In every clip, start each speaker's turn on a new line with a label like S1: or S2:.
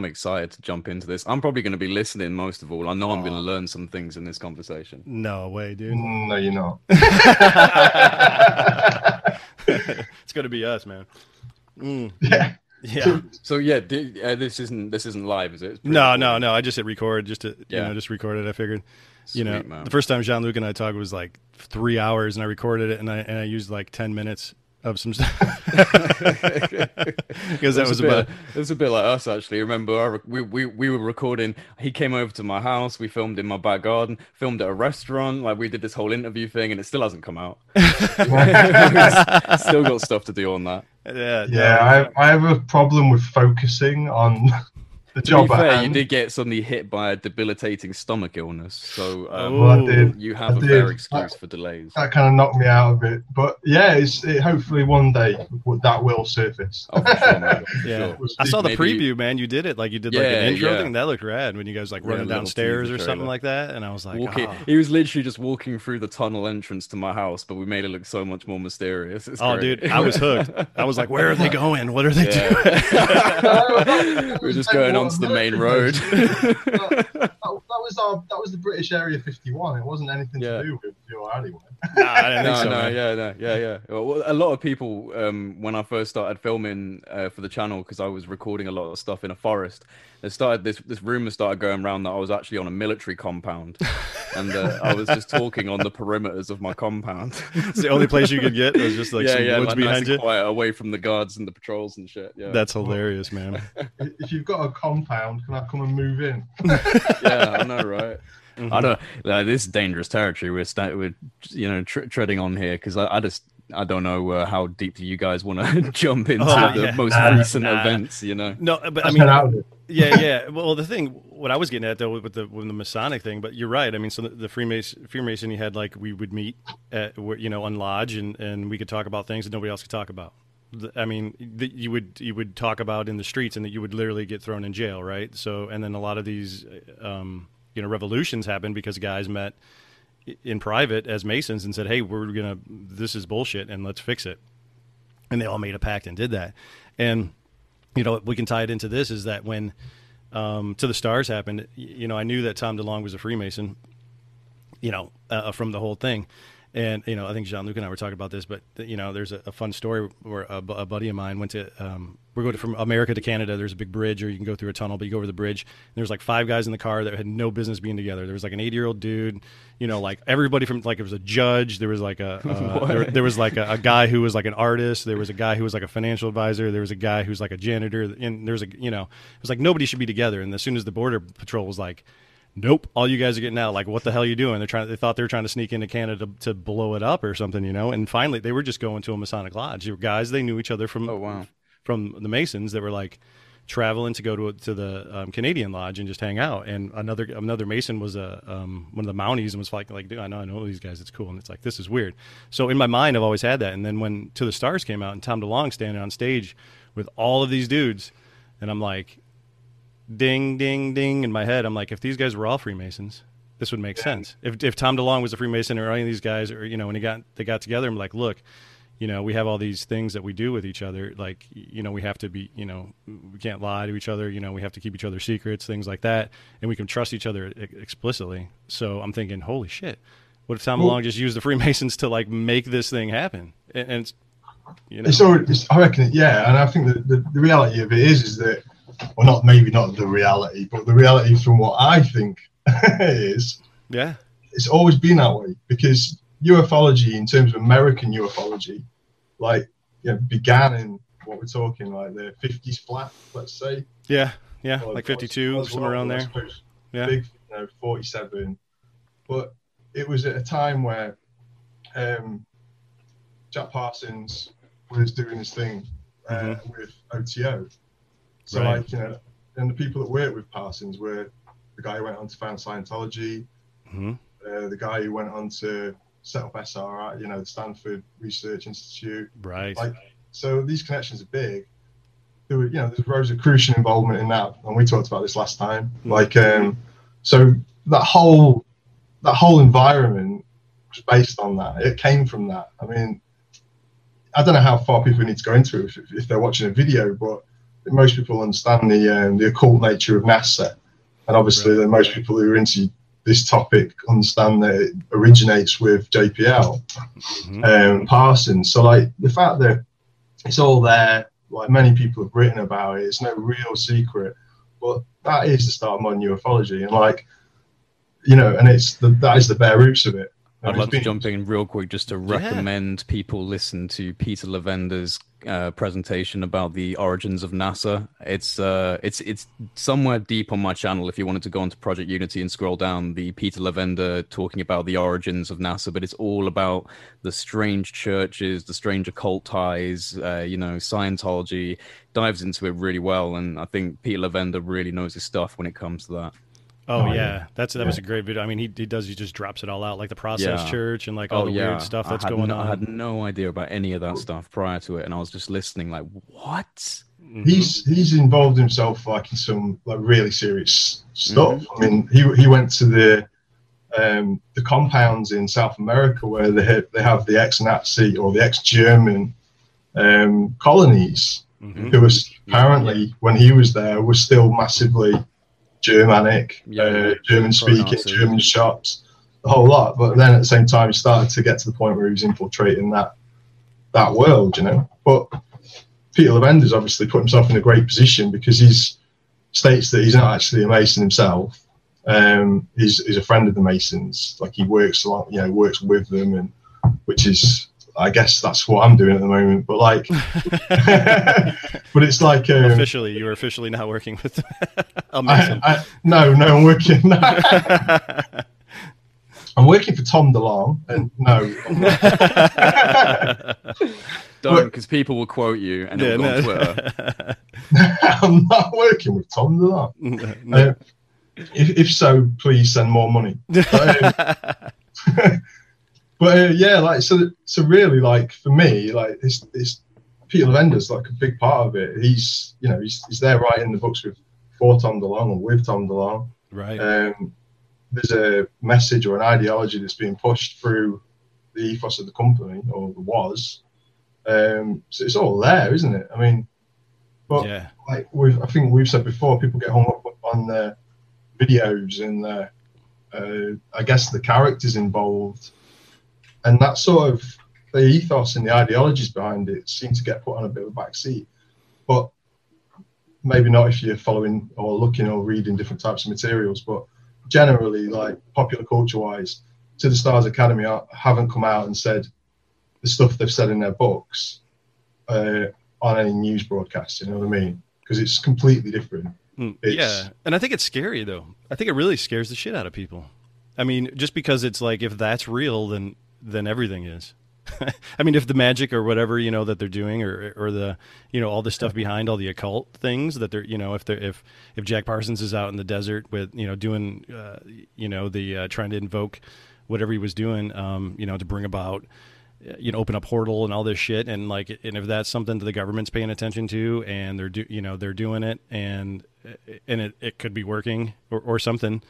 S1: I'm excited to jump into this. I'm probably going to be listening most of all. I know I'm going to learn some things in this conversation.
S2: No way, dude.
S3: No, you're not.
S2: it's gonna be us, man. Mm,
S3: yeah.
S2: yeah.
S1: So yeah, di- uh, this isn't this isn't live, is it?
S2: No,
S1: pre-recorded.
S2: no, no. I just hit record just to you
S1: Yeah.
S2: know just record it. I figured you know
S1: man.
S2: the first time Jean Luc and I talked was like three hours, and I recorded it, and I and I used like ten minutes of some stuff because that
S1: It
S2: was
S1: a bit, it was a bit like us actually. Remember, I rec- we, we we were recording. He came over to my house. We filmed in my back garden. Filmed at a restaurant. Like we did this whole interview thing, and it still hasn't come out. still got stuff to do on that.
S2: yeah
S3: Yeah, I, I have a problem with focusing on the
S1: To be fair, you did get suddenly hit by a debilitating stomach illness, so um.
S3: Well, I did.
S1: you have
S3: I
S1: a
S3: did.
S1: fair excuse for delays.
S3: That kind of knocked me out of it. But yeah, it's it, hopefully one day that will surface.
S1: Oh, sure, man,
S2: Yeah,
S1: sure.
S2: I saw the
S1: Maybe you-
S2: preview, man. You did it like you did like
S1: Yeah,
S2: an intro
S1: yeah.
S2: thing. That looked rad when you guys like
S1: Yeah,
S2: running downstairs
S1: teaser
S2: or something like that. And I was like,
S1: walking.
S2: oh,
S1: He was literally just walking through the tunnel entrance to my house, but we made it look so much more mysterious. It's
S2: oh,
S1: great.
S2: dude, I was hooked. I was like, where are they going? What are they doing?
S1: We're just going onto the main road.
S3: that, that was our that was the British Area 51. It wasn't anything
S1: Yeah.
S3: to do with your alleyway.
S2: Nah, I didn't think
S1: no,
S2: so,
S1: no,
S2: man.
S1: yeah, no, yeah, yeah. Well, a lot of people, um, when I first started filming uh, for the channel, because I was recording a lot of stuff in a forest, there started this this rumor started going around that I was actually on a military compound, and uh, I was just talking on the perimeters of my compound.
S2: It's the only place you could get was just like
S1: yeah,
S2: some
S1: yeah,
S2: woods
S1: like,
S2: behind
S1: and
S2: you.
S1: quiet, away from the guards and the patrols and shit. Yeah,
S2: That's hilarious, man.
S3: If you've got a compound, can I come and move in?
S1: yeah, I know, right?
S2: Mhm.
S1: I don't. Like, this is dangerous territory. We're sta- we're you know tre- treading on here because I, I just I don't know uh, how deeply you guys want to jump into
S2: Oh,
S1: the
S2: yeah.
S1: most
S3: Nah,
S1: recent
S2: nah.
S1: events. You know.
S2: No, but I mean,
S3: get out of it.
S2: yeah, yeah. Well, the thing, what I was getting at though with the with the Masonic thing, but you're right. I mean, so the, the Freemason Freemason, you had like we would meet at you know on lodge and and we could talk about things that nobody else could talk about. I mean, that you would you would talk about in the streets and that you would literally get thrown in jail, right? So, and then a lot of these, um, you know, revolutions happened because guys met in private as Masons and said, "Hey, we're gonna this is bullshit and let's fix it." And they all made a pact and did that. And you know, we can tie it into this is that when um, To the Stars happened, you know, I knew that Tom DeLonge was a Freemason, you know, uh, from the whole thing. And, you know, I think Jean Luc and I were talking about this, but, you know, there's a, a fun story where a, a buddy of mine went to, um, we're going from America to Canada. There's a big bridge, or you can go through a tunnel, but you go over the bridge. And there's like five guys in the car that had no business being together. There was like an 80 year old dude, you know, like everybody from, like, it was a judge. There was like a, uh, there, there was like a, a guy who was like an artist. There was a guy who was like a financial advisor. There was a guy who's like a janitor. And there's a, you know, it was like nobody should be together. And as soon as the border patrol was like, nope, all you guys are getting out. Like, what the hell are you doing? They're trying. They thought they were trying to sneak into Canada to, to blow it up or something, you know. And finally, they were just going to a Masonic lodge. They guys they knew each other from
S1: Oh, wow.
S2: from the Masons that were like traveling to go to to the um, Canadian lodge and just hang out. And another another Mason was a um, one of the Mounties and was like like, dude, I know I know these guys. It's cool. And it's like this is weird. So in my mind, I've always had that. And then when To the Stars came out and Tom DeLonge standing on stage with all of these dudes, and I'm like ding, ding, ding in my head. I'm like, if these guys were all Freemasons, this would make sense. If if Tom DeLonge was a Freemason or any of these guys, or you know, when he got they got together, I'm like, look, you know, we have all these things that we do with each other. Like, you know, we have to be, you know, we can't lie to each other. You know, we have to keep each other secrets, things like that, and we can trust each other e- explicitly. So I'm thinking, holy shit, what if Tom
S3: Well-
S2: DeLonge just used the Freemasons to like make this thing happen? And, and it's, you know,
S3: It's already, it's, I reckon, yeah, and I think that the, the reality of it is, is that, well, not maybe not the reality, but the reality from what I think is,
S2: yeah,
S3: it's always been that way because ufology, in terms of American ufology, like, you know, began in what we're talking like the 50s flat, let's say,
S2: yeah, yeah,
S3: Or
S2: like 52,
S3: Roswell,
S2: somewhere around there. Yeah.
S3: Big, you know, 47. But it was at a time where um, Jack Parsons was doing his thing uh,
S2: Mhm.
S3: with OTO. So,
S2: Right.
S3: like, you know, and the people that worked with Parsons were the guy who went on to found Scientology,
S2: hmm
S3: uh, the guy who went on to set up SRI, you know, the Stanford Research Institute.
S2: Right.
S3: Like, so these connections are big. There were, you know, there's Rosicrucian involvement in that, and we talked about this last time.
S2: Mm.
S3: Like, um, so that whole that whole environment was based on that. It came from that. I mean, I don't know how far people need to go into it if, if they're watching a video, but most people understand the um, the occult nature of NASA, and obviously, right. most people who are into this topic understand that it originates with JPL mm-hmm. um, Parsons. So, like the fact that it's all there, like many people have written about it, it's no real secret. But that is the start of modern ufology, and like you know, and it's the, that is the bare roots of it.
S1: I'd like to jump in real quick just to recommend yeah. people listen to Peter Levenda's uh, presentation about the origins of NASA. It's uh, it's it's somewhere deep on my channel. If you wanted to go onto Project Unity and scroll down, the Peter Levenda talking about the origins of NASA, but it's all about the strange churches, the strange occult ties. Uh, you know, Scientology dives into it really well, and I think Peter Levenda really knows his stuff when it comes to that.
S2: Oh, oh, yeah, that's that yeah. was a great video. I mean, he he does he just drops it all out like the process yeah. church and like all oh, the yeah. weird stuff that's going
S1: no,
S2: on.
S1: I had no idea about any of that stuff prior to it, and I was just listening like, what?
S3: Mm-hmm. He's he's involved himself like in some like really serious stuff. Mm-hmm. I mean, he he went to the um, the compounds in South America where they have, they have the ex-Nazi or the ex-German um, colonies, mm-hmm. who was apparently when he was there was still massively Germanic, yeah, uh, German speaking, German shops, the whole lot. But then at the same time, he started to get to the point where he was infiltrating that that world, you know. But Peter Levenda's obviously put himself in a great position because he's states that he's not actually a Mason himself. Um, he's, he's a friend of the Masons. Like he works a lot, you know, works with them, and which is I guess that's what I'm doing at the moment. But like, but it's like
S2: um, officially, you are officially now working with.
S3: I, I, no, no, I'm working. I'm working for Tom DeLonge, and no,
S1: don't because people will quote you and it'll yeah, go no. on Twitter.
S3: I'm not working with Tom DeLonge. No. Uh, if, if so, please send more money. But, um, but uh, yeah, like so, so really, like for me, like it's, it's Peter Levenda's like a big part of it. He's you know he's, he's there writing the books with for Tom DeLonge or with Tom DeLonge.
S2: Right.
S3: Um, there's a message or an ideology that's being pushed through the ethos of the company or was. Um, so it's all there, isn't it? I mean, but yeah. like we've, I think we've said before, people get hung up on the videos and the, uh, I guess the characters involved and that sort of the ethos and the ideologies behind it seem to get put on a bit of a back seat. But maybe not if you're following or looking or reading different types of materials. But generally, like popular culture wise, to the Stars Academy haven't come out and said the stuff they've said in their books uh, on any news broadcast. You know what I mean? Because it's completely different.
S2: Mm, yeah, and I think it's scary though. I think it really scares the shit out of people. I mean, just because it's like if that's real, then then everything is. I mean, if the magic or whatever you know that they're doing, or or the you know all the stuff behind all the occult things that they're you know if they're if if Jack Parsons is out in the desert with you know doing uh, you know the uh, trying to invoke whatever he was doing, um, you know, to bring about you know open a portal and all this shit and like and if that's something that the government's paying attention to and they're do you know they're doing it and and it, it could be working or, or something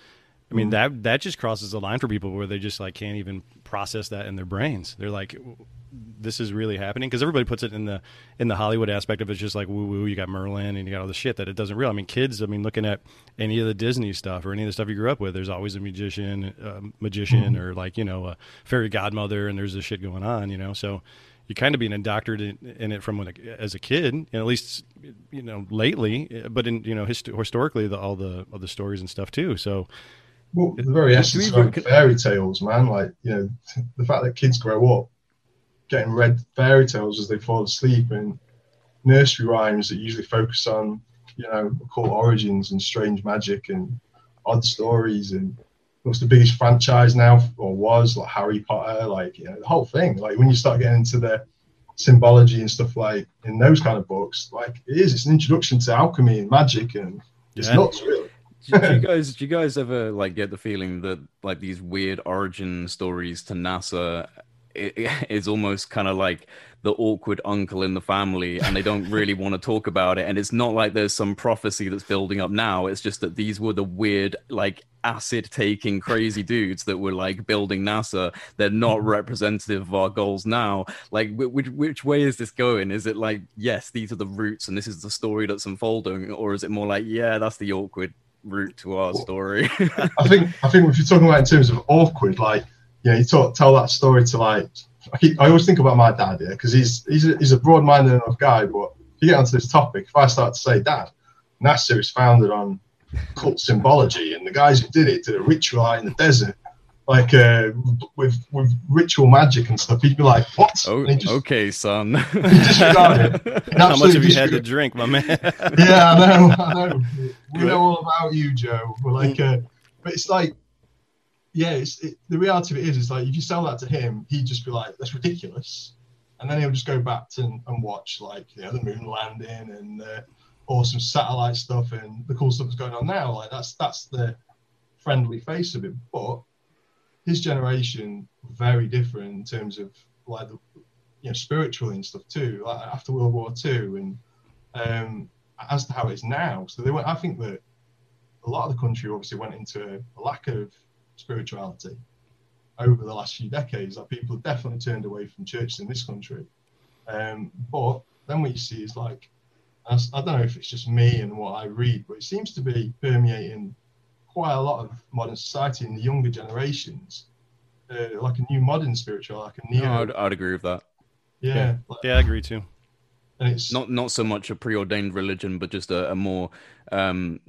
S2: I mean mm-hmm. that that just crosses the line for people where they just like can't even process that in their brains. They're like, "This is really happening," because everybody puts it in the in the Hollywood aspect of it. It's just like woo woo. You got Merlin and you got all the shit that it doesn't real. I mean, kids. I mean, looking at any of the Disney stuff or any of the stuff you grew up with, there's always a magician, a magician, mm-hmm. or like you know a fairy godmother, and there's this shit going on. You know, so you're kind of being indoctrinated in, in it from when as a kid, and at least you know lately, but in you know hist- historically, the, all the all the stories and stuff too. So
S3: well, the very essence of fairy tales, man. Like you know, the fact that kids grow up getting read fairy tales as they fall asleep and nursery rhymes that usually focus on you know occult origins and strange magic and odd stories and what's the biggest franchise now or was like Harry Potter, like you know the whole thing. Like when you start getting into the symbology and stuff like in those kind of books, like it is. It's an introduction to alchemy and magic and it's yeah. nuts, really
S1: do, do, you guys do you guys ever like get the feeling that like these weird origin stories to NASA is almost kind of like the awkward uncle in the family and they don't really want to talk about it? And it's not like there's some prophecy that's building up now it's just that these were the weird like acid taking crazy dudes that were like building nasa. They're not mm-hmm. representative of our goals now. Like which which way is this going? Is it like yes these are the roots and this is the story that's unfolding or is it more like yeah that's the awkward route to our story
S3: i think i think if you're talking about in terms of awkward like you know you talk, tell that story to like I, keep, I always think about my dad here because he's he's a, he's a broad-minded enough guy. But if you get onto this topic, if I start to say, Dad, NASA is founded on cult symbology, and the guys who did it did a ritual out in the desert, like uh, with with ritual magic and stuff. He'd be like, "What?"
S1: Oh, just,
S3: okay,
S1: son.
S2: How much have you had to drink, my man?
S3: yeah, I know, I know. We know all about you, Joe. We're like, uh, but it's like yeah, it's, it, the reality of it is, is like if you sell that to him, he'd just be like, "That's ridiculous," and then he'll just go back to and, and watch like you know the moon landing and uh, awesome satellite stuff and the cool stuff that's going on now. Like that's that's the friendly face of it. But his generation very different in terms of like the you know spiritually and stuff too. Like after World War Two and um, as to how it is now. So they went. I think that a lot of the country obviously went into a, lack of spirituality over the last few decades. Like people have definitely turned away from churches in this country. Um, but then what you see is like, I, I don't know if it's just me and what I read, but it seems to be permeating quite a lot of modern society in the younger generations, uh, like a new modern spiritual, like a neo.
S1: No, I'd, I'd agree with that.
S3: Yeah,
S2: yeah,
S3: like,
S2: yeah, I agree too
S1: and it's not not so much a preordained religion, but just a, a more um,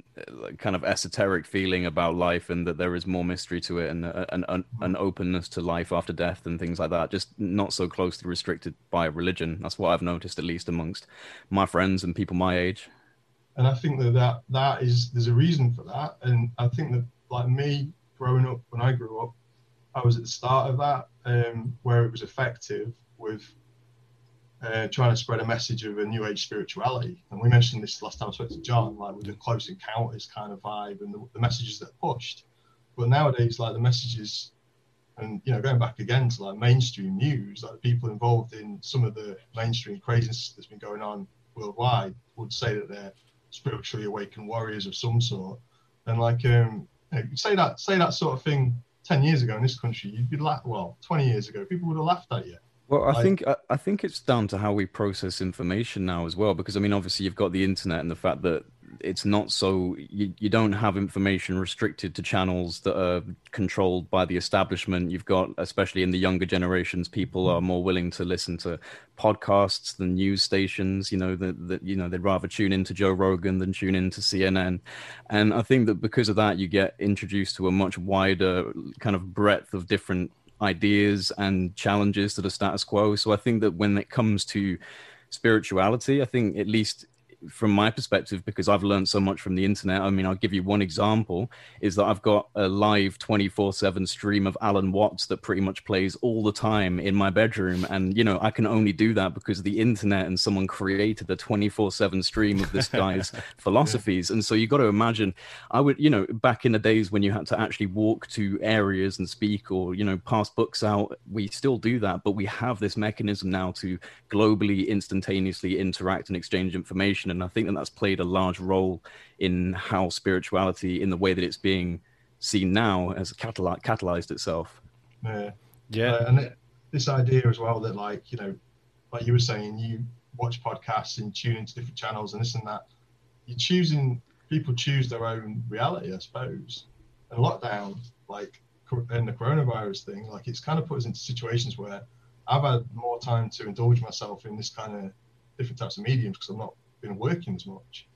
S1: kind of esoteric feeling about life, and that there is more mystery to it, and an, an, an openness to life after death, and things like that. Just not so closely restricted by religion. That's what I've noticed, at least amongst my friends and people my age.
S3: And I think that that, that is there's a reason for that, and I think that like me growing up when I grew up, I was at the start of that, um, where it was effective with uh, trying to spread a message of a new age spirituality. And we mentioned this last time I spoke to John, like with the close encounters kind of vibe and the, the messages that pushed. But nowadays, like the messages, and you know, going back again to like mainstream news, like the people involved in some of the mainstream craziness that's been going on worldwide would say that they're spiritually awakened warriors of some sort. And like, um, say that say that sort of thing ten years ago in this country, you'd be like, well, twenty years ago, people would have laughed at you.
S1: Well, I think I, I think it's down to how we process information now as well. Because I mean, obviously, you've got the internet and the fact that it's not so you, you don't have information restricted to channels that are controlled by the establishment you've got especially in the younger generations people are more willing to listen to podcasts than news stations you know that that you know they'd rather tune into joe rogan than tune into cnn and i think that because of that you get introduced to a much wider kind of breadth of different ideas and challenges to the status quo. So I think that when it comes to spirituality, I think at least from my perspective, because I've learned so much from the internet. I mean, I'll give you one example is that I've got a live 24 7 stream of Alan Watts that pretty much plays all the time in my bedroom. And, you know, I can only do that because the internet and someone created the 24 7 stream of this guy's philosophies. And so you got to imagine, I would, you know, back in the days when you had to actually walk to areas and speak or, you know, pass books out, we still do that. But we have this mechanism now to globally, instantaneously interact and exchange information and I think that that's played a large role in how spirituality, in the way that it's being seen now, has catalyzed, catalyzed itself.
S3: Yeah,
S2: yeah,
S3: uh, and it, this idea as well that like you know, like you were saying, you watch podcasts and tune into different channels and this and that. You're choosing people choose their own reality, I suppose. And lockdown, like in the coronavirus thing, like it's kind of put us into situations where I've had more time to indulge myself in this kind of different types of mediums because I'm not been working as much.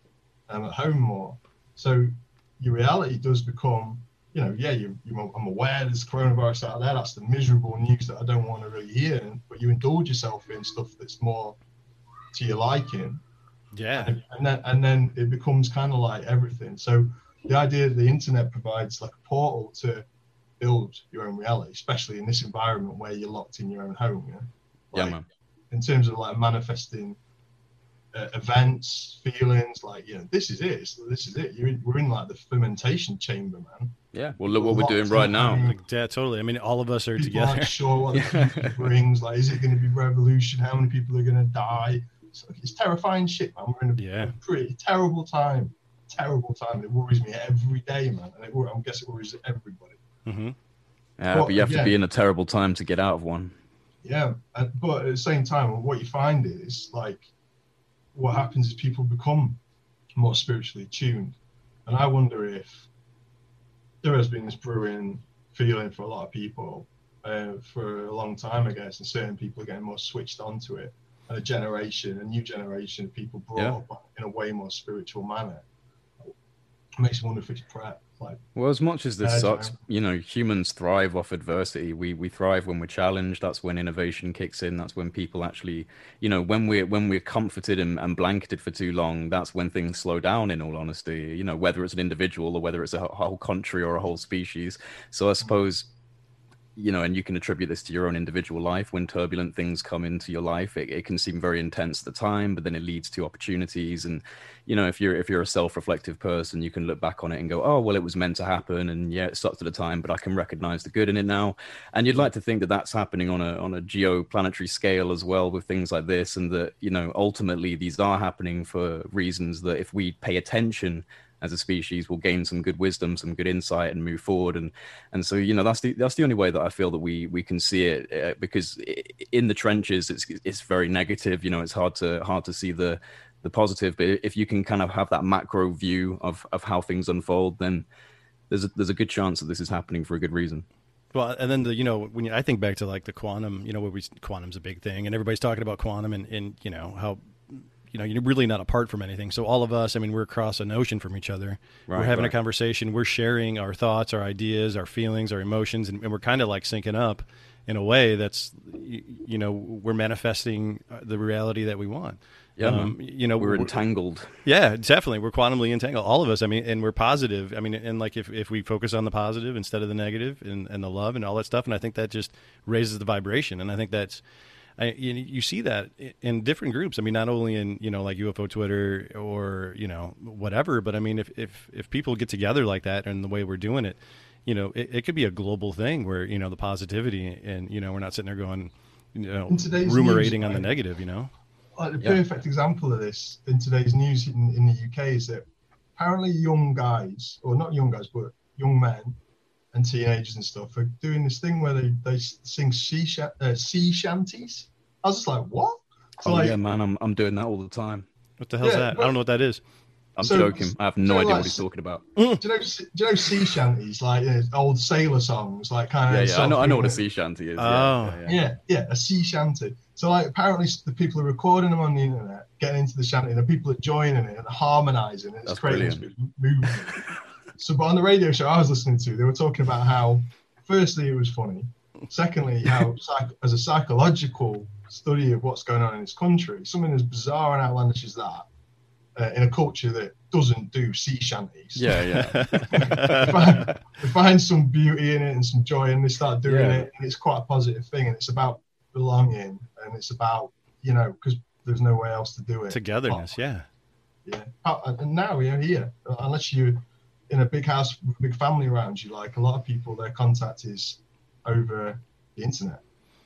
S3: I'm at home more. So your reality does become, you know, yeah, you, you, I'm aware there's coronavirus out there. That's the miserable news that I don't want to really hear. But you indulge yourself in stuff that's more to your liking.
S2: Yeah.
S3: And, and then and then it becomes kind of like everything. So the idea that the internet provides like a portal to build your own reality, especially in this environment where you're locked in your own home. Yeah.
S1: Like, yeah, man.
S3: In terms of like manifesting uh, events, feelings. Like, you know, this is it. So this is it. You're in, we're in like the fermentation chamber, man.
S1: Yeah. Well, look what we're doing right now.
S2: Like, yeah, totally. I mean, all of us are
S3: people
S2: together.
S3: aren't sure what the future brings. Like, is it going to be revolution? How many people are going to die? It's, it's terrifying shit, man. We're in a,
S2: Yeah.
S3: a pretty terrible time. Terrible time. It worries me every day, man. And it, I guess it worries everybody.
S2: Mm-hmm.
S1: Yeah,
S3: Well,
S1: but you have to be in a terrible time to get out of one.
S3: Yeah, but at the same time, what you find is like what happens is people become more spiritually tuned, and I wonder if there has been this brewing feeling for a lot of people uh, for a long time, I guess, and certain people are getting more switched onto it, and a generation, a new generation of people brought
S1: Yeah.
S3: up in a way more spiritual manner. It makes me wonder if it's prep, like
S1: Well, as much as this
S3: Uh,
S1: sucks, you know, humans thrive off adversity. We we thrive when we're challenged. That's when innovation kicks in. That's when people actually, you know, when we're when we're comforted and, and blanketed for too long, that's when things slow down. In all honesty, you know, whether it's an individual or whether it's a whole country or a whole species. So I suppose, you know, and you can attribute this to your own individual life. When turbulent things come into your life, it, it can seem very intense at the time, but then it leads to opportunities. And you know, if you're if you're a self-reflective person, you can look back on it and go, "Oh, well, it was meant to happen," and yeah, it sucked at the time, but I can recognize the good in it now. And you'd like to think that that's happening on a on a geoplanetary scale as well with things like this, and that you know, ultimately, these are happening for reasons that if we pay attention as a species we'll gain some good wisdom some good insight and move forward and and so you know that's the that's the only way that i feel that we we can see it uh, because in the trenches it's it's very negative you know it's hard to hard to see the the positive but if you can kind of have that macro view of of how things unfold then there's a, there's a good chance that this is happening for a good reason
S2: Well, and then the you know when you, I think back to like the quantum, you know, where we quantum's a big thing, and everybody's talking about quantum, and and you know how. You know, you're really not apart from anything. So all of us, I mean, we're across an ocean from each other. we're having
S1: right.
S2: a conversation. We're sharing our thoughts, our ideas, our feelings, our emotions, and, and we're kind of like syncing up in a way that's, you, you know, we're manifesting uh, the reality that we want.
S1: Yeah,
S2: um, you know,
S1: we're entangled
S2: yeah, definitely. We're quantumly entangled. All of us. I mean, and we're positive. I mean, and like if, if we focus on the positive instead of the negative and, and the love and all that stuff, and I think that just raises the vibration. And I think that's, I, you, you see that in different groups. I mean, not only in, you know, like UFO Twitter or, you know, whatever, but I mean, if, if, if people get together like that and the way we're doing it, you know, it, it could be a global thing where, you know, the positivity and, you know, we're not sitting there going, you know,
S3: In today's
S2: rumorating
S3: news,
S2: on the
S3: right?
S2: negative, you know?
S3: like the
S1: Yeah.
S3: perfect example of this in today's news in, in the UK is that apparently young guys, or not young guys, but young men and teenagers and stuff are doing this thing where they, they sing sea, sha- uh, sea shanties. I was just like, what? So
S1: oh
S3: like,
S1: yeah man i'm i'm doing that all the time
S2: What the hell's
S3: Yeah,
S2: that? I don't know what that is.
S1: i'm
S3: So-
S1: joking i have no idea
S3: like-
S1: what he's talking about
S3: do you know, do you know sea shanties, like uh, old sailor songs, like kind
S1: yeah
S3: of.
S1: yeah i know i know what a sea shanty is
S2: Oh.
S1: yeah, yeah, yeah.
S3: Yeah, yeah, a sea shanty. So like apparently the people are recording them on the internet, getting into the shanty, and the people are joining it and harmonizing it. It's
S1: That's
S3: creating this big movement. So, but on the radio show I was listening to, they were talking about how, firstly, it was funny. Secondly, how psych- as a psychological study of what's going on in this country, something as bizarre and outlandish as that, uh, in a culture that doesn't do sea shanties,
S1: yeah yeah
S3: they find, they find some beauty in it and some joy, and they start doing
S1: Yeah.
S3: it, and it's quite a positive thing, and it's about belonging, and it's about you know because there's no way else to do it.
S2: Togetherness, yeah.
S3: Yeah, and now you're here. Unless you're in a big house with a big family around you, like a lot of people, their contact is over the internet,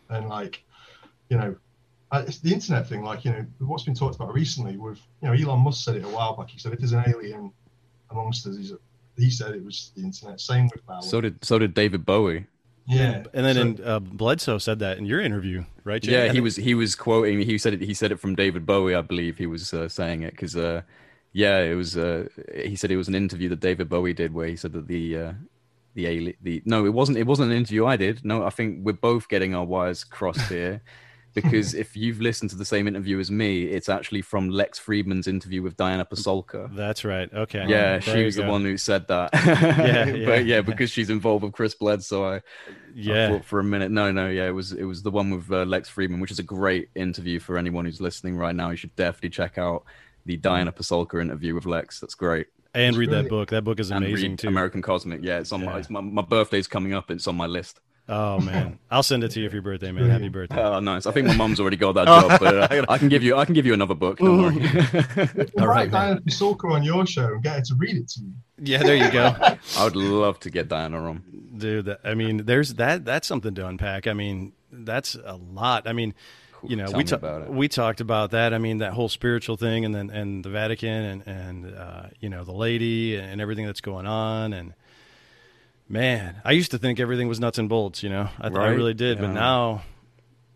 S3: and like you know. uh, It's the internet thing, like you know, what's been talked about recently. With you know, Elon Musk said it a while back. He said if there's an alien amongst us, he's, he said it was the internet. Same with Bauer.
S1: so did so did david bowie
S3: yeah,
S2: And then
S3: so-
S2: in, uh, Bledsoe said that in your interview, right? Jay?
S1: Yeah, he was he was quoting. He said it. He said it from David Bowie, I believe. He was uh, saying it because, uh, yeah, it was. Uh, he said it was an interview that David Bowie did where he said that the uh, the alien. The no, it wasn't. It wasn't an interview I did. No, I think we're both getting our wires crossed here. Because if you've listened to the same interview as me, it's actually from Lex Fridman's interview with Diana Pasulka.
S2: That's right. Okay.
S1: Yeah,
S2: There
S1: she was the one who said that.
S2: yeah.
S1: but yeah, because she's involved with Chris Bledsoe, I, I
S2: Yeah.
S1: thought for a minute. No, no, yeah, it was it was the one with uh, Lex Fridman, which is a great interview for anyone who's listening right now. You should definitely check out the Diana Pasulka interview with Lex. That's great.
S2: And
S3: It's
S2: read that book. That book is
S1: And
S2: amazing
S1: read
S2: too.
S1: American Cosmic. Yeah, it's on my it's my my birthday's coming up. It's on my list.
S2: Oh man, I'll send it to you for your birthday, man. Happy birthday!
S1: Oh, nice. I think my mom's already got that job, but uh, I can give you I can give you another book. Don't worry.
S3: All
S2: right,
S3: right, Diana Pasulka on your show and get her to read it to you.
S2: Yeah, there you go,
S1: I would love to get Diana on.
S2: dude. I mean, there's that. That's something to unpack. I mean, that's a lot. I mean, you know,
S1: Tell
S2: we
S1: me
S2: ta- we talked about that. I mean, that whole spiritual thing, and then and the Vatican, and and uh, you know, the lady, and everything that's going on, and man, I used to think everything was nuts and bolts. You know, I, I
S1: Right?
S2: really did, but now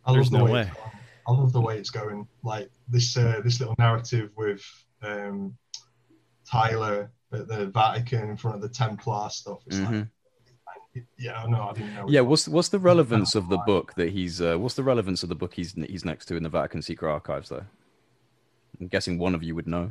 S3: I
S2: There's
S3: love the
S2: no
S3: way.
S2: way.
S3: It's going. I love the way it's going. Like this, uh, this little narrative with um, Tyler at the Vatican in front of the Templar stuff. It's
S1: Mhm.
S3: like, yeah, I know. I didn't know.
S1: Yeah, what's what's the relevance of the book that he's uh, what's the relevance of the book he's he's next to in the Vatican Secret Archives though? I'm guessing one of you would know.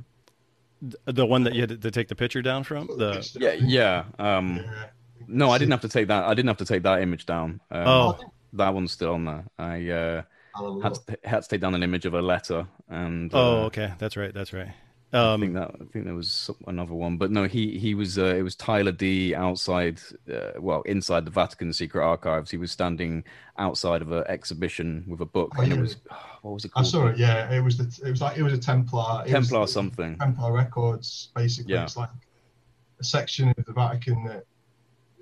S2: the one that you had to take the picture down from the
S1: Yeah, yeah. Um,
S3: Yeah.
S1: no, I didn't have to take that. I didn't have to take that image down. Um,
S2: Oh.
S1: that one's still on there. I uh,
S3: I'll have a
S1: had to, had to take down an image of a letter, and uh,
S2: oh okay that's right that's right
S1: I think
S2: um
S1: that I think there was another one, but no, he he was uh, it was Tyler D outside, uh, well inside the Vatican Secret Archives. He was standing outside of an exhibition with a book,
S3: Oh,
S1: and it was what was it
S3: I saw it. Yeah, it was the. It was like it was a Templar. was
S1: Templar
S3: the-
S1: something.
S3: Templar Records. Basically,
S1: Yeah.
S3: it's like a section of the Vatican that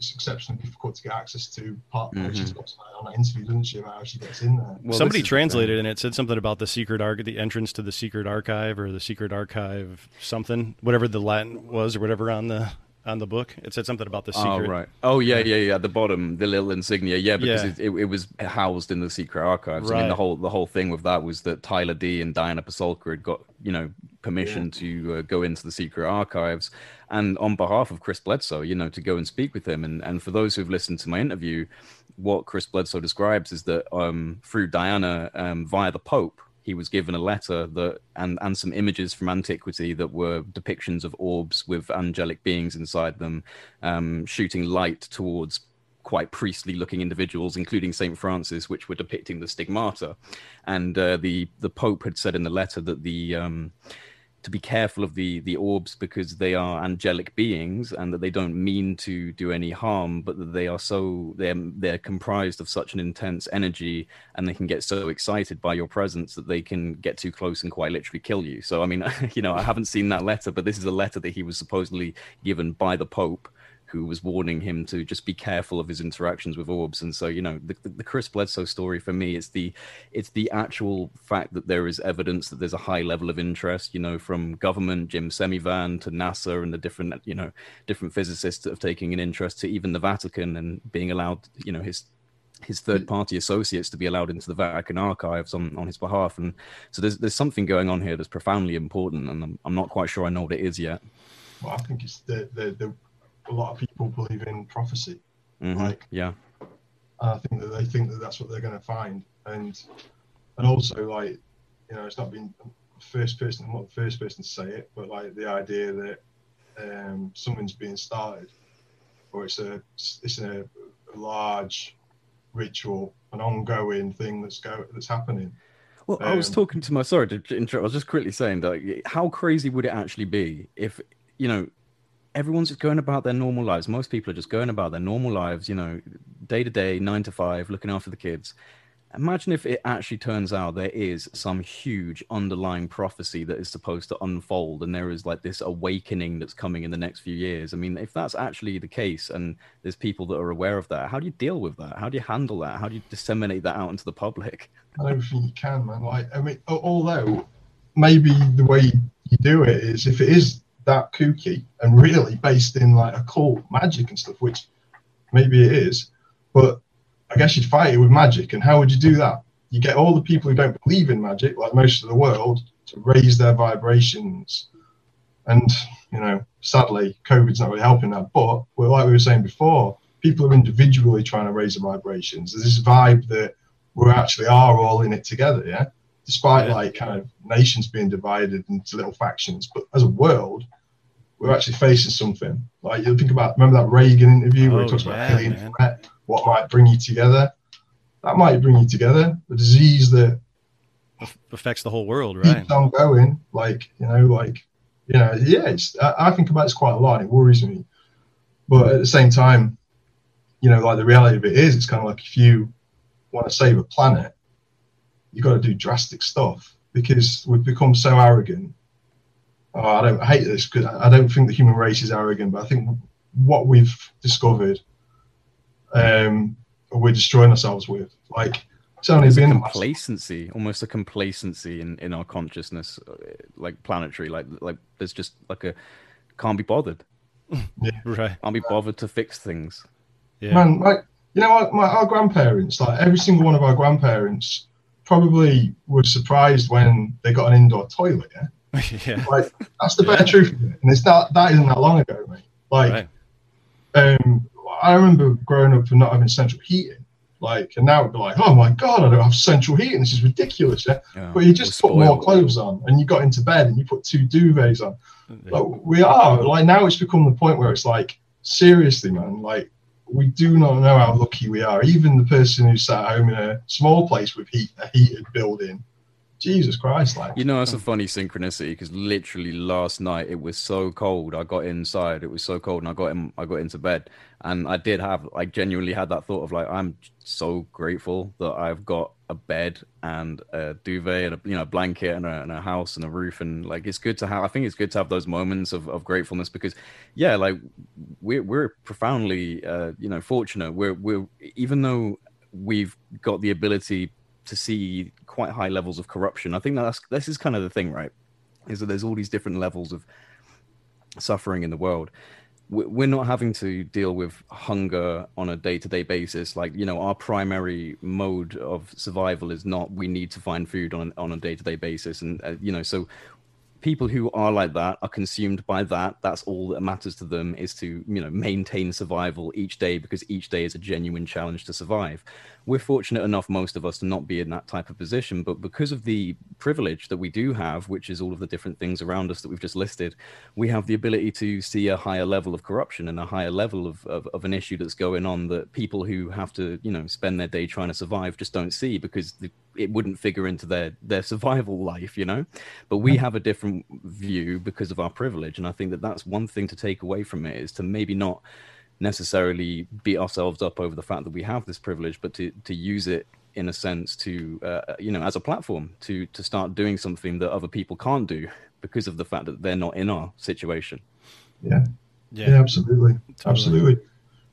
S3: it's exceptionally difficult to get access to. Part
S1: Mhm.
S3: she's got something on that interview, doesn't she, about how she gets in there?
S1: Well,
S2: somebody
S1: this is the
S2: translated and it said something about the secret arch the entrance to the secret archive or the secret archive something whatever the latin was or whatever on the on the book it said something about the secret
S1: Oh right. Oh yeah, yeah, yeah. At the bottom, the little insignia. Yeah, because
S2: Yeah.
S1: It, it, it was housed in the secret archives. Right. I mean, the whole the whole thing with that was that Tyler D and Diana Pasulka had got you know permission to uh, go into the secret archives, and on behalf of Chris Bledsoe, you know, to go and speak with him. And and for those who've listened to my interview, what Chris Bledsoe describes is that um, through Diana, um, via the Pope, he was given a letter that and and some images from antiquity that were depictions of orbs with angelic beings inside them, um, shooting light towards quite priestly looking individuals, including Saint Francis, which were depicting the stigmata. And uh, the the Pope had said in the letter that the um, to be careful of the the orbs because they are angelic beings and that they don't mean to do any harm but that they are so they're they're comprised of such an intense energy and they can get so excited by your presence that they can get too close and quite literally kill you. So i mean you know i haven't seen that letter but this is a letter that he was supposedly given by the pope who was warning him to just be careful of his interactions with orbs and so you know the, the, chris bledsoe story for me is the it's the actual fact that there is evidence that there's a high level of interest you know from government jim semivan to nasa and the different you know different physicists that have taken an interest to even the vatican and being allowed you know his his third party associates to be allowed into the Vatican archives on, on his behalf. And so there's there's something going on here that's profoundly important and I'm, I'm not quite sure I know what it is yet.
S3: Well, I think it's the, the, the a lot of people believe in prophecy.
S1: Mhm.
S3: Like-
S1: yeah.
S3: And I think that they think that that's what they're going to find, and and also like you know, it's not been first person, I'm not the first person to say it, but like the idea that um, something's being started, or it's a it's a, a large ritual, an ongoing thing that's go that's happening.
S1: Well, I was
S3: Um,
S1: talking to my sorry to interrupt. I was just quickly saying that how crazy would it actually be if you know everyone's just going about their normal lives. Most people are just going about their normal lives, you know, day to day, nine to five, looking after the kids. Imagine if it actually turns out there is some huge underlying prophecy that is supposed to unfold, and there is like this awakening that's coming in the next few years. I mean, if that's actually the case, and there's people that are aware of that, how do you deal with that? How do you handle that? How do you disseminate that out into the public?
S3: I don't think you can, man. Like, I mean, although maybe the way you do it is if it is that kooky and really based in like occult magic and stuff, which maybe it is, but I guess you'd fight it with magic. And how would you do that? You get all the people who don't believe in magic, like most of the world, to raise their vibrations. And, you know, sadly, COVID's not really helping that. But like we were saying before, people are individually trying to raise the vibrations. There's this vibe that we actually are all in it together, yeah. Despite
S2: Yeah.
S3: like kind of nations being divided into little factions, but as a world, we're actually facing something. Like you think about, remember that Reagan interview where
S2: Oh,
S3: he talks about
S2: yeah,
S3: alien
S2: man.
S3: threat, what might bring you together? That might bring you together. The disease that
S2: affects the whole world, right?
S3: keeps on going, like you know, like you know, yeah. It's I, I think about this quite a lot. It worries me, but at the same time, you know, like the reality of it is, it's kind of like if you want to save a planet, you've got to do drastic stuff because we've become so arrogant. Oh, I don't I hate this because I don't think the human race is arrogant, but I think what we've discovered, um, we're destroying ourselves with. Like it's only
S1: There's a
S3: been
S1: complacency, almost a complacency in, in our consciousness, uh, like planetary. Like like there's just like a can't be bothered.
S2: Right.
S1: Can't be bothered to fix things.
S2: Yeah.
S3: man, like you know, what, my, our grandparents, like every single one of our grandparents, probably were surprised when they got an indoor toilet. Yeah,
S2: yeah.
S3: like that's the bare truth of it, and it's not that isn't that long ago, mate. Like,
S2: Right.
S3: um, I remember growing up and not having central heating. Like, and now it'd be like, oh my god, I don't have central heating. This is ridiculous. Yeah,
S1: Yeah,
S3: but you just put more clothes on, and you got into bed, and you put two duvets on. Like, we are like now it's become the point where it's like seriously man like we do not know how lucky we are. Even the person who sat at home in a small place with heat a heated building. Jesus christ like.
S1: You know, that's a funny synchronicity because literally last night it was so cold. I got inside, it was so cold, and I got in, I got into bed, and I did have, I genuinely had that thought of like, I'm so grateful that I've got a bed and a duvet and a you know blanket and a, and a house and a roof, and like it's good to have. I think it's good to have those moments of, of gratefulness because, yeah, like we're we're profoundly uh, you know fortunate. We're we're even though we've got the ability to see quite high levels of corruption. I think that's this is kind of the thing, right? Is that there's all these different levels of suffering in the world. We- We're not having to deal with hunger on a day-to-day basis. Like you know, our primary mode of survival is not we need to find food on on a day-to-day basis, and uh, you know, so people who are like that are consumed by that. That's all that matters to them is to you know maintain survival each day because each day is a genuine challenge to survive we're fortunate enough most of us to not be in that type of position. But because of the privilege that we do have which is all of the different things around us that we've just listed we have the ability to see a higher level of corruption and a higher level of, of, of an issue that's going on that people who have to you know spend their day trying to survive just don't see because the, it wouldn't figure into their their survival life you know? But we have a different view because of our privilege. And i think that that's one thing to take away from it is to maybe not necessarily beat ourselves up over the fact that we have this privilege but to to use it in a sense to uh, you know as a platform to to start doing something that other people can't do because of the fact that they're not in our situation.
S3: Yeah.
S2: Yeah.
S3: yeah absolutely. Absolutely.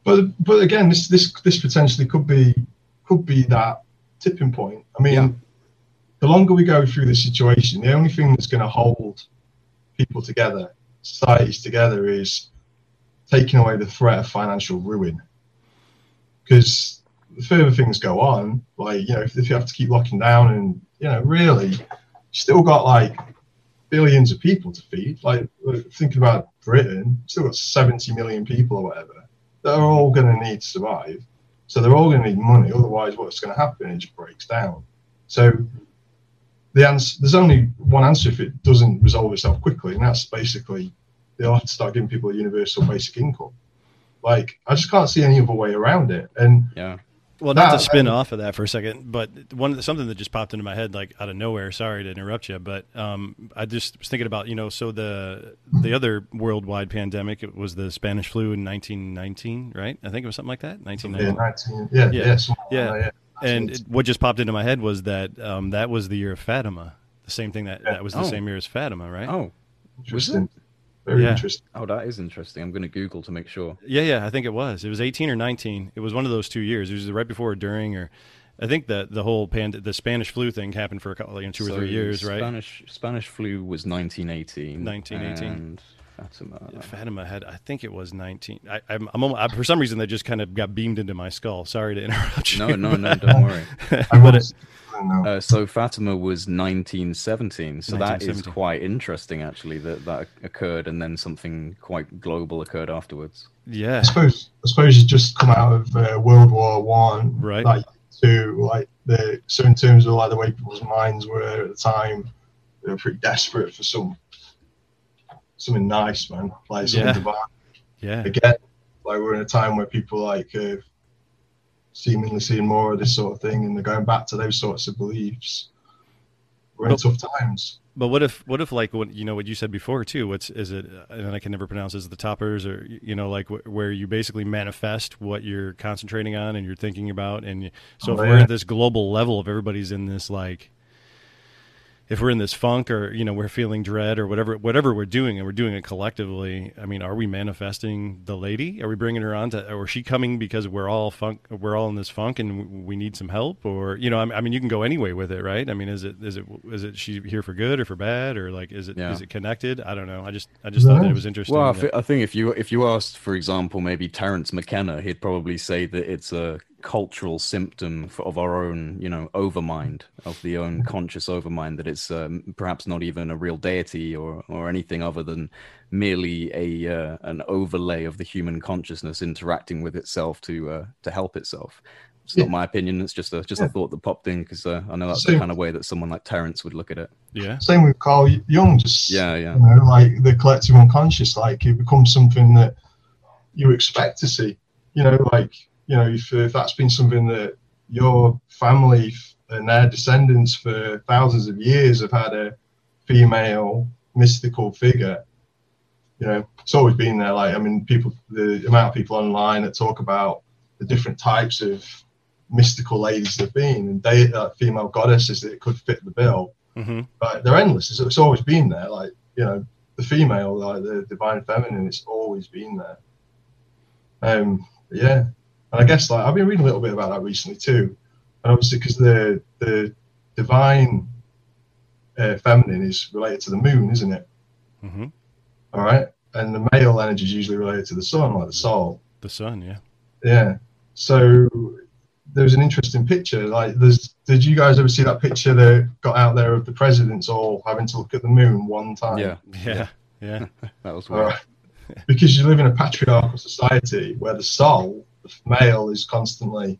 S3: But but again this this this potentially could be could be that tipping point. I mean
S1: Yeah.
S3: the longer we go through this situation the only thing that's going to hold people together societies together is taking away the threat of financial ruin. Because the further things go on like you know if, if you have to keep locking down and you know really still got like billions of people to feed. Like uh, thinking about britain still got 70 million people or whatever. They're all going to need to survive. So they're all going to need money otherwise what's going to happen it just breaks down. So the answer there's only one answer if it doesn't resolve itself quickly and that's basically they'll have to start giving people a universal basic income like i just can't see any other way around it and
S1: yeah
S2: Well, not to spin
S3: I-
S2: off of that for a second, but one something that just popped into my head, like out of nowhere. Sorry to interrupt you, but um, I just was thinking about you know, so the the other worldwide pandemic it was the Spanish flu in 1919, right? I think it was something like that,
S3: yeah
S2: 1919.
S3: 19 yeah
S2: Yeah.
S3: yeah something like
S2: Yeah.
S3: yeah.
S2: And it, what just popped into my head was that um, that was the year of Fatima, the same thing that that was the
S1: Oh.
S2: same year as Fatima, right?
S1: oh
S3: interesting very
S2: Yeah.
S3: interesting
S1: oh that is interesting i'm going to google to make sure
S2: Yeah, yeah, I think it was. It was 18 or 19. It was one of those two years. It was right before or during, or I think that the whole pand- the Spanish flu thing happened for a couple, you know, two or three years, right?
S1: spanish spanish flu was 1918
S2: 1918.
S1: And Fatima.
S2: Fatima had, I think it was 19. I, I'm, I'm, almo- I, for some reason, that just kind of got beamed into my skull. Sorry to interrupt you.
S1: no no no don't worry
S2: but it,
S3: I don't know.
S1: Uh, so Fatima was 1917. So that is quite interesting, actually, that that occurred, and then something quite global occurred afterwards.
S2: yeah,
S3: I suppose I suppose you just come out of uh, World War One,
S2: Right.
S3: Like to like the so in terms of like the way people's minds were at the time, they were pretty desperate for some something nice, man, like something
S2: Yeah.
S3: divine.
S2: yeah,
S3: Again, like we're in a time where people like uh, seemingly seeing more of this sort of thing, and they're going back to those sorts of beliefs. we're in tough times.
S2: But what if what if like what you know what you said before too? What's is it? And I can never pronounce is the toppers or you know like wh- where you basically manifest what you're concentrating on and you're thinking about. And so
S3: Oh,
S2: if we're at this global level, if everybody's in this like if we're in this funk or you know we're feeling dread or whatever whatever we're doing and we're doing it collectively i mean are we manifesting the lady? Are we bringing her on to or is she coming because we're all funk we're all in this funk and we need some help? Or you know i I mean you can go any way with it right? I mean is it is it is it she here for good or for bad? Or like is it is
S1: Yeah.
S2: it connected? I don't know. I just i just thought that it was interesting
S1: Well, I,
S2: that-
S1: I think if you if you asked, for example, maybe Terence McKenna, he'd probably say that it's a cultural symptom for, of our own, you know, overmind, of the own conscious overmind, that it's um, perhaps not even a real deity or or anything other than merely a uh, an overlay of the human consciousness interacting with itself to uh, to help itself. It's not my opinion. It's just a just a thought that popped in because uh, I know that's
S3: So-
S1: the kind of way that someone like Terence would look at it.
S2: yeah
S3: Same with Carl Jung, just
S1: Yeah, yeah.
S3: you know, like the collective unconscious, like it becomes something that you expect to see. You know, like you know, if, if that's been something that your family and their descendants for thousands of years have had a female mystical figure, you know, it's always been there. Like, I mean, people, the amount of people online that talk about the different types of mystical ladies there've been and they, uh, female goddesses that could fit the bill
S2: hmm
S3: like they're endless. It's, it's always been there. Like you know, the female, like the divine feminine, it's always been there. Um, yeah, and I guess like I've been reading a little bit about that recently too, and obviously because the the divine uh, feminine is related to the moon, isn't it?
S2: hmm
S3: All right, and the male energy is usually related to the sun, like the soul.
S2: the sun yeah
S3: Yeah. So there's an interesting picture. Like, there's. Did you guys ever see that picture that got out there of the presidents all having to look at the moon one time?
S1: Yeah,
S2: yeah yeah
S1: that was weird.
S3: right. because you live in a patriarchal society where the soul, the male, is constantly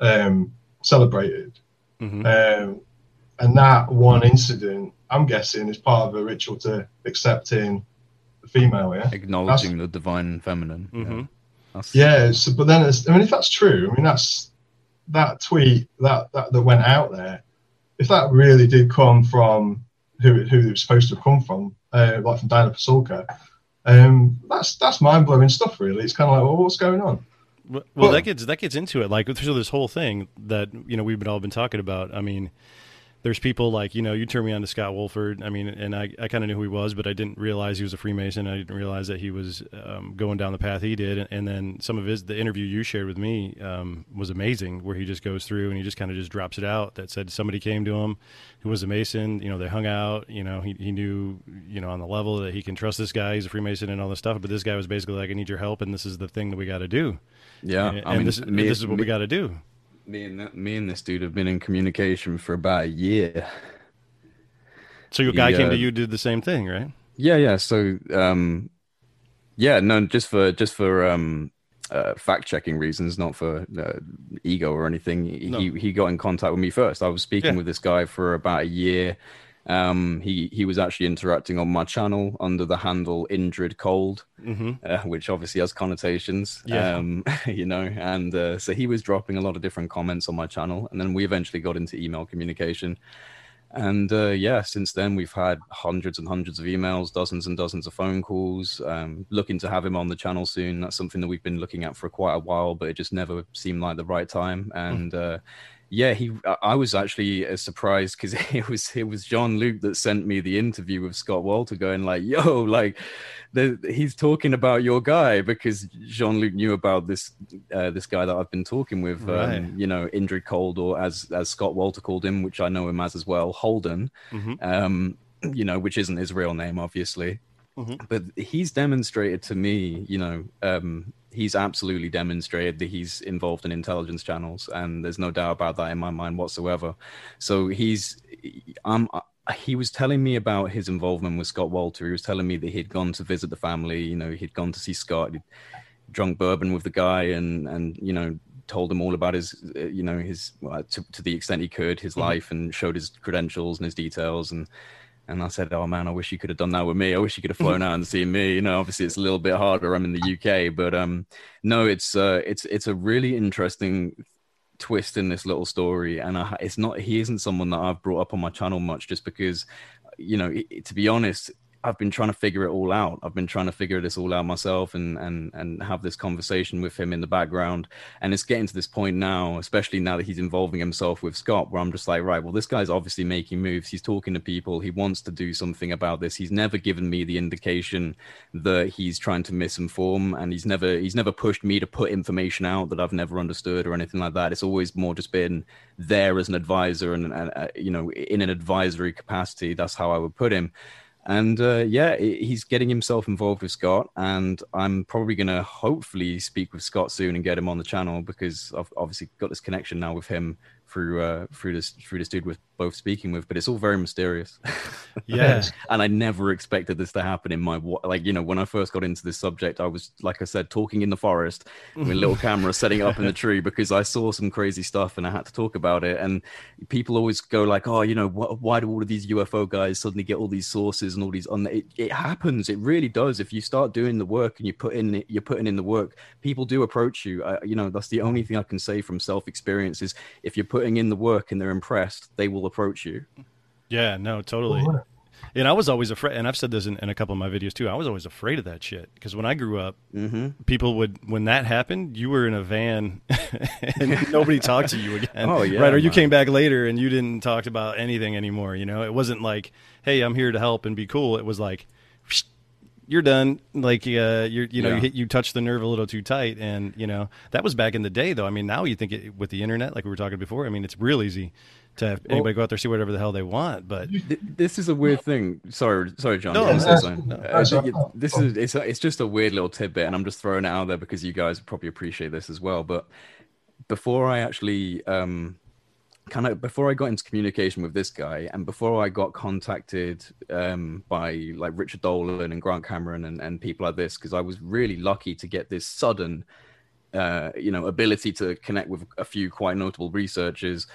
S3: um, celebrated.
S2: hmm
S3: Um, and that one incident, I'm guessing, is part of a ritual to accepting the female. Yeah.
S1: acknowledging the divine feminine.
S2: hmm
S1: Yeah.
S3: Yeah. So, but then, it's, I mean, if that's true, I mean, that's that tweet that, that that went out there. If that really did come from who who it was supposed to have come from, uh, like from Diana Pasulka, um, that's that's mind blowing stuff. Really, it's kind of like, well, what's going on?
S2: Well,
S3: Well-
S2: that gets that gets into it. Like through this whole thing that you know we've been all been talking about. I mean, there's people like you know you turned me on to Scott Wolter. I mean, and I, I kind of knew who he was, but I didn't realize he was a Freemason. I didn't realize that he was um, going down the path he did. And, and then some of his the interview you shared with me um, was amazing, where he just goes through and he just kind of just drops it out that said somebody came to him who was a Mason. You know, they hung out. You know, he he knew you know on the level that he can trust this guy. He's a Freemason and all this stuff. But this guy was basically like, I need your help, and this is the thing that we got to do.
S1: Yeah,
S2: and,
S1: I mean,
S2: this,
S1: me,
S2: this is what
S1: me,
S2: we got to do.
S1: me and that, me and this dude have been in communication for about a year.
S2: So your guy
S1: He,
S2: came to
S1: uh,
S2: you, did the same thing, right?
S1: Yeah, yeah. So, um, yeah, no, just for just for um, uh, fact checking reasons, not for uh, ego or anything. He he got in contact with me first. I was speaking
S2: Yeah.
S1: with this guy for about a year. Um, he he was actually interacting on my channel under the handle Indrid Cold.
S2: Mm-hmm.
S1: uh, which obviously has connotations,
S2: Yeah.
S1: um, you know. And uh, so he was dropping a lot of different comments on my channel, and then we eventually got into email communication. And uh, yeah, since then we've had hundreds and hundreds of emails, dozens and dozens of phone calls. Um, looking to have him on the channel soon. That's something that we've been looking at for quite a while, but it just never seemed like the right time. And uh, yeah, he. I- was actually uh, surprised because it was it was John Luke that sent me the interview with Scott Wolter, going like, "Yo, like, the, he's talking about your guy because Jean Luc knew about this uh, this guy that I've been talking with,
S2: Right.
S1: um, you know, Indrid Cold, or as as Scott Wolter called him, which I know him as as well, Holden,
S2: Mhm.
S1: um, you know, which isn't his real name, obviously.
S2: Mhm.
S1: But he's demonstrated to me, you know, um, he's absolutely demonstrated that he's involved in intelligence channels, and there's no doubt about that in my mind whatsoever. So he's, um, he was telling me about his involvement with Scott Wolter. He was telling me that he'd gone to visit the family. You know, he'd gone to see Scott, he'd drunk bourbon with the guy, and and you know told him all about his, uh, you know, his well, to, to the extent he could, his life, and showed his credentials and his details, and and I said, oh man, I wish you could have done that with me. I wish you could have flown out and seen me. You know, obviously it's a little bit harder. I'm in the UK, but um, no, it's uh, it's it's a really interesting twist in this little story, and I, it's not he isn't someone that I've brought up on my channel much, just because, you know, it, to be honest, I've been trying to figure it all out. I've been trying to figure this all out myself and and and have this conversation with him in the background. And it's getting to this point now, especially now that he's involving himself with Scott, where I'm just like, right, well, this guy's obviously making moves. He's talking to people. He wants to do something about this. He's never given me the indication that he's trying to misinform, and he's never he's never pushed me to put information out that I've never understood or anything like that. It's always more just been there as an advisor and, and uh, you know in an advisory capacity. That's how I would put him and uh, yeah, he's getting himself involved with Scott, and I'm probably going to hopefully speak with Scott soon and get him on the channel because I've obviously got this connection now with him through uh, through this through this dude with both speaking with, but it's all very mysterious.
S2: Yeah,
S1: and I never expected this to happen in my like you know when I first got into this subject, I was like I said talking in the forest with a little camera, setting up in the tree because I saw some crazy stuff and I had to talk about it. And people always go like, oh, you know, wh- why do all of these UFO guys suddenly get all these sources and all these? On it, it happens. It really does. If you start doing the work and you put in you're putting in the work, people do approach you. I, you know, that's the only thing I can say from self experience is if you're putting in the work and they're impressed, they will approach you.
S2: Yeah, no, totally. And I was always afraid, and I've said this in, in, a couple of my videos too. I was always afraid of that shit because when I grew up,
S1: mm-hmm.
S2: people would when that happened, you were in a van and nobody talked to you again.
S1: Oh yeah,
S2: right. Or you came back later and you didn't talk about anything anymore. You know, it wasn't like, "Hey, I'm here to help and be cool." It was like, "You're done." Like, uh, you're you know, yeah. you hit you touched the nerve a little too tight, and you know that was back in the day. Though, I mean, now you think it, with the internet, like we were talking before, I mean, it's real easy to have well, anybody go out there see whatever the hell they want. But
S1: this is a weird thing. Sorry, sorry, John.
S2: No,
S1: no, no, uh, this is it's it's just a weird little tidbit, and I'm just throwing it out there because you guys probably appreciate this as well. But before I actually um, kind of before I got into communication with this guy, and before I got contacted um, by like Richard Dolan and Grant Cameron and, and people like this, because I was really lucky to get this sudden. Uh, you know, ability to connect with a few quite notable researchers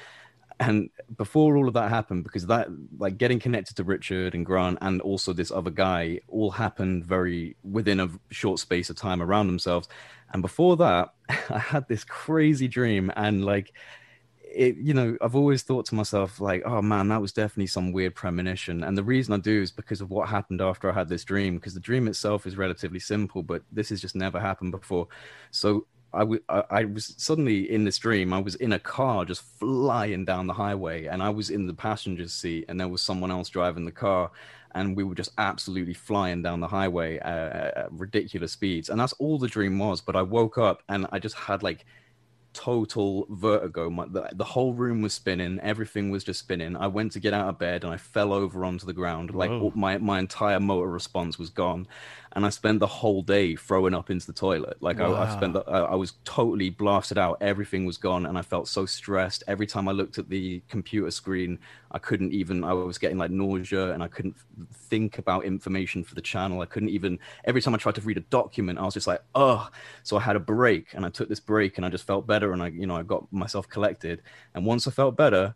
S1: and before all of that happened because that like getting connected to richard and grant and also this other guy all happened very within a short space of time around themselves and before that i had this crazy dream and like it you know i've always thought to myself like oh man that was definitely some weird premonition and the reason i do is because of what happened after i had this dream because the dream itself is relatively simple but this has just never happened before so I, w- I was suddenly in this dream. I was in a car just flying down the highway, and I was in the passenger seat, and there was someone else driving the car, and we were just absolutely flying down the highway at, at ridiculous speeds. And that's all the dream was. But I woke up and I just had like total vertigo. My, the, the, whole room was spinning. Everything was just spinning. I went to get out of bed and I fell over onto the ground. Like my, my entire motor response was gone. And I spent the whole day throwing up into the toilet. Like wow. I, I, spent, the, I, I, was totally blasted out. Everything was gone. And I felt so stressed. Every time I looked at the computer screen, I couldn't even, I was getting like nausea and I couldn't think about information for the channel. I couldn't even, every time I tried to read a document, I was just like, oh. So I had a break and I took this break and I just felt better and I, you know, I got myself collected. And once I felt better,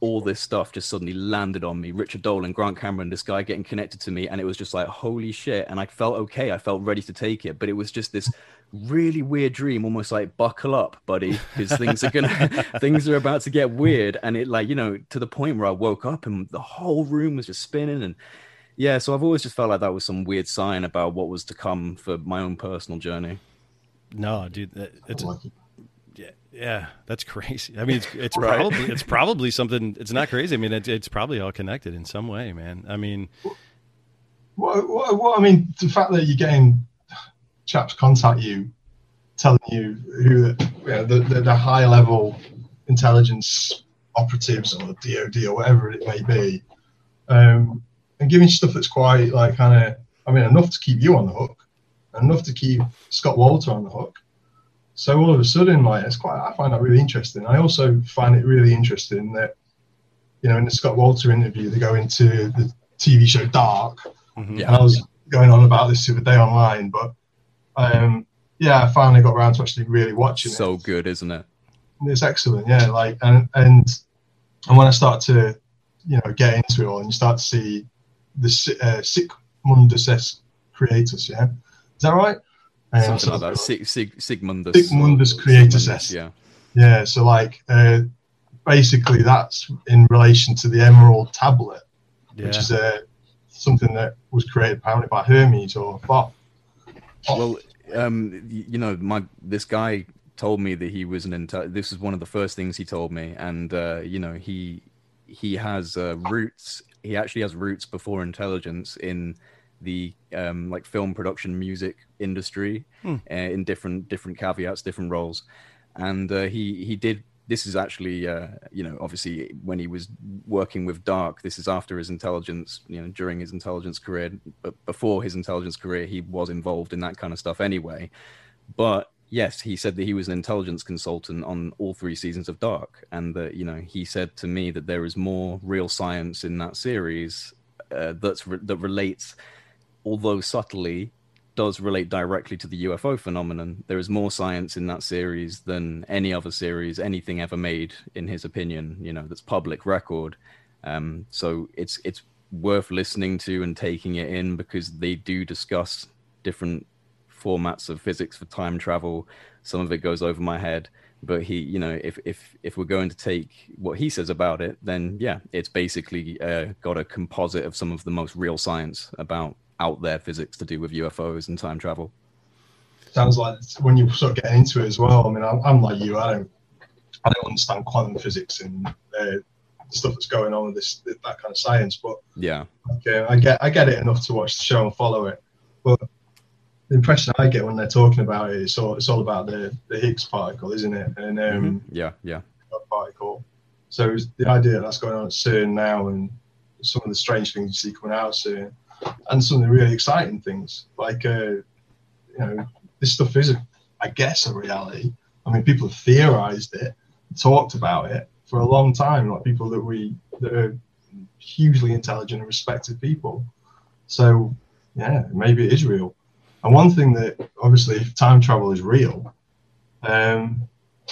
S1: all this stuff just suddenly landed on me. Richard Dolan, Grant Cameron, this guy getting connected to me, and it was just like holy shit. And I felt okay. I felt ready to take it, but it was just this really weird dream, almost like buckle up, buddy, because things are gonna things are about to get weird. And it like you know to the point where I woke up and the whole room was just spinning and. Yeah, so I've always just felt like that was some weird sign about what was to come for my own personal journey.
S2: No, dude, it's yeah, yeah, that's crazy. I mean, it's it's right. probably it's probably something. It's not crazy. I mean, it's it's probably all connected in some way, man. I mean,
S3: what, what, what I mean, the fact that you're getting chaps contact you, telling you who you know, the, the, the high level intelligence operatives or DoD or whatever it may be, um, and giving stuff that's quite like kind of, I mean, enough to keep you on the hook, enough to keep Scott Wolter on the hook so all of a sudden, like it's quite, I find that really interesting. I also find it really interesting that, you know, in the Scott Wolter interview, they go into the TV show Dark. Mm-hmm. And I was going on about this the other day online, but um, yeah, I finally got around to actually really watching
S1: so
S3: it.
S1: So good, isn't it?
S3: It's excellent, yeah. Like and and and when I start to, you know, get into it all, and you start to see the uh, Sic Mundus Creatus, yeah, is that right?
S1: Something like that. Sig, Sig, Sigmundus.
S3: Sic Mundus Creatus.
S1: Yeah.
S3: Yeah, so like uh, basically that's in relation to the Emerald Tablet,
S2: Yeah.
S3: which is uh, something that was created apparently by Hermes or Thoth.
S1: Well, um, you know, my this guy told me that he was an intel. This is one of the first things he told me, and uh, you know, he he has uh, roots. He actually has roots before intelligence in the um, like film production, music industry,
S2: Hmm.
S1: uh, in different different caveats, different roles, and uh, he he did. This is actually, uh, you know, obviously when he was working with Dark. This is after his intelligence, you know, during his intelligence career. But before his intelligence career, he was involved in that kind of stuff anyway. But yes, he said that he was an intelligence consultant on all three seasons of Dark, and that you know he said to me that there is more real science in that series uh, that's re- that relates, although subtly, does relate directly to the UFO phenomenon. There is more science in that series than any other series, anything ever made, in his opinion. You know, that's public record. Um, so it's it's worth listening to and taking it in because they do discuss different formats of physics for time travel. Some of it goes over my head, but he, you know, if if if we're going to take what he says about it, then yeah, it's basically uh, got a composite of some of the most real science about out there physics to do with UFOs and time travel.
S3: Sounds like when you sort of get into it as well. I mean, I'm, I'm like you. I don't, I don't understand quantum physics and uh, stuff that's going on with this that kind of science, but
S1: Yeah,
S3: Okay, I get I get it enough to watch the show and follow it, but the impression I get when they're talking about it, it's all it's all about the, the Higgs particle, isn't it? And um,
S1: Mhm. yeah, yeah.
S3: particle. So the idea that that's going on at CERN now, and some of the strange things you see coming out of CERN, and some of the really exciting things, like uh, you know, this stuff is, a, I guess, a reality. I mean, people have theorized it, talked about it for a long time, like people that we that are hugely intelligent and respected people. So yeah, maybe it is real. And one thing that obviously, if time travel is real, um,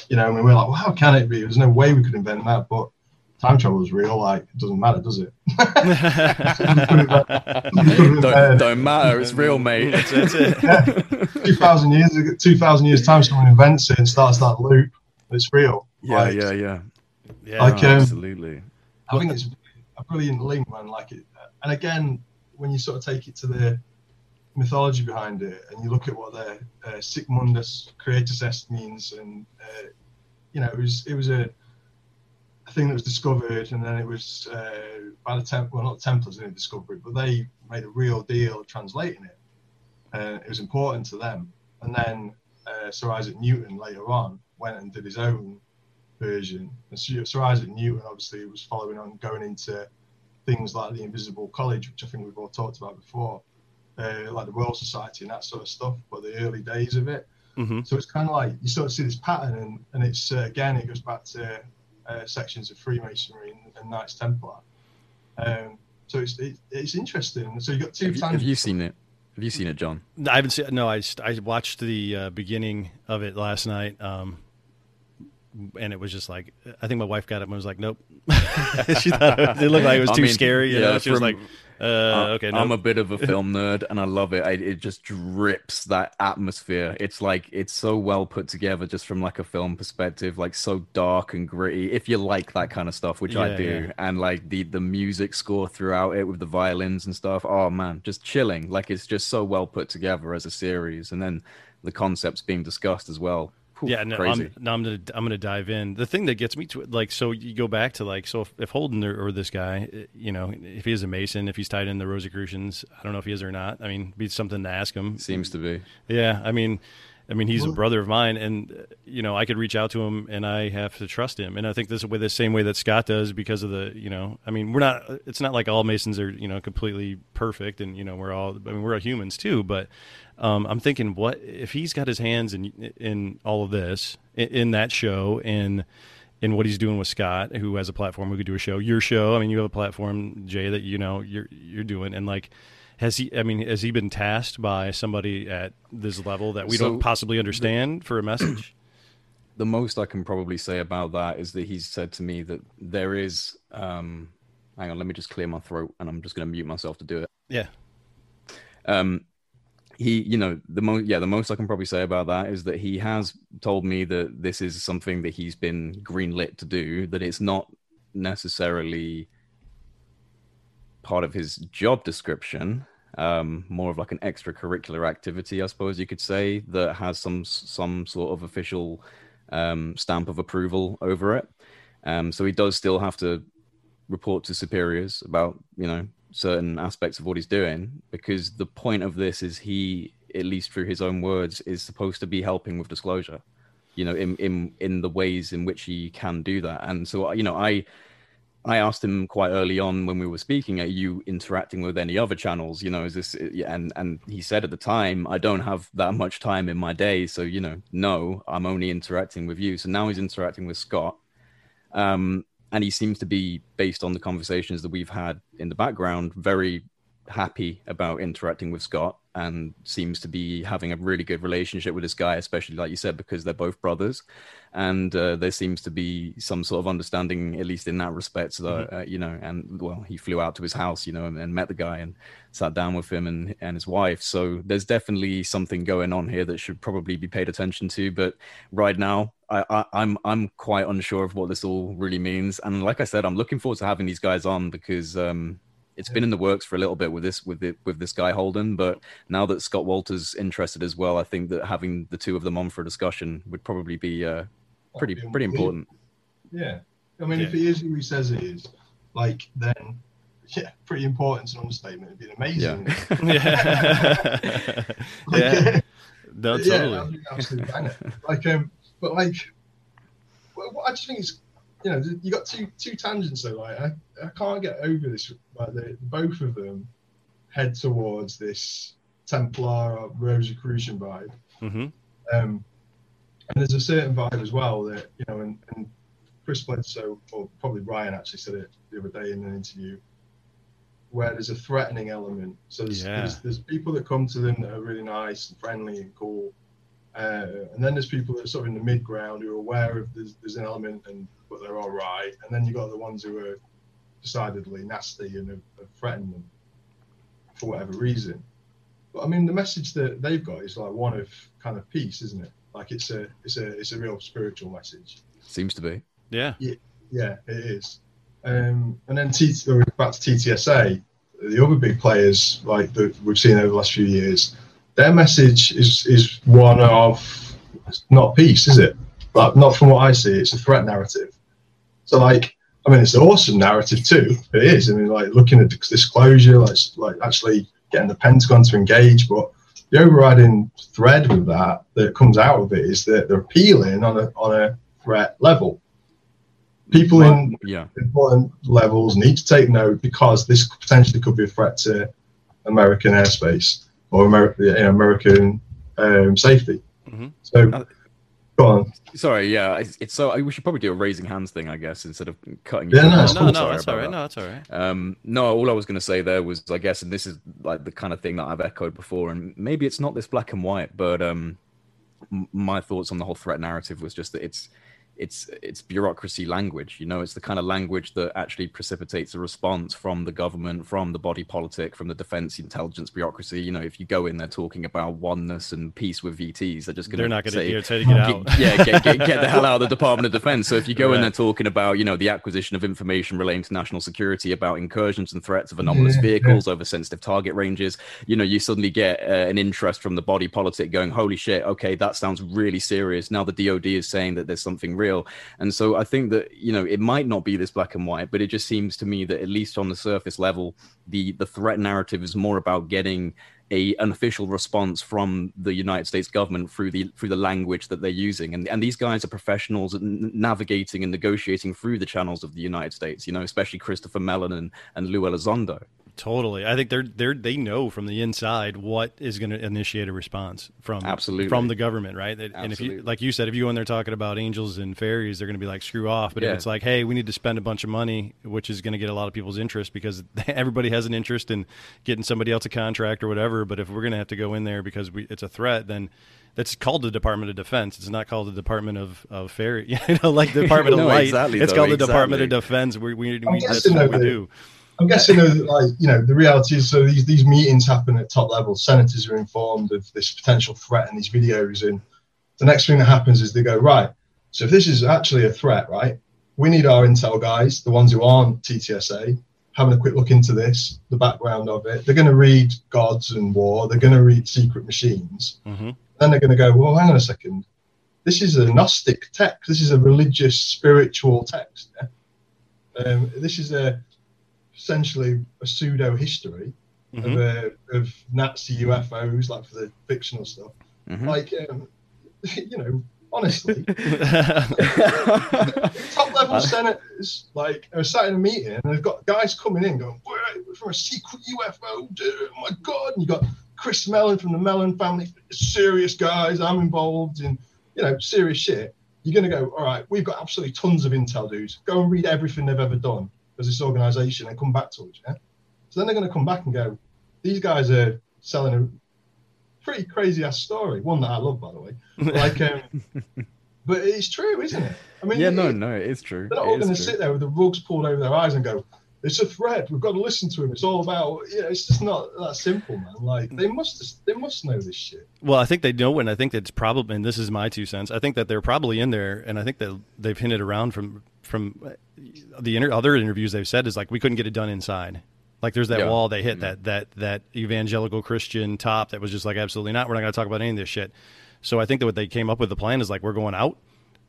S3: you know, I mean, we're like, well, how can it be? There's no way we could invent that, but time travel is real. Like, it doesn't matter, does it?
S1: don't, don't matter. It's real, mate.
S2: That's, that's it.
S3: Yeah. 2,000 years, 2,000 years time, someone invents it and starts that loop. It's real.
S1: yeah,
S3: Like,
S1: yeah, yeah.
S2: Yeah.
S3: Like,
S1: No,
S3: um,
S1: absolutely.
S3: I think it's a brilliant link, man. Like it, and again, when you sort of take it to the mythology behind it, and you look at what the uh, Sic Mundus Creatus Est means, and uh, you know, it was it was a, a thing that was discovered, and then it was uh, by the temp, well, not the Templars didn't discover it, but they made a real deal of translating it. Uh, it was important to them, and then uh, Sir Isaac Newton later on went and did his own version. And Sir Isaac Newton obviously was following on going into things like the Invisible College, which I think we've all talked about before, uh, like the Royal Society and that sort of stuff, but the early days of it.
S2: Mhm.
S3: So it's kind of like you sort of see this pattern, and, and it's uh, again, it goes back to uh, sections of Freemasonry and, and Knights Templar. Um, so it's it, it's interesting. So you got two
S1: Have you, have you seen it? Have you seen it, John?
S2: I haven't seen. No, I I watched the uh, beginning of it last night, um, and it was just like I think my wife got it and was like, "Nope." she thought it, it looked like it was
S1: I
S2: too
S1: mean,
S2: scary. You
S1: yeah,
S2: know, she was like, uh, "Okay, no."
S1: I'm a bit of a film nerd, and I love it. I, it just drips that atmosphere. It's like it's so well put together, just from like a film perspective, like so dark and gritty. If you like that kind of stuff, which I do,
S2: yeah.
S1: and like the the music score throughout it with the violins and stuff. Oh man, just chilling. Like it's just so well put together as a series, and then the concepts being discussed as well. Whew,
S2: yeah, no,
S1: crazy.
S2: I'm, no, I'm gonna I'm gonna dive in. The thing that gets me to it, like, so you go back to like, so if, if Holden or, or this guy, uh, you know, if he is a Mason, if he's tied in the Rosicrucians, I don't know if he is or not. I mean, it'd be something to ask him.
S1: Seems to be.
S2: Yeah, I mean, I mean, he's a brother of mine, and uh, you know, I could reach out to him, and I have to trust him. And I think this way the same way that Scott does because of the, you know, I mean, we're not. It's not like all Masons are, you know, completely perfect, and you know, we're all. I mean, we're all humans too. But um, I'm thinking, what if he's got his hands in in all of this in, in that show in in what he's doing with Scott, who has a platform, who could do a show. Your show, I mean, you have a platform, Jay, that you know you're you're doing, and like, has he? I mean, has he been tasked by somebody at this level that we
S1: So,
S2: don't possibly understand for a message?
S1: the most I can probably say about that is that he's said to me that there is. Um, hang on, let me just clear my throat, and I'm just going to mute myself to do it.
S2: yeah,
S1: Um, he, you know, the most, yeah, the most I can probably say about that is that he has told me that this is something that he's been greenlit to do, that it's not necessarily part of his job description, um, more of like an extracurricular activity, I suppose you could say, that has some some sort of official um, stamp of approval over it. Um, so he does still have to report to superiors about you know certain aspects of what he's doing because the point of this is he at least through his own words is supposed to be helping with disclosure you know in in in the ways in which he can do that and so you know i I asked him quite early on when we were speaking, "Are you interacting with any other channels? You know, is this?" And and he said at the time, "I don't have that much time in my day, so you know, no, I'm only interacting with you." So now he's interacting with Scott, um, and he seems to be, based on the conversations that we've had in the background, very happy about interacting with Scott and seems to be having a really good relationship with this guy, especially like you said, because they're both brothers, and uh, there seems to be some sort of understanding, at least in that respect. So mm-hmm. uh, you know, and well, he flew out to his house, you know, and, and, met the guy and sat down with him and and his wife. So there's definitely something going on here that should probably be paid attention to. But right now, I, I, I'm I'm quite unsure of what this all really means. And like I said, I'm looking forward to having these guys on because um, it's been in the works for a little bit with this with it with this guy Holden, but now that Scott Wolter's interested as well, I think that having the two of them on for a discussion would probably be uh, pretty be pretty important.
S3: Yeah, I mean, yeah. if he is who he says he is, like then yeah, pretty important. It's an understatement. It'd be amazing.
S2: Yeah. yeah. like, yeah. No, totally.
S3: Yeah, absolutely like, um, but like, well, I just think it's you know, you got two two tangents though. Like, I, I can't get over this. Like, the, both of them head towards this Templar or Rosicrucian vibe.
S2: Mm-hmm.
S3: Um, and there's a certain vibe as well that you know, and, and Chris Bledsoe, or probably Ryan actually said it the other day in an interview, where there's a threatening element. So there's, yeah. there's, there's people that come to them that are really nice and friendly and cool, uh, and then there's people that are sort of in the mid ground who are aware of there's, there's an element and but they're all right. And then you've got the ones who are decidedly nasty and have, have threatened them for whatever reason. But I mean, the message that they've got is like one of kind of peace, isn't it? Like it's a it's a it's a real spiritual message.
S1: Seems to be.
S2: Yeah.
S3: Yeah, yeah it is. Um, and then T- back to TTSA, the other big players like that we've seen over the last few years, their message is is one of not peace, is it? But not from what I see. It's a threat narrative. So like, I mean, it's an awesome narrative too. It is. I mean, like looking at disclosure, like like actually getting the Pentagon to engage, but the overriding thread with that that comes out of it is that they're appealing on a on a threat level. People in
S1: yeah.
S3: important levels need to take note because this potentially could be a threat to American airspace or American you know, American um, safety.
S1: Mm-hmm.
S3: So uh, Go on.
S1: Sorry, yeah, it's, it's, so we should probably do a raising hands thing, I guess, instead of cutting.
S3: Yeah, no,
S2: no, no, that's all right. That. No, that's all right.
S1: Um, no, all I was going to say there was, I guess, and this is like the kind of thing that I've echoed before, and maybe it's not this black and white, but um, my thoughts on the whole threat narrative was just that it's it's it's bureaucracy language you know? It's the kind of language that actually precipitates a response from the government from the body politic from the defense intelligence bureaucracy. You know if you go in there talking about oneness and peace with ETs they're just going to
S2: they're not going to say to get out
S1: get, yeah get, get, get, the hell out of the department of defense. So if you go right. in there talking about you know the acquisition of information relating to national security about incursions and threats of anomalous yeah, vehicles over sensitive target ranges you know you suddenly get uh, an interest from the body politic going holy shit okay that sounds really serious. Now the dod is saying that there's something real real. And so I think that you know it might not be this black and white, but it just seems to me that at least on the surface level, the the threat narrative is more about getting a an official response from the United States government through the through the language that they're using, and and these guys are professionals n- navigating and negotiating through the channels of the United States. You know, especially Christopher Mellon and, and Lou Elizondo.
S2: Totally. I think they're they're they know from the inside what is going to initiate a response from
S1: absolutely
S2: from the government, right? And absolutely. if you like you said, if you go in there talking about angels and fairies, they're going to be like screw off. But yeah. if it's like, hey, we need to spend a bunch of money, which is going to get a lot of people's interest because everybody has an interest in getting somebody else a contract or whatever. But if we're going to have to go in there because we, it's a threat, then that's called the Department of Defense. It's not called the Department of of Fairy, you know, like the Department no, of Light. Exactly, it's though, called the exactly. Department of Defense. We we, we that's what we do.
S3: I'm guessing though that like you know the reality is so these these meetings happen at top level. Senators are informed of this potential threat and these videos, and the next thing that happens is they go right. So if this is actually a threat, right, we need our intel guys, the ones who aren't TTSA, having a quick look into this, the background of it. They're going to read Gods and War. They're going to read Sekret Machines.
S2: Mm-hmm.
S3: Then they're going to go, well, hang on a second. This is a Gnostic text. This is a religious, spiritual text. Yeah? Um, this is a essentially a pseudo history
S2: Mhm.
S3: of, uh, of Nazi UFOs, like for the fictional stuff.
S1: Mhm.
S3: Like, um, you know, honestly,
S1: Mm-hmm.
S3: top level senators like are sat in a meeting and they've got guys coming in going, We're we're from a secret UFO, dude. Oh my god! And you got Chris Mellon from the Mellon family, serious guys. I'm involved in, you know, serious shit. You're gonna go, all right. We've got absolutely tons of intel, dudes. Go and read everything they've ever done as this organization and come back to us. Yeah. So then they're gonna come back and go, these guys are selling a pretty crazy ass story. One that I love, by the way. Like, um, but it's true, isn't it? I mean,
S1: yeah, no,
S3: it-
S1: no, it's true.
S3: they're not
S1: It
S3: all going to sit there with the rugs pulled over their eyes and go, "It's a threat. We've got to listen to him. It's all about." You know, it's just not that simple, man. Like they must, they must know this shit.
S2: Well, I think they know, and I think that's probably, and this is my two cents. I think that they're probably in there, and I think that they've hinted around from from uh, the inter- other interviews they've said is like we couldn't get it done inside. Like there's that
S1: Yeah.
S2: wall they hit that that that evangelical Christian top that was just like absolutely not. We're not going to talk about any of this shit. So I think that what they came up with the plan is like we're going out.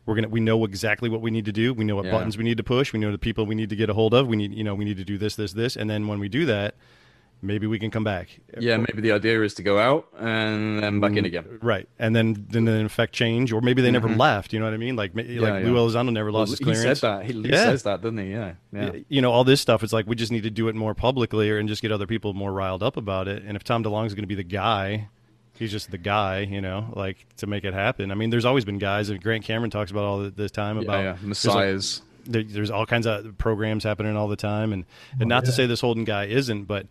S2: We're gonna we know exactly what we need to do. We know what
S1: Yeah.
S2: buttons we need to push. We know the people we need to get a hold of. We need you know we need to do this this this, and then when we do that, maybe we can come back.
S1: Yeah, maybe the idea is to go out and then back in again.
S2: Right, and then then the effect change, or maybe they never left. You know what I mean? Like like
S1: Mm-hmm. yeah.
S2: Lou Elizondo never lost his
S1: he said that. He,
S2: Yeah.
S1: says that, doesn't he? Yeah, yeah.
S2: You know all this stuff. It's like we just need to do it more publicly, or and just get other people more riled up about it. And if Tom DeLonge is going to be the guy, he's just the guy. You know, like to make it happen. I mean, there's always been guys. And Grant Cameron talks about all the, this time about
S1: yeah. Messiahs.
S2: there, there's all kinds of programs happening all the time, and and not to
S3: yeah.
S2: say this Holden guy isn't, but.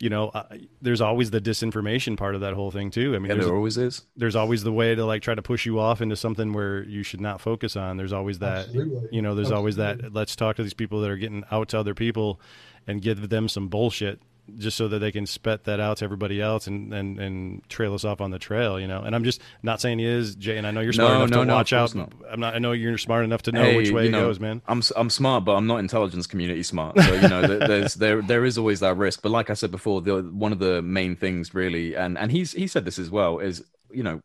S2: You know, uh, there's always the disinformation part of that whole thing too. I mean,
S1: yeah,
S2: there's,
S1: there always is.
S2: there's always the way to like try to push you off into something where you should not focus on. There's always that,
S3: Absolutely.
S2: you know, there's always that. Let's talk to these people that are getting out to other people and give them some bullshit just so that they can spit that out to everybody else and, and, and trail us off on the trail, you know. And I'm just not saying he is, Jay, and I know you're smart
S1: No,
S2: enough
S1: no,
S2: to
S1: no,
S2: watch out.
S1: not.
S2: I'm not. I know you're smart enough to know
S1: Hey,
S2: which way
S1: you
S2: it
S1: know,
S2: goes, man.
S1: I'm I'm smart, but I'm not intelligence community smart. So you know, there, there's there there is always that risk. But like I said before, the one of the main things really, and and he's he said this as well, is you know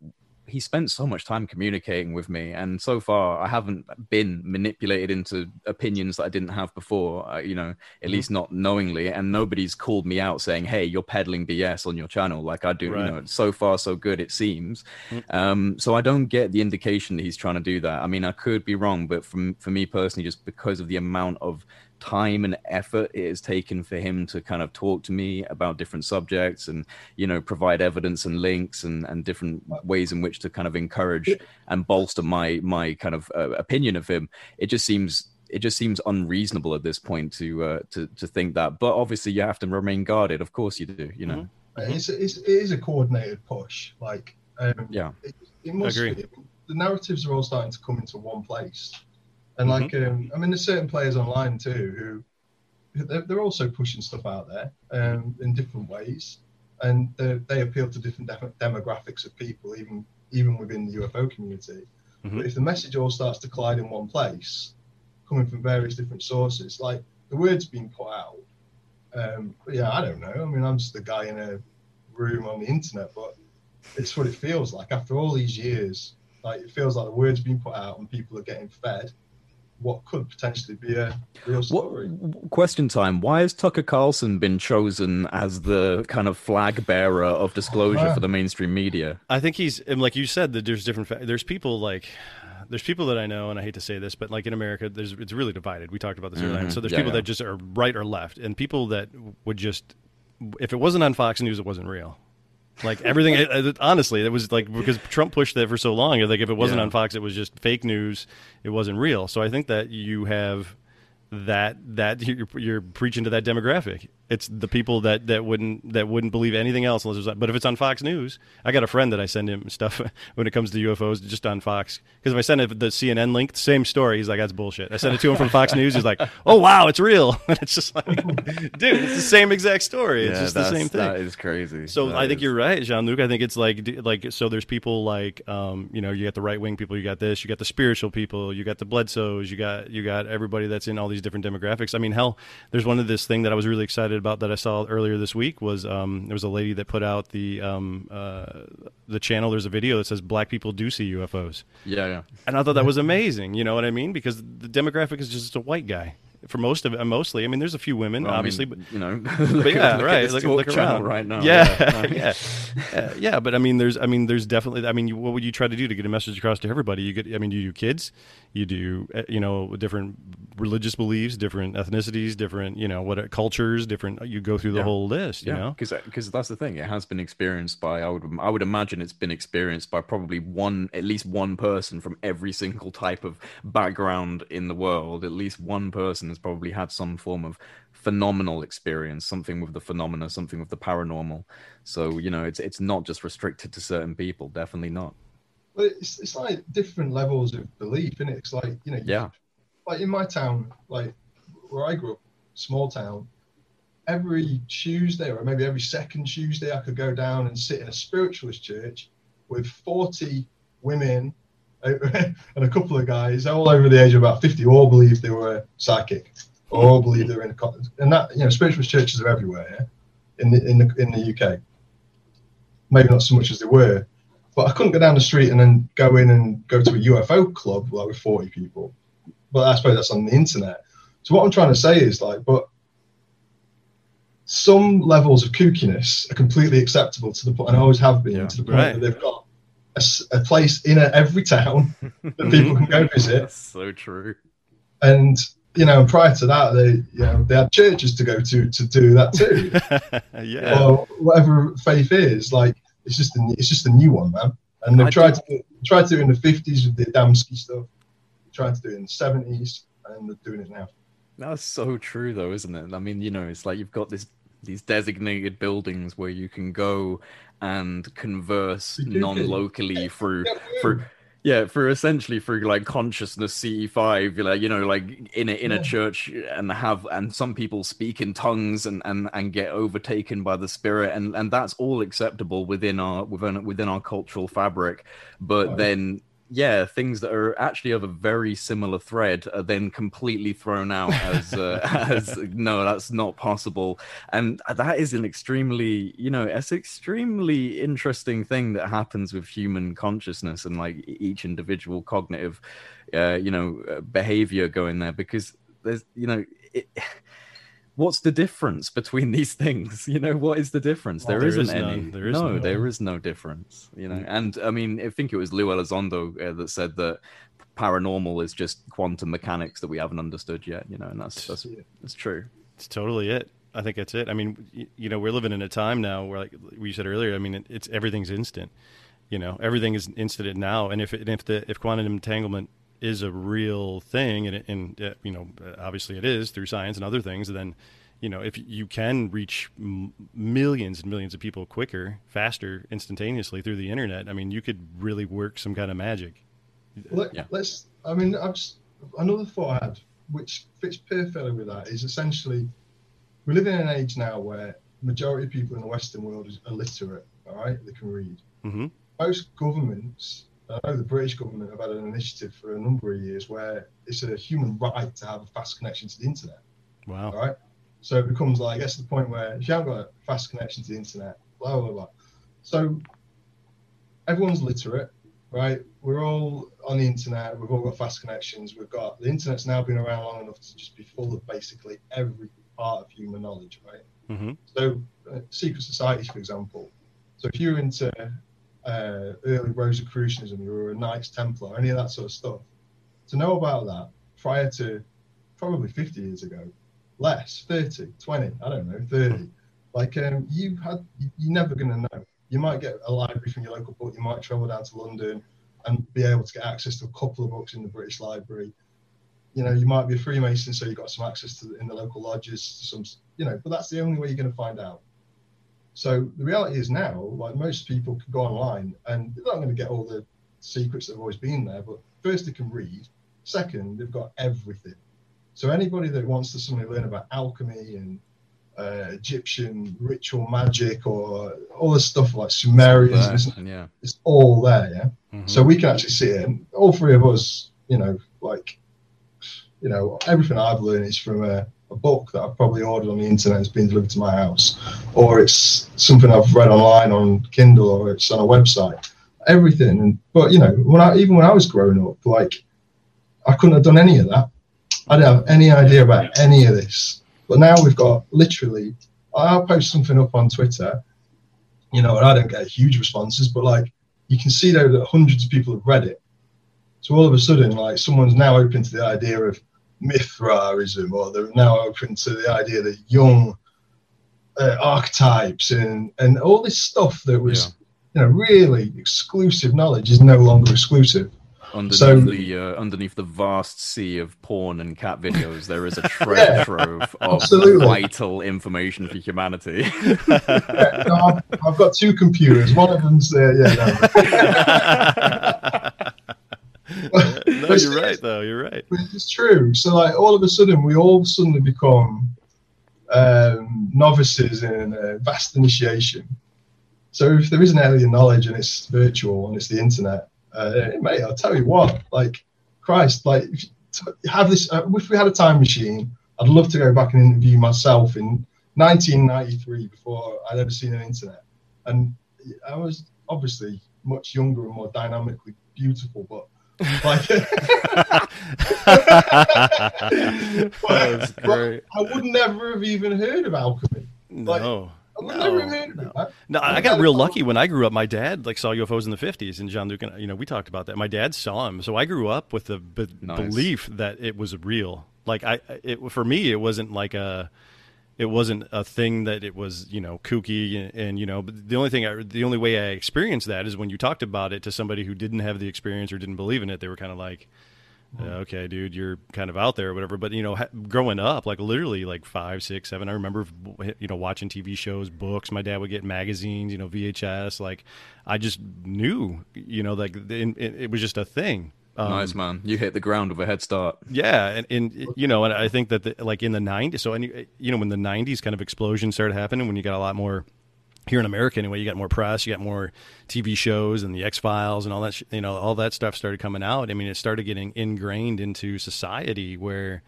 S1: he spent so much time communicating with me, and so far I haven't been manipulated into opinions that I didn't have before. Uh, you know, at least not knowingly, and nobody's called me out saying, "Hey, you're peddling BS on your channel," like I do.
S2: Right.
S1: You know, so far so good it seems. Um, so I don't get the indication that he's trying to do that. I mean, I could be wrong, but from for me personally, just because of the amount of time and effort it has taken for him to kind of talk to me about different subjects and you know provide evidence and links and and different ways in which to kind of encourage and bolster my my kind of uh, opinion of him it just seems it just seems unreasonable at this point to uh, to to think that but obviously you have to remain guarded of course you do you know
S3: It's, it's it is a coordinated push. Like um,
S1: yeah
S3: it, it must
S2: Agree.
S3: be. The narratives are all starting to come into one place, and like um, I mean, there's certain players online too who they're, they're also pushing stuff out there um, in different ways, and they they appeal to different def- demographics of people, even even within the UFO community.
S2: Mhm.
S3: But if the message all starts to collide in one place, coming from various different sources, like the words being put out. Um, yeah, I don't know. I mean, I'm just a guy in a room on the internet, but it's what it feels like after all these years. Like it feels like the words being put out and people are getting fed what could potentially be a real
S1: What question time? Why has Tucker Carlson been chosen as the kind of flag bearer of disclosure for the mainstream media?
S2: I think he's and like you said that there's different. Fa- there's people like there's people that I know, and I hate to say this, but like in America, there's it's really divided. We talked about this earlier.
S1: Mhm.
S2: So there's
S1: Yeah,
S2: people
S1: yeah.
S2: that just are right or left, and people that would just if it wasn't on Fox News, it wasn't real. Like everything, it, it- honestly, it was like because Trump pushed that for so long. Like if it wasn't
S1: Yeah.
S2: on Fox, it was just fake news. It wasn't real. So I think that you have that that you're, you're preaching to that demographic. It's the people that, that wouldn't that wouldn't believe anything else unless it was. But if it's on Fox News, I got a friend that I send him stuff when it comes to UFOs just on Fox. Because if I send it the CNN link, same story. He's like, "That's bullshit." I send it to him from Fox News. He's like, "Oh wow, it's real." And it's just like, dude, it's the same exact story. It's
S1: Yeah,
S2: just the same thing.
S1: That is crazy.
S2: So
S1: That
S2: I think
S1: is-
S2: you're right, Jean Luc. I think it's like like so. There's people like um, you know you got the right wing people, you got this, you got the spiritual people, you got the Bledsoes, you got you got everybody that's in all these different demographics. I mean, hell, there's one of this thing that I was really excited about that I saw earlier this week was um, there was a lady that put out the um, uh, the channel. There's a video that says black people do see UFOs,
S1: Yeah, yeah.
S2: and I thought that was amazing. You know what I mean? Because the demographic is just a white guy for most of it. Mostly, I mean, there's a few women,
S1: Well, I
S2: obviously,
S1: mean,
S2: but
S1: you know,
S2: but yeah,
S1: look
S2: right. Look, look around
S1: right now.
S2: Yeah,
S1: no.
S2: yeah, Uh, yeah. But I mean, there's, I mean, there's definitely. I mean, you, what would you try to do to get a message across to everybody? You get, I mean, do you do kids, you do, uh, you know, different religious beliefs, different ethnicities, different, you know, what uh, cultures, different. Uh, you go through the
S1: Yeah.
S2: whole list. You
S1: yeah,
S2: know,
S1: because because uh, that's the thing. It has been experienced by I would I would imagine it's been experienced by probably one at least one person from every single type of background in the world. At least one person has probably had some form of phenomenal experience, something with the phenomena, something with the paranormal. So you know, it's it's not just restricted to certain people. Definitely not.
S3: But it's, it's like different levels of belief, isn't it? It's like, you know,
S1: Yeah.
S3: like in my town, like where I grew up, small town, every Tuesday or maybe every second Tuesday, I could go down and sit in a spiritualist church with 40 women and a couple of guys, all over the age of about 50, all believed they were psychic, all believed they were in a and that you know, spiritualist churches are everywhere yeah, in the in the in the UK. Maybe not so much as they were, but I couldn't go down the street and then go in and go to a UFO club like with 40 people. But I suppose that's on the internet. So what I'm trying to say is like, but some levels of kookiness are completely acceptable to the point, and always have been
S1: Yeah.
S3: to the point
S2: Right.
S3: that they've got a place in a, every town that people can go visit.
S1: That's so true.
S3: And you know, prior to that, they you know they had churches to go to to do that too,
S2: yeah.
S3: or whatever faith is. Like it's just a, it's just a new one, man. And they've
S1: I
S3: tried
S1: do-
S3: to tried to do it in the fifties with the Adamski stuff. Tried to do it in the seventies, and they're doing it now.
S1: That's so true, though, isn't it? I mean, you know, it's like you've got this these designated buildings where you can go and converse non-locally through through yeah for essentially through like consciousness CE5 you're like you know like in a in a
S3: Yeah.
S1: church and have and some people speak in tongues and and and get overtaken by the spirit and and that's all acceptable within our within within our cultural fabric but
S3: Right.
S1: then yeah things that are actually of a very similar thread are then completely thrown out as uh, as no that's not possible. And that is an extremely you know it's extremely interesting thing that happens with human consciousness and like each individual cognitive uh, you know behavior going there because there's you know it, what's the difference between these things you know what is the difference
S3: Well,
S1: there
S2: there is
S1: isn't any
S2: none. There is
S1: no
S2: none.
S1: there is no difference you know and i mean i think it was lou elizondo uh, that said that paranormal is just quantum mechanics that we haven't understood yet you know and that's that's, that's true
S2: It's totally it. I think that's it. I mean, you know, we're living in a time now where, like we said earlier, I mean, it, it's everything's instant. You know, everything is instant now. And if and if the if quantum entanglement is a real thing, and and uh, you know, uh, obviously it is through science and other things, then you know, if you can reach m- millions and millions of people quicker, faster, instantaneously through the internet, I mean, you could really work some kind of magic.
S3: Let,
S1: Yeah.
S3: Let's. I mean, I've just another thought I had, which fits perfectly with that, is essentially we live in an age now where majority of people in the Western world is illiterate. All right, they can read.
S2: hmm
S3: Most governments, I know the British government have had an initiative for a number of years where it's a human right to have a fast connection to the internet.
S2: Wow.
S3: All right. So it becomes like, that's the point where if you haven't got a fast connection to the internet, blah, blah, blah. So everyone's literate, right? We're all on the internet. We've all got fast connections. We've got the internet's now been around long enough to just be full of basically every part of human knowledge, right?
S2: hmm
S3: So, uh, secret societies, for example. So, if you're into uh, early Rosicrucianism, you were a Knights Templar, any of that sort of stuff, to know about that prior to probably 50 years ago, less, 30, 20, I don't know, 30, like um, you had, you- you're never going to know. You might get a library from your local book, you might travel down to London and be able to get access to a couple of books in the British Library. you know, you might be a Freemason, so you've got some access to the, in the local lodges, some, you know, but that's the only way you're going to find out. So the reality is now, like most people can go online and they're not going to get all the secrets that have always been there, but first they can read. Second, they've got everything. So anybody that wants to suddenly learn about alchemy and uh, Egyptian ritual magic or all this stuff like Sumerians, it's,
S1: yeah.
S3: it's all there. Yeah.
S2: Mhm.
S3: So we can actually see it. And all three of us, you know, like, you know, everything I've learned is from a, a book that I've probably ordered on the internet that's been delivered to my house, or it's something I've read online on Kindle, or it's on a website. Everything. And but you know, when I even when I was growing up, like, I couldn't have done any of that. I didn't have any idea about any of this. But now we've got literally. I'll post something up on Twitter, you know, and I don't get huge responses, but like you can see though that hundreds of people have read it. So all of a sudden, like someone's now open to the idea of Mithraism, or they're now open to the idea that Jung uh, archetypes and and all this stuff that was, you know, really exclusive knowledge is no longer exclusive.
S1: Underneath
S3: So-
S1: the uh, underneath the vast sea of porn and cat videos, there is a treasure trove of
S3: Absolutely.
S1: vital information for humanity.
S3: Yeah, no, I've, I've got two computers. One of them's uh, yeah. No.
S2: no, you're right though. You're right.
S3: It's true. So like all of a sudden, we all suddenly become um, novices in a vast initiation. So if there is an alien knowledge and it's virtual and it's the internet, uh, mate, I'll tell you what, like Christ, like have this. Uh, if we had a time machine, I'd love to go back and interview myself in 1993 before I'd ever seen an internet, and I was obviously much younger and more dynamically beautiful, but like.
S2: That's
S3: But
S2: great.
S3: I would never have even heard of alchemy. Like,
S2: No.
S3: I
S2: No,
S3: never have heard of
S2: no.
S3: it.
S2: No, I got real lucky when I grew up. My dad like saw UFOs in the fifties, and Jean Luc and you know we talked about that. My dad saw him, so I grew up with the b-
S1: Nice.
S2: belief that it was real. Like I, it for me, it wasn't like a, it wasn't a thing that it was you know kooky and, and you know. But the only thing, I, the only way I experienced that is when you talked about it to somebody who didn't have the experience or didn't believe in it. They were kind of like. "Uh, Okay, dude, you're kind of out there or whatever. But you know, ha- growing up, like literally, like five, six, seven, I remember, you know, watching TV shows, books. My dad would get magazines, you know, VHS. Like, I just knew, you know, like it was just a thing. Um,
S1: nice man, you hit the ground with a head start.
S2: yeah, and, and you know, and I think that the, like in the '90s, so any, you know, when the '90s kind of explosion started happening, when you got a lot more here in America anyway, you got more press, you got more TV shows and the X Files and all that, sh- you know, all that stuff started coming out. I mean, it started getting ingrained into society where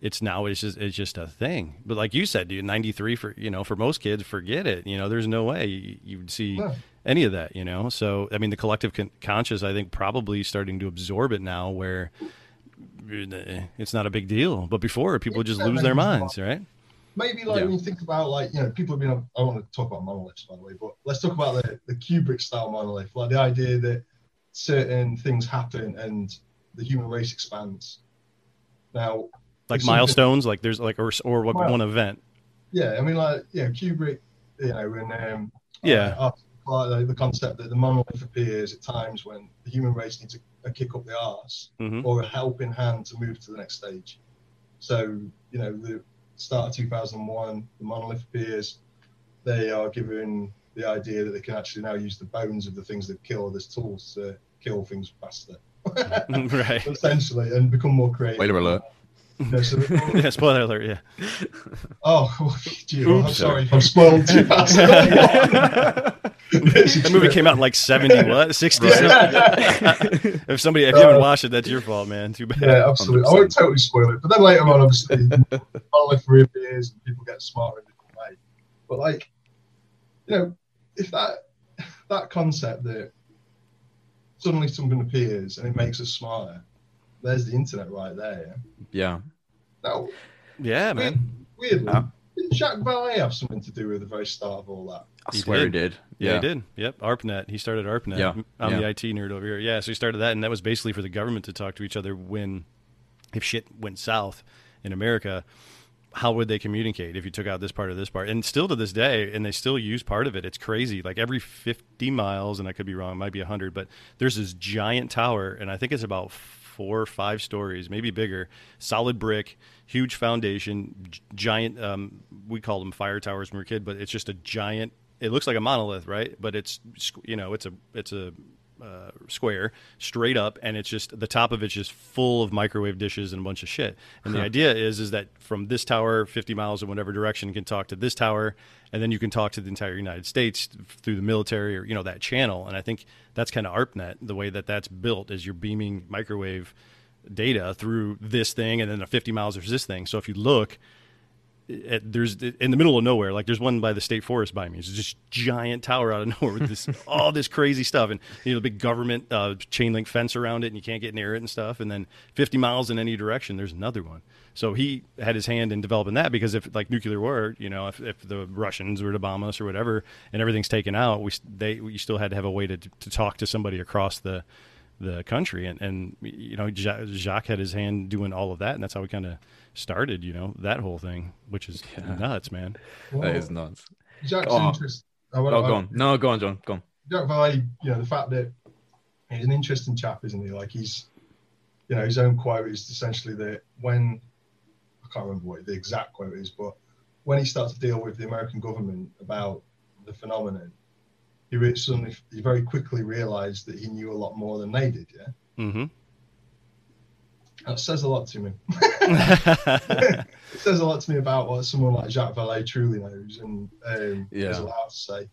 S2: it's now it's just it's just a thing. But like you said, dude, '93 for you know for most kids, forget it. You know, there's no way you, you would see
S3: Yeah.
S2: Any of that. You know, so I mean, the collective con- conscious, I think, probably starting to absorb it now, where it's not a big deal. But before, people would just lose their minds, right?
S3: Maybe like
S2: Yeah.
S3: when you think about like you know people have been. I want to talk about monoliths by the way, but let's talk about the the Kubrick style monolith, like the idea that certain things happen and the human race expands. Now,
S2: Like milestones, like there's like or or
S3: Well,
S2: one event.
S3: yeah, I mean like yeah, Kubrick, you know, when um,
S2: Yeah.
S3: uh, like the, the concept that the monolith appears at times when the human race needs a, a kick up the arse.
S2: hmm
S3: or a helping hand to move to the next stage. So, you know, the start of 2001, the monolith appears. They are given the idea that they can actually now use the bones of the things they've killed as tools to kill things faster,
S2: right.
S3: essentially, and become more creative.
S1: Spoiler alert.
S3: You so
S2: yeah. Spoiler alert. Yeah.
S3: oh, gee, well, I'm
S2: Oops.
S3: sorry I'm spoiled too fast.
S2: That movie came out in like 70 what 60 if somebody if you haven't uh, watched it that's your fault man too bad
S3: Yeah, absolutely. I won't totally spoil it, but then later on, obviously, monolith reappears and people get smarter in different way. But like, you know, if that that concept that suddenly something appears and it makes us smarter, there's the internet right there.
S1: Yeah.
S3: Now,
S2: yeah man
S3: weirdly,
S1: Yeah.
S3: Didn't Jacques Vallée have something to do with the very start of all that?
S1: I
S2: He
S1: swear he
S2: did.
S1: did.
S2: yeah,
S1: Yeah.
S2: he did yep ARPANET he started ARPANET
S1: Yeah,
S2: i'm
S1: yeah.
S2: the it nerd over here yeah so he started that and that was basically for the government to talk to each other when if shit went south in america how would they communicate if you took out this part or this part and still to this day and they still use part of it it's crazy like every 50 miles and i could be wrong it might be 100 but there's this giant tower and i think it's about four or five stories, maybe bigger, solid brick, huge foundation, giant. Um, we called them fire towers when we were a kid, but it's just a giant. It looks like a monolith, right? But it's you know it's a it's a uh, square straight up, and it's just the top of it's just full of microwave dishes and a bunch of shit. And the idea is is that from this tower, 50 miles in whatever direction, you can talk to this tower, and then you can talk to the entire United States through the military or you know that channel. And I think that's kind of ARPANET The way that that's built is you're beaming microwave data through this thing, and then a 50 miles there's this thing. So if you look at, there's in the middle of nowhere. Like there's one by the state forest by me. It's just giant tower out of nowhere with this all this crazy stuff, and you know the big government uh, chain link fence around it, and you can't get near it and stuff. And then 50 miles in any direction, there's another one. So he had his hand in developing that because if like nuclear war, you know, if, if the Russians were to bomb us or whatever, and everything's taken out, we they we still had to have a way to to talk to somebody across the the country, and and you know Jacques had his hand doing all of that, and that's how we kind of started, you know, that whole thing, which is yeah. nuts, man.
S1: Well, that is nuts.
S3: Jack's oh. interest.
S1: Oh, oh, go on. No, go on, John. Go on.
S3: Jacques Vallée, you know, the fact that he's an interesting chap, isn't he? Like he's, you know, his own quote is essentially that when I can't remember what the exact quote is, but when he started to deal with the American government about the phenomenon, he suddenly he very quickly realized that he knew a lot more than they did. Yeah.
S2: Mm-hmm.
S3: That says a lot to me. it says a lot to me about what someone like Jacques Vallée truly knows and um, yeah. is allowed to say.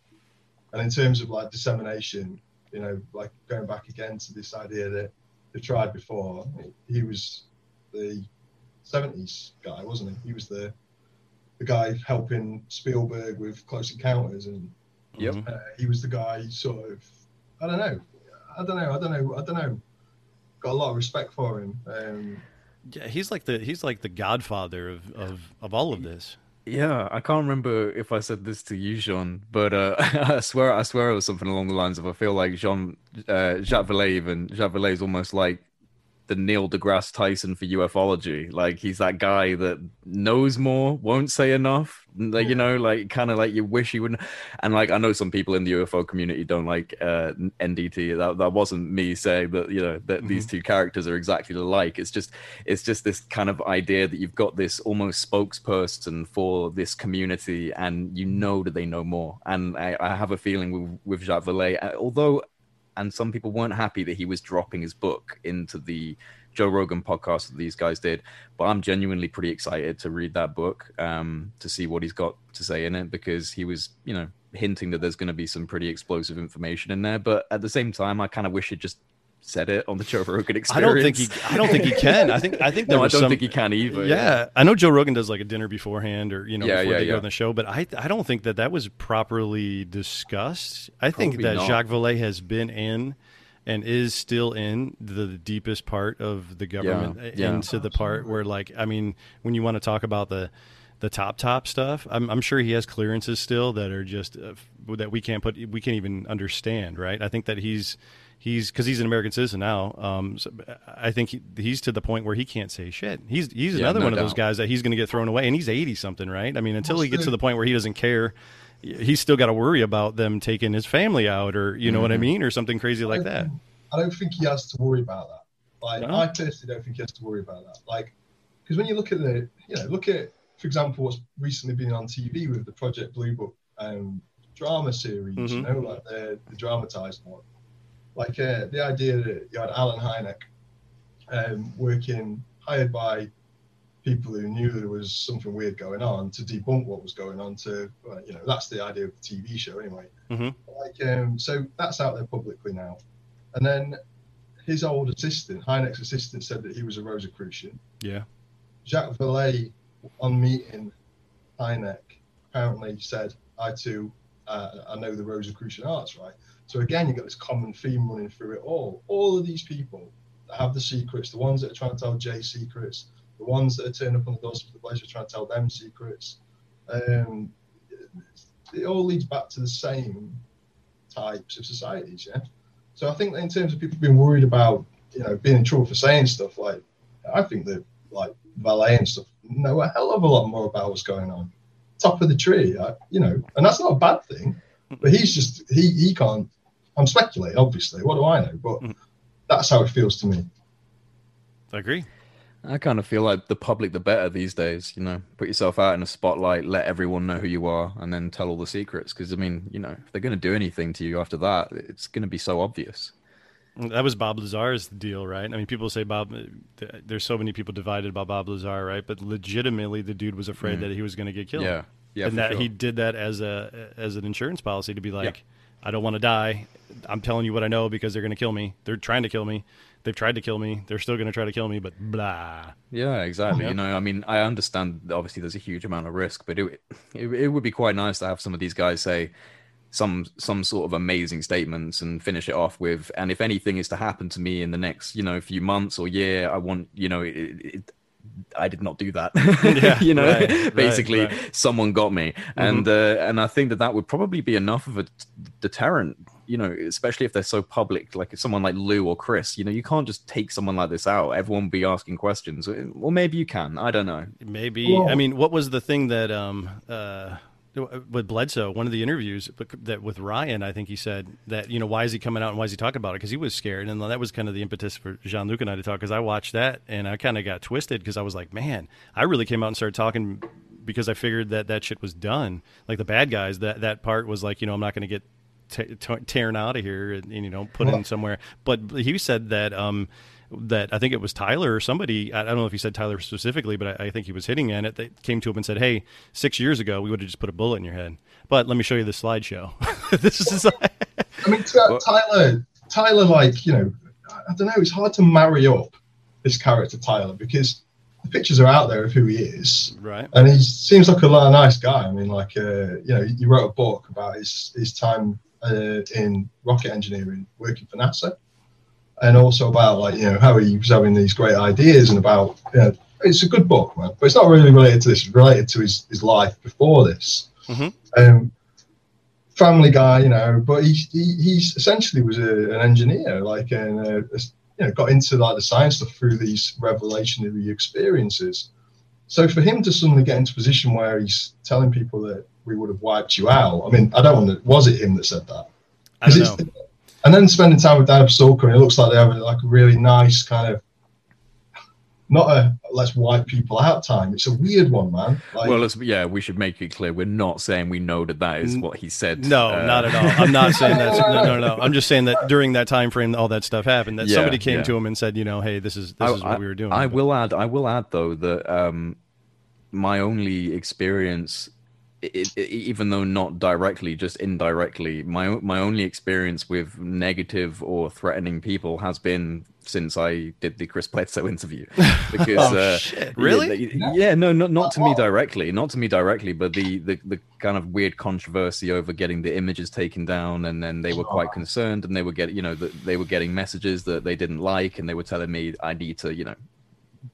S3: And in terms of like dissemination, you know, like going back again to this idea that they tried before, he was the 70s guy, wasn't he? He was the the guy helping Spielberg with Close Encounters, and
S1: yep.
S3: Uh, he was the guy sort of, I don't know, I don't know, I don't know, I don't know got a lot of respect for him. Um,
S2: yeah, he's like the he's like the godfather of of, of all of this.
S1: Yeah, I can't remember if I said this to you, Jean, but uh, I swear I swear it was something along the lines of I feel like Jean uh, Jacques Vallée even Jacques Vallée is almost like the Neil deGrasse Tyson for ufology. Like he's that guy that knows more, won't say enough. Like you know, like kind of like you wish he wouldn't. And like I know some people in the UFO community don't like uh, NDT. That that wasn't me saying that. You know that mm-hmm. these two characters are exactly alike. It's just it's just this kind of idea that you've got this almost spokesperson for this community, and you know that they know more. And I, I have a feeling with with Jacques Vallée, although and some people weren't happy that he was dropping his book into the Joe Rogan podcast that these guys did. But I'm genuinely pretty excited to read that book um, to see what he's got to say in it because he was, you know, hinting that there's going to be some pretty explosive information in there. But at the same time, I kind of wish he'd just said it on the Joe Rogan experience. I
S2: don't think he. I don't think he can. I think. I think there
S1: no, I don't
S2: some,
S1: think he can either.
S2: Yeah, yeah, I know Joe Rogan does like a dinner beforehand, or you know,
S1: yeah,
S2: before
S1: yeah,
S2: they go on the show. But I, I don't think that that was properly discussed. I think that
S1: not.
S2: Jacques Vallée has been in and is still in the deepest part of the government uh, into the part where, like, I mean, when you want to talk about the the top top stuff, I'm, I'm sure he has clearances still that are just uh, that we can't put we can't even understand. Right? I think that he's he's because he's an American citizen now. Um, so I think he, he's to the point where he can't say shit. He's he's
S1: Yeah,
S2: another
S1: no
S2: one of those guys that he's going to get thrown away, and he's eighty something, right? I mean, until he gets to the point where he doesn't care, he's still got to worry about them taking his family out, or you know what I
S1: Mm-hmm.
S2: mean, or something crazy like
S3: I
S2: that.
S3: don't- I don't think he has to worry about that. Like
S2: No?
S3: I personally don't think he has to worry about that. Like because when you look at the, you know, look at for example what's recently been on TV with the Project Blue Book um, drama series, you
S2: Mhm.
S3: know, like the, the dramatized one. Like uh, the idea that you had Allen Hynek um, working hired by people who knew there was something weird going on to debunk what was going on. To you know, that's the idea of the TV show anyway.
S2: Mhm.
S3: Like um, so that's out there publicly now. And then his old assistant, Hynek's assistant, said that he was a Rosicrucian.
S2: Yeah.
S3: Jacques Vallée, on meeting Hynek, apparently said, "I too, uh, I know the Rosicrucian arts, right?" So again, you've got this common theme running through it all. All of these people that have the secrets, the ones that are trying to tell Jay secrets, the ones that are turning up on the doorstep of the place are trying to tell them secrets. Um, it all leads back to the same types of societies, yeah. So I think in terms of people being worried about, you know, being in trouble for saying stuff, like I think that like Vallée and stuff know a hell of a lot more about what's going on. Top of the tree, I, you know, and that's not a bad thing. But he's just he he can't. I'm speculating, obviously. What do I know? But
S2: Mm.
S3: that's how it feels to me.
S2: I agree.
S1: I kind of feel like the public the better these days. You know, put yourself out in a spotlight, let everyone know who you are, and then tell all the secrets. Because I mean, you know, if they're going to do anything to you after that, it's going to be so obvious.
S2: That was Bob Lazar's deal, right? I mean, people say Bob. There's so many people divided about Bob Lazar, right? But legitimately, the dude was afraid mm. that he was going to get killed.
S1: Yeah, yeah,
S2: and that
S1: sure.
S2: he did that as a as an insurance policy to be like, yeah. I don't want to die. I'm telling you what I know because they're going to kill me. They're trying to kill me. They've tried to kill me. They're still going to try to kill me, but blah.
S1: Yeah, exactly. You know, I mean, I understand. Obviously, there's a huge amount of risk, but it, it it would be quite nice to have some of these guys say some some sort of amazing statements and finish it off with. And if anything is to happen to me in the next, you know, few months or year, I want, you know, it, it, I did not do that. Yeah, you know, right, basically right, right. someone got me, mm-hmm. and uh, and I think that that would probably be enough of a deterrent. You know, especially if they're so public, like someone like Lou or Chris. You know, you can't just take someone like this out. Everyone will be asking questions. Well, maybe you can. I don't know.
S2: Maybe. I mean, what was the thing that um uh with Bledsoe, one of the interviews that with Ryan, I think he said that you know why is he coming out and why is he talking about it because he was scared, and that was kind of the impetus for Jean Luc and I to talk because I watched that and I kind of got twisted because I was like, man, I really came out and started talking because I figured that that shit was done. Like the bad guys, that that part was like, you know, I'm not going to get t- t- tearing out of here and, and, you know put well, in somewhere. But he said that um, that I think it was Tyler or somebody. I don't know if he said Tyler specifically, but I, I think he was hitting at it. That came to him and said, "Hey, six years ago, we would have just put a bullet in your head." But let me show you the slideshow. this is.
S3: I mean, Tyler. Tyler, like you know, I don't know. It's hard to marry up this character Tyler because the pictures are out there of who he is,
S2: right?
S3: And he seems like a nice guy. I mean, like uh, you know, he wrote a book about his his time uh, in rocket engineering, working for NASA and also about like you know how he was having these great ideas and about you know, it's a good book, man. But it's not really related to this. It's related to his, his life before this. Mm-hmm. Um, family guy, you know, but he, he he's essentially was a, an engineer, like and uh, you know got into like the science stuff through these revelationary experiences. So for him to suddenly get into a position where he's telling people that we would have wiped you out, I mean, I don't know, was it him that said that?
S2: I don't know
S3: and then spending time with Diana Pasulka, and it looks like they have like a really nice kind of not a let's wipe people out time. It's a weird one, man.
S1: Like, well, yeah, we should make it clear we're not saying we know that that is what he said.
S2: No, uh, not at all. I'm not saying that. No, no, no. I'm just saying that during that time frame, all that stuff happened. That yeah, somebody came yeah. to him and said, you know, hey, this is this I, is what
S1: I,
S2: we were doing.
S1: I but. will add. I will add though that um, my only experience it, it, even though not directly, just indirectly, my my only experience with negative or threatening people has been since I did the Chris Bledsoe interview.
S2: Because oh, uh, shit. really,
S1: yeah, yeah, no, not not to me directly, not to me directly, but the, the the kind of weird controversy over getting the images taken down, and then they were quite concerned, and they were getting, you know, that they were getting messages that they didn't like, and they were telling me I need to, you know,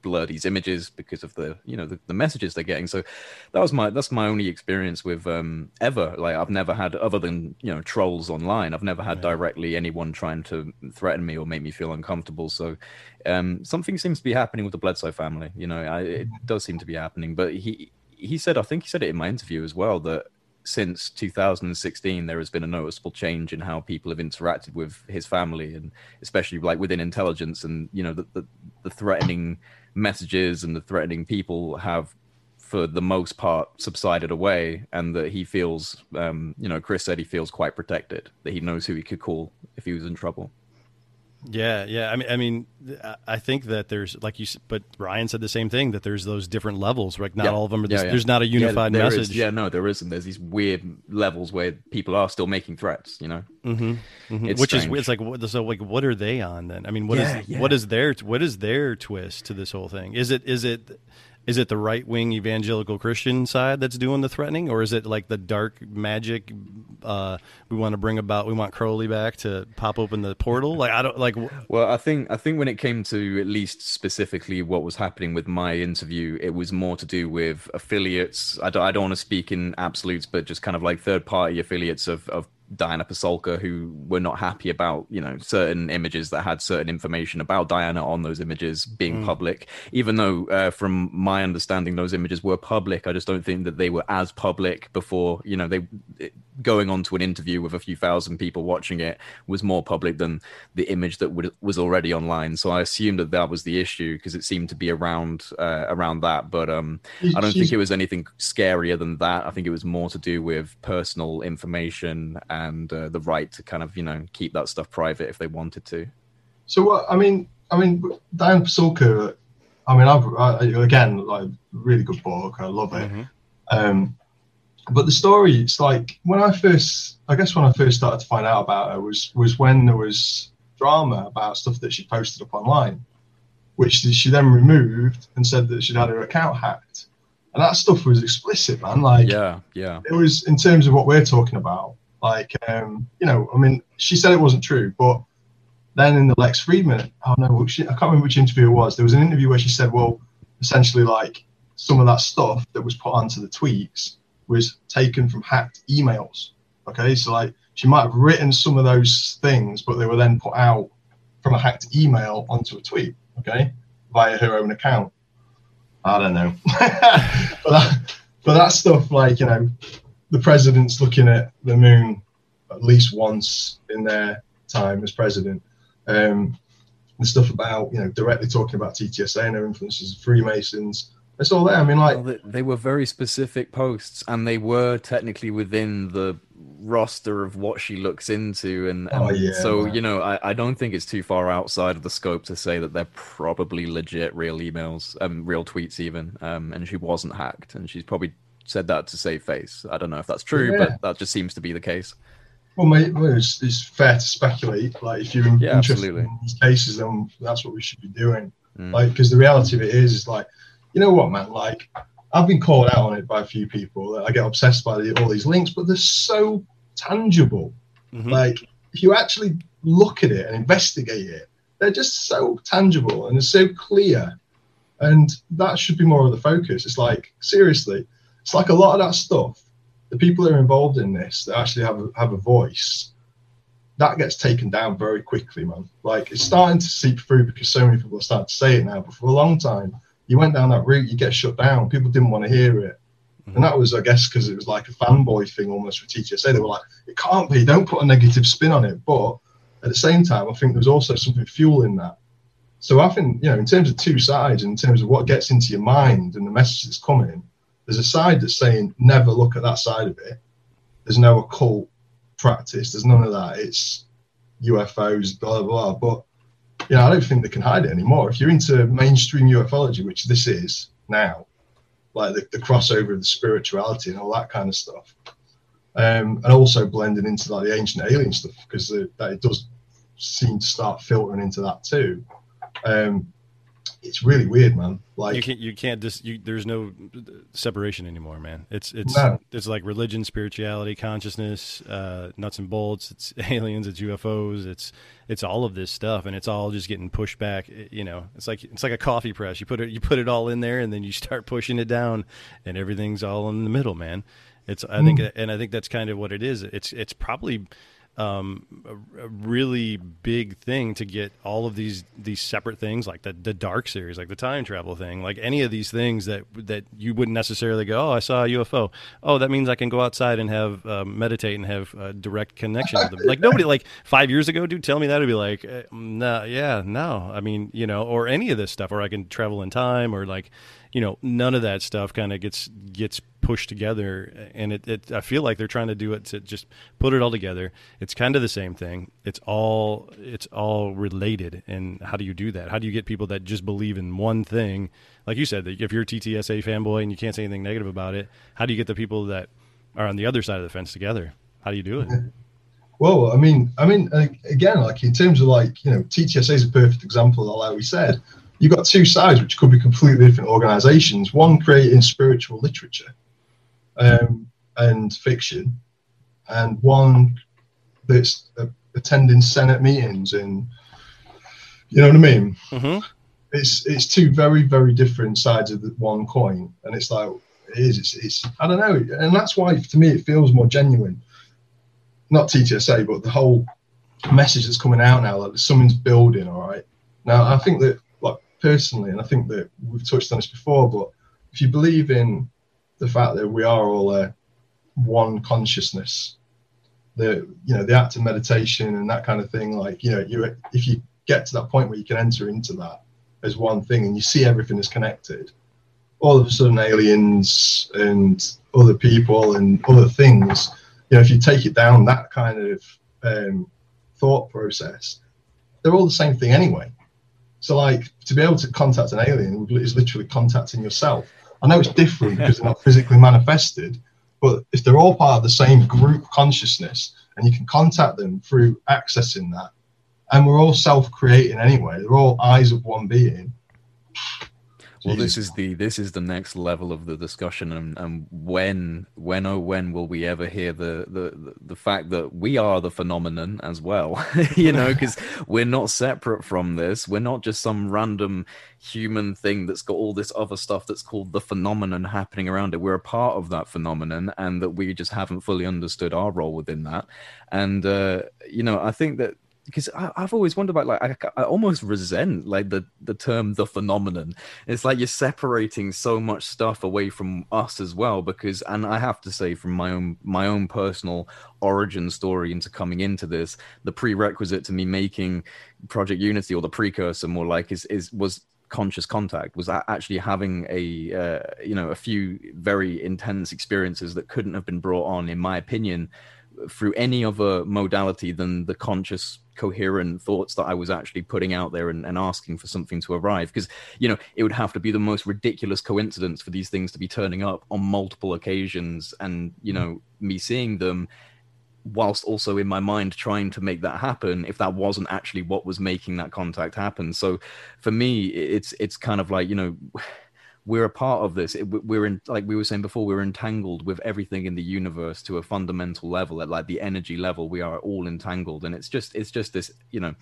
S1: blur these images because of the you know the, the, messages they're getting. So that was my that's my only experience with um ever. Like i've never had other than you know trolls online i've never had directly anyone trying to threaten me or make me feel uncomfortable. So um something seems to be happening with the bledsoe family. You know I, it does seem to be happening. But he he said i think he said it in my interview as well that since 2016 there has been a noticeable change in how people have interacted with his family and especially like within intelligence and you know the, the, the threatening messages and the threatening people have for the most part subsided away and that he feels um, you know chris said he feels quite protected that he knows who he could call if he was in trouble
S2: yeah, yeah. I mean, I mean, I think that there's like you, but Ryan said the same thing that there's those different levels. Like not yeah. all of them are. This, yeah, yeah. There's not a unified message.
S1: Is. Yeah, no, there isn't. There's these weird levels where people are still making threats. You know,
S2: mm-hmm. Mm-hmm. Which strange. is it's like so like what are they on then? I mean, what is what is their what is their twist to this whole thing? Is it is it is it the right wing evangelical Christian side that's doing the threatening, or is it like the dark magic? Uh, we want to bring about. We want Crowley back to pop open the portal. Like I don't like.
S1: Well, I think I think when it came to at least specifically what was happening with my interview, it was more to do with affiliates. I don't, I don't want to speak in absolutes, but just kind of like third party affiliates of of Diana Pasulka who were not happy about you know certain images that had certain information about Diana on those images being mm. public. Even though, uh, from my understanding, those images were public, I just don't think that they were as public before. You know, they going on to an interview with a few thousand people watching it was more public than the image that would, was already online. So I assumed that that was the issue because it seemed to be around uh, around that. But um, I don't think it was anything scarier than that. I think it was more to do with personal information and uh, the right to kind of you know keep that stuff private if they wanted to.
S3: So what I mean, I mean, Diana Pasulka. I mean, I've I, again like really good book. I love it. Mm-hmm. Um, but the story, it's like when I first, I guess when I first started to find out about her was was when there was drama about stuff that she posted up online, which she then removed and said that she'd had her account hacked, and that stuff was explicit, man. Like,
S1: yeah, yeah,
S3: it was in terms of what we're talking about. Like, um, you know, I mean, she said it wasn't true, but then in the Lex Fridman, oh no, she, I can't remember which interview it was. There was an interview where she said, well, essentially, like some of that stuff that was put onto the tweets was taken from hacked emails. Okay, so like she might have written some of those things, but they were then put out from a hacked email onto a tweet. Okay, via her own account. I don't know, but that, but that stuff like you know, the president's looking at the moon at least once in their time as president. Um, the stuff about you know directly talking about TTSA and their influences Freemasons it's all there. I mean, like
S1: well, they were very specific posts, and they were technically within the roster of what she looks into, and, and
S3: oh, yeah,
S1: so man. you know, I, I don't think it's too far outside of the scope to say that they're probably legit, real emails, um, real tweets, even. Um, and she wasn't hacked, and she's probably said that to save face. I don't know if that's true, yeah. but that just seems to be the case.
S3: Well, mate, it's, it's fair to speculate. Like, if you're yeah, interested absolutely. in these cases, then that's what we should be doing. Mm. Like, because the reality of it is, is like you know what, man? Like, I've been called out on it by a few people. I get obsessed by the, all these links, but they're so tangible. Mm-hmm. Like, if you actually look at it and investigate it, they're just so tangible and they're so clear. And that should be more of the focus. It's like, seriously, it's like a lot of that stuff, the people that are involved in this that actually have a, have a voice, that gets taken down very quickly, man. Like, it's starting to seep through because so many people are starting to say it now, but for a long time, you went down that route, you get shut down. People didn't want to hear it. Mm-hmm. And that was, I guess, because it was like a fanboy thing almost for TTSA. They were like, it can't be, don't put a negative spin on it. But at the same time, I think there's also something fueling that. So I think, you know, in terms of two sides, in terms of what gets into your mind and the message that's coming, there's a side that's saying never look at that side of it. There's no occult practice, there's none of that. It's UFOs, blah, blah, blah. But you know, I don't think they can hide it anymore. If you're into mainstream ufology, which this is now, like the, the crossover of the spirituality and all that kind of stuff, um, and also blending into like the ancient alien stuff because that it does seem to start filtering into that too. Um, it's really weird, man. Like
S2: you can't, you can't just, you, there's no separation anymore, man. It's, it's, no. it's like religion, spirituality, consciousness, uh, nuts and bolts. It's aliens, it's UFOs, it's, it's all of this stuff, and it's all just getting pushed back. You know, it's like, it's like a coffee press. You put it, you put it all in there, and then you start pushing it down, and everything's all in the middle, man. It's, I mm. think, and I think that's kind of what it is. It's, it's probably um, a, really big thing to get all of these these separate things like the the dark series, like the time travel thing, like any of these things that that you wouldn't necessarily go, oh, I saw a UFO. Oh, that means I can go outside and have uh, meditate and have a direct connection with them. Like nobody, like five years ago, dude, tell me that would be like, uh, nah, yeah, no. I mean, you know, or any of this stuff, or I can travel in time, or like you know, none of that stuff kind of gets gets pushed together, and it, it I feel like they're trying to do it to just put it all together. It's kind of the same thing. It's all it's all related, and how do you do that? How do you get people that just believe in one thing? Like you said, if you're a TTSA fanboy and you can't say anything negative about it, how do you get the people that are on the other side of the fence together? How do you do it?
S3: Well, I mean, I mean, again, like in terms of like you know, TTSA is a perfect example. Like we said, you've got two sides which could be completely different organizations. One creating spiritual literature um, and fiction and one that's uh, attending senate meetings and you know what i mean? Mm-hmm. it's it's two very very different sides of the one coin and it's like it is it's, it's i don't know and that's why to me it feels more genuine. Not ttsa but the whole message that's coming out now that someone's building all right? Now i think that personally, and I think that we've touched on this before, but if you believe in the fact that we are all a one consciousness, the you know the act of meditation and that kind of thing. Like you know, you if you get to that point where you can enter into that as one thing and you see everything is connected, all of a sudden aliens and other people and other things. You know, if you take it down that kind of um, thought process, they're all the same thing anyway. So, like, to be able to contact an alien is literally contacting yourself. I know it's different because they're not physically manifested, but if they're all part of the same group consciousness and you can contact them through accessing that, and we're all self creating anyway, they're all eyes of one being,
S1: well this is the this is the next level of the discussion and, and when when oh when will we ever hear the the the fact that we are the phenomenon as well? You know because we're not separate from this. We're not just some random human thing that's got all this other stuff that's called the phenomenon happening around it. We're a part of that phenomenon and that we just haven't fully understood our role within that. And uh you know i think that because I, have always wondered about like I, I, almost resent like the the term the phenomenon. It's like you're separating so much stuff away from us as well because and i have to say from my own my own personal origin story into coming into this the prerequisite to me making project unity or the precursor more like is is was conscious contact was actually having a uh, you know a few very intense experiences that couldn't have been brought on in my opinion through any other modality than the conscious coherent thoughts that I was actually putting out there and, and asking for something to arrive. Because, you know, it would have to be the most ridiculous coincidence for these things to be turning up on multiple occasions and, you mm. know, me seeing them whilst also in my mind trying to make that happen if that wasn't actually what was making that contact happen so for me it's it's kind of like you know we're a part of this. we're in, like we were saying before, we're entangled with everything in the universe to a fundamental level, at like the energy level. We are all entangled, and it's just, it's just this, you know,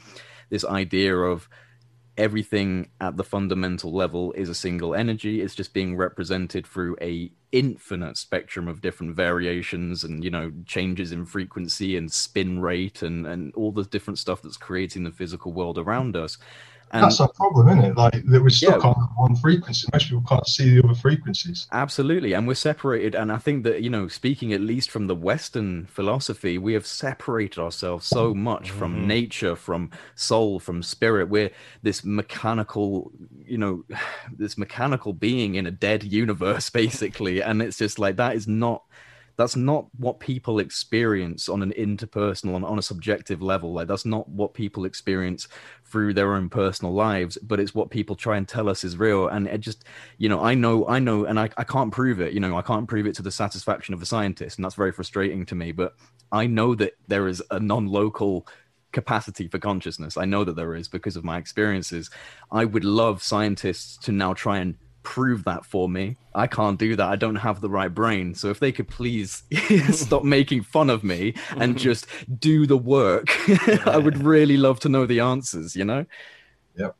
S1: this idea of everything at the fundamental level is a single energy. It's just being represented through a infinite spectrum of different variations and you know changes in frequency and spin rate and and all the different stuff that's creating the physical world around us
S3: and That's our problem, isn't it? Like that we're stuck yeah, on one frequency. Most people can't see the other frequencies.
S1: Absolutely, and we're separated. And I think that you know, speaking at least from the Western philosophy, we have separated ourselves so much mm-hmm. from nature, from soul, from spirit. We're this mechanical, you know, this mechanical being in a dead universe, basically. and it's just like that is not that's not what people experience on an interpersonal on, on a subjective level like that's not what people experience through their own personal lives but it's what people try and tell us is real. And it just you know i know i know and I, I can't prove it you know i can't prove it to the satisfaction of a scientist and that's very frustrating to me but i know that there is a non-local capacity for consciousness. I know that there is because of my experiences. I would love scientists to now try and prove that for me. I can't do that. I don't have the right brain. So if they could please stop making fun of me and just do the work, I would really love to know the answers, you know?
S3: Yep.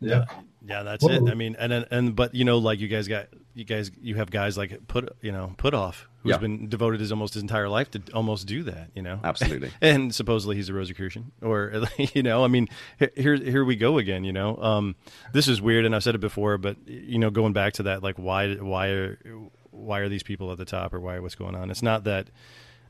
S2: Yeah. Yeah, that's Whoa. it. I mean, and, and, but, you know, like you guys got, you guys, you have guys like put, you know, Puthoff who's yeah. been devoted his almost his entire life to almost do that, you know.
S1: Absolutely.
S2: and supposedly he's a Rosicrucian, or you know, I mean, here here we go again, you know. Um, this is weird, and I've said it before, but you know, going back to that, like, why why are why are these people at the top, or why what's going on? It's not that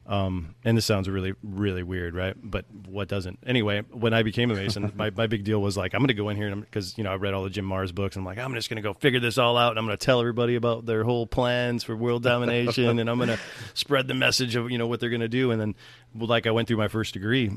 S2: um, and this sounds really, really weird, right? But what doesn't? Anyway, when I became a Mason, my, my big deal was like, I'm going to go in here because, you know, I read all the Jim Marrs books. And I'm like, I'm just going to go figure this all out. And I'm going to tell everybody about their whole plans for world domination. and I'm going to spread the message of, you know, what they're going to do. And then, like, I went through my first degree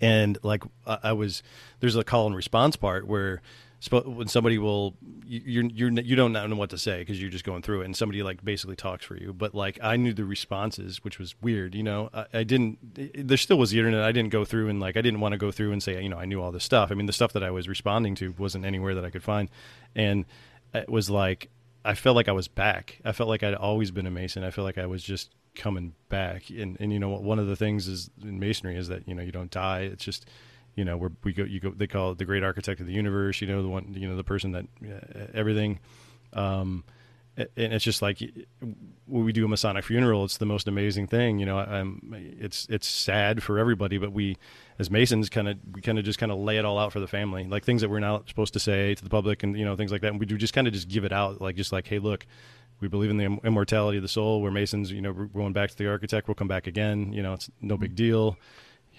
S2: and, like, I was, there's a call and response part where, when somebody will you're you're you don't know what to say because you're just going through it and somebody like basically talks for you. But like i knew the responses which was weird you know? I, I, didn't there still was the internet. I didn't go through and like i didn't want to go through and say you know i knew all this stuff. I mean the stuff that i was responding to wasn't anywhere that i could find. And it was like i felt like i was back. I felt like i'd always been a mason. I felt like i was just coming back. And and you know one of the things is in masonry is that you know you don't die. It's just you know, where we go, you go, they call it the great architect of the universe, you know, the one, you know, the person that uh, everything. Um, and it's just like when we do a Masonic funeral, it's the most amazing thing. You know, I'm, it's it's sad for everybody, but we, as Masons, kind of we kind of just kind of lay it all out for the family, like things that we're not supposed to say to the public, and you know things like that. And we do just kind of just give it out, like just like, hey, look, we believe in the immortality of the soul. We're Masons, you know, we're going back to the architect. We'll come back again. You know, it's no big deal.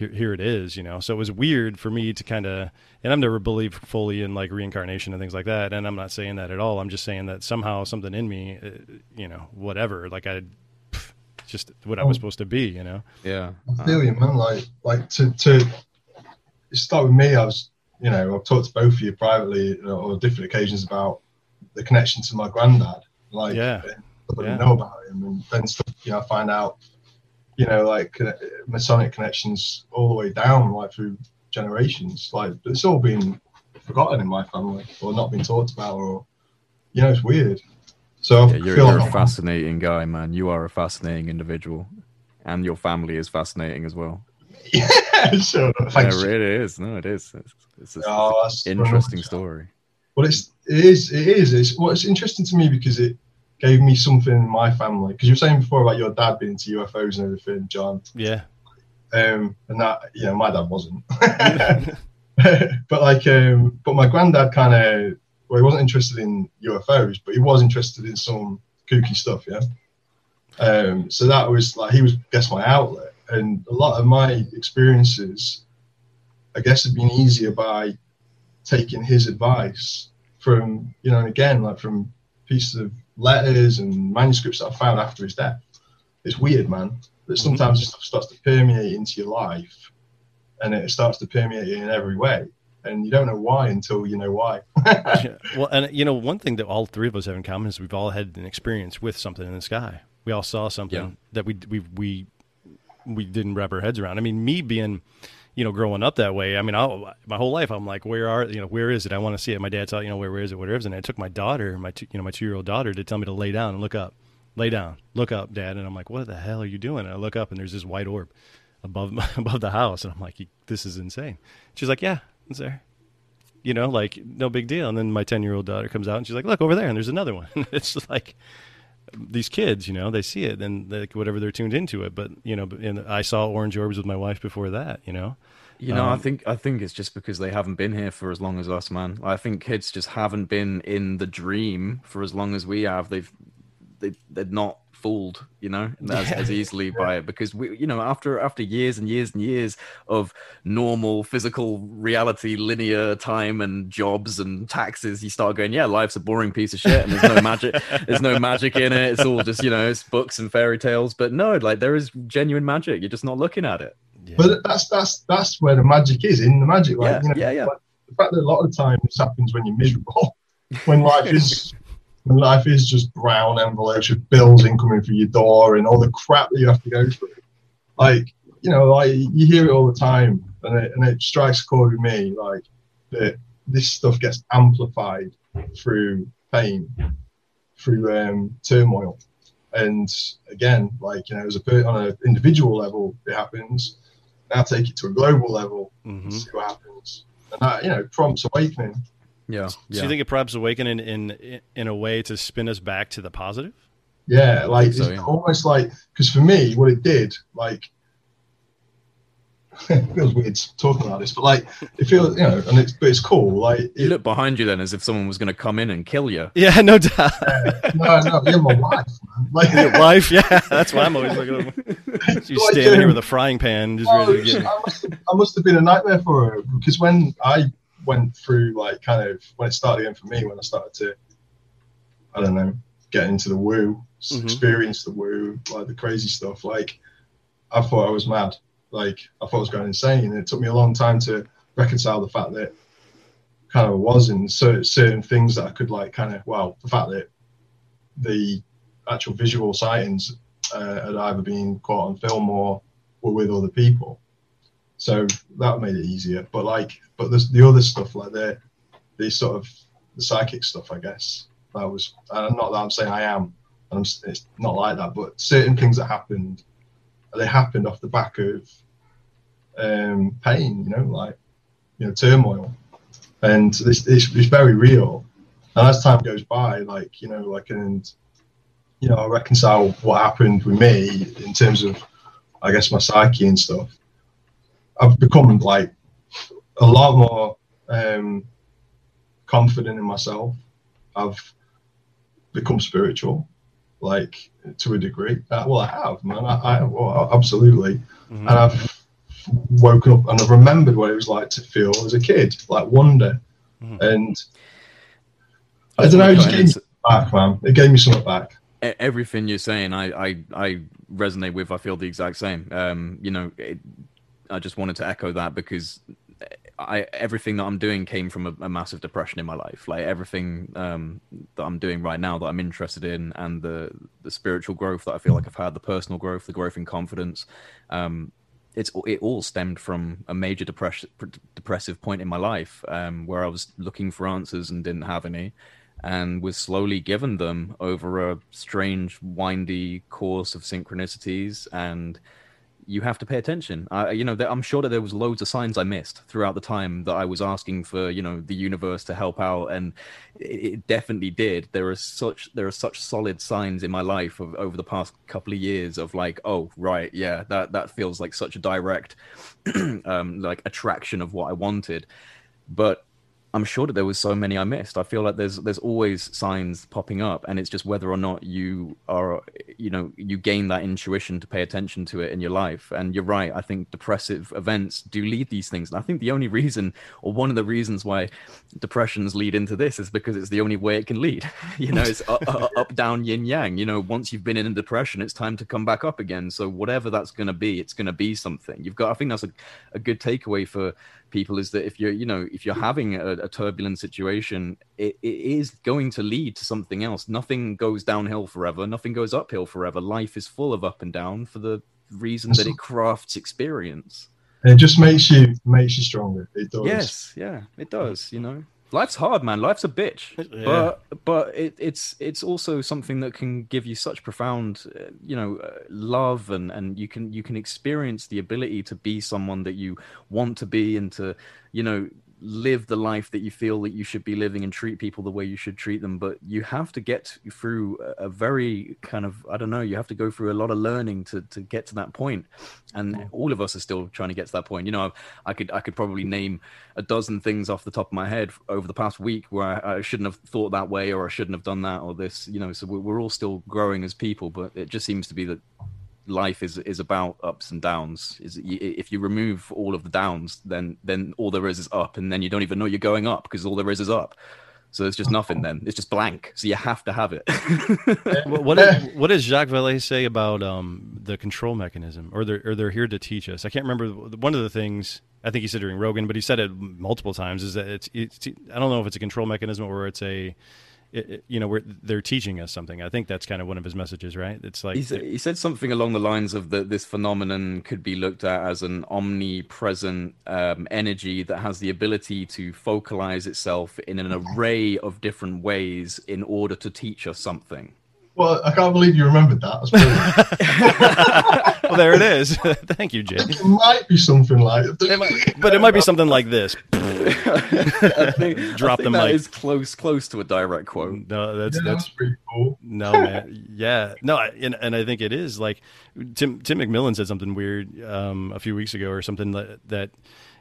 S2: Here, here it is. You know, so it was weird for me to kind of, and I've never believed fully in like reincarnation and things like that. And I'm not saying that at all. I'm just saying that somehow something in me, uh, you know, whatever, like I, just what I was supposed to be. You know.
S1: Yeah.
S3: I feel you, man. Like, like to to start with me. I was, you know, I've talked to both of you privately you know, on different occasions about the connection to my granddad like,
S2: yeah,
S3: I yeah. know about him, and then stuff, you know, I find out, you know, like Masonic connections all the way down, like through generations. Like, it's all been forgotten in my family, or not been talked about, or you know, it's weird. So
S1: yeah, you're, you're a fascinating guy, man. You are a fascinating individual, and your family is fascinating as well.
S3: Yeah, sure.
S1: Thanks. Yeah, it is. No, it is. It's, it's, oh, interesting story.
S3: Well, it's it is it is it's well, it's interesting to me because it gave me something in my family. Because you were saying before about your dad being into UFOs and everything, John.
S2: Yeah.
S3: Um, and that you know, my dad wasn't. but like, um, but my granddad kind of well, he wasn't interested in UFOs, but he was interested in some kooky stuff. Yeah. Um, so that was like he was, I guess, my outlet, and a lot of my experiences, I guess, have been easier by taking his advice from you know and again like from pieces of letters and manuscripts that I found after his death. It's weird, man. That mm-hmm. sometimes mm-hmm. stuff starts to permeate into your life, and it starts to permeate in every way, and you don't know why until you know why.
S2: yeah. Well, and you know one thing that all three of us have in common is we've all had an experience with something in the sky. We all saw something yeah. that we we we we didn't wrap our heads around. I mean, me being you know, growing up that way. I mean, I'll, my whole life, I'm like, where are, you know, where is it? I want to see it. My dad thought, you know, where, where is it? Where is it? And I took my daughter, my, two, you know, my two year old daughter to tell me to lay down and look up, lay down, look up, dad. And I'm like, what the hell are you doing? And I look up and there's this white orb above, above the house. And I'm like, this is insane. She's like, yeah, it's there. You know, like no big deal. And then my 10 year old daughter comes out and she's like, look over there. And there's another one. it's like, these kids, you know, they see it and like whatever they're tuned into it. But you know, and I saw orange orbs with my wife before that, you know,
S1: you know, um, I think I think it's just because they haven't been here for as long as us, man. I think kids just haven't been in the dream for as long as we have. They've they they're not fooled, you know, as, yeah. as easily by it because we, you know, after after years and years and years of normal physical reality, linear time and jobs and taxes, you start going, yeah, life's a boring piece of shit, and there's no magic, there's no magic in it. It's all just you know, it's books and fairy tales. But no, like there is genuine magic. You're just not looking at it.
S3: Yeah. But that's that's that's where the magic is in the magic. Like,
S1: yeah,
S3: you know,
S1: yeah, yeah.
S3: Like the fact that a lot of times this happens when you're miserable, when life is life is just brown envelopes with bills incoming through your door and all the crap that you have to go through. Like you know, like you hear it all the time, and it, and it strikes a chord with me. Like that, this stuff gets amplified through pain, through um, turmoil, and again, like you know, as a on an individual level, it happens now take it to a global level mm-hmm. see what happens. And that, you know, prompts awakening.
S1: Yeah.
S2: So yeah. you think it perhaps awakening in, in in a way to spin us back to the positive?
S3: Yeah, like so, yeah. almost like because for me, what it did, like it feels weird talking about this, but like it feels, you know, and it's but it's cool. Like it,
S1: you look behind you then as if someone was going to come in and kill you.
S2: Yeah, no doubt.
S3: Yeah, no, no, you're my wife, man.
S2: Like, your wife, yeah, that's why I'm always looking. At you like, standing um, here with a frying pan, just oh, ready to get.
S3: I must, have, I must have been a nightmare for her because when I went through, like, kind of when it started again for me, when I started to, I don't know, get into the woo, mm-hmm. experience the woo, like the crazy stuff. Like, I thought I was mad like I thought I was going insane. And it took me a long time to reconcile the fact that kind of was in certain, certain things that I could like kind of well the fact that the actual visual sightings uh, had either been caught on film or were with other people. So that made it easier. But like, but there's the other stuff like the the sort of the psychic stuff, I guess. That was uh, not that I'm saying I am. I'm, it's not like that, but certain things that happened they happened off the back of um, pain, you know, like you know turmoil, and this it's, it's very real. And as time goes by, like you know, like and you know, I reconcile what happened with me in terms of, I guess, my psyche and stuff. I've become like a lot more um, confident in myself. I've become spiritual. like to a degree. Uh, well, I have, man. I, I well, absolutely, mm-hmm. and I've woken up and I've remembered what it was like to feel as a kid, like wonder, mm-hmm. and I don't know, it just gave me back, man. It gave me something back.
S1: Everything you're saying, I, I, I resonate with. I feel the exact same. Um, you know, it, I just wanted to echo that because I everything that I'm doing came from a, a massive depression in my life. Like everything um, that I'm doing right now that I'm interested in, and the the spiritual growth that I feel like I've had, the personal growth, the growth in confidence. Um, it's it all stemmed from a major depression depressive point in my life um, where I was looking for answers and didn't have any, and was slowly given them over a strange, windy course of synchronicities and you have to pay attention. Uh, you know, I'm sure that there was loads of signs I missed throughout the time that I was asking for, you know, the universe to help out, and it, it definitely did. There are such there are such solid signs in my life of, over the past couple of years of like, oh, right, yeah, that that feels like such a direct, um, like attraction of what I wanted, but I'm sure that there was so many I missed. I feel like there's there's always signs popping up, and it's just whether or not you are, you know, you gain that intuition to pay attention to it in your life. And you're right. I think depressive events do lead these things. And I think the only reason, or one of the reasons why depressions lead into this, is because it's the only way it can lead. you know, it's up, up, down, yin yang. You know, once you've been in a depression, it's time to come back up again. So whatever that's going to be, it's going to be something. You've got. I think that's a, a good takeaway for people is that if you're you know if you're hmm. having a, a turbulent situation it, it is going to lead to something else. Nothing goes downhill forever. Nothing goes uphill forever. Life is full of up and down for the reason that it crafts experience.
S3: It just makes you makes you stronger. It does.
S1: Yes yeah it does you know life's hard, man. Life's a bitch, yeah. but but it, it's it's also something that can give you such profound, uh, you know, uh, love and and you can you can experience the ability to be someone that you want to be and to you know live the life that you feel that you should be living and treat people the way you should treat them but you have to get through a, very kind of i don't know you have to go through a lot of learning to to get to that point. And all of us are still trying to get to that point. You know i could i could probably name a dozen things off the top of my head over the past week where i, I shouldn't have thought that way or i shouldn't have done that or this you know so we're, we're all still growing as people but it just seems to be that life is is about ups and downs. Is if you remove all of the downs, then then all there is is up, and then you don't even know you're going up because all there is is up. So it's just nothing. Then it's just blank. So you have to have it.
S2: what, does, what does Jacques Vallée say about um, the control mechanism, or they're or they're here to teach us? I can't remember. One of the things I think he said during Rogan, but he said it multiple times. Is that it's, it's I don't know if it's a control mechanism or it's a it, you know, they're teaching us something. I think that's kind of one of his messages, right? It's like
S1: he said, he said something along the lines of that this phenomenon could be looked at as an omnipresent um, energy that has the ability to focalize itself in an array of different ways in order to teach us something.
S3: Well, I can't believe you remembered that.
S2: well, there it is. Thank you, Jay.
S3: It might be something like,
S2: it might, but it might be something like this.
S1: I think, Drop I think the mic. is close, close to a direct quote.
S2: No, that's
S3: yeah,
S2: that's,
S3: that's pretty cool.
S2: No, man. Yeah, no, and and I think it is like Tim Tim McMillan said something weird um, a few weeks ago or something that that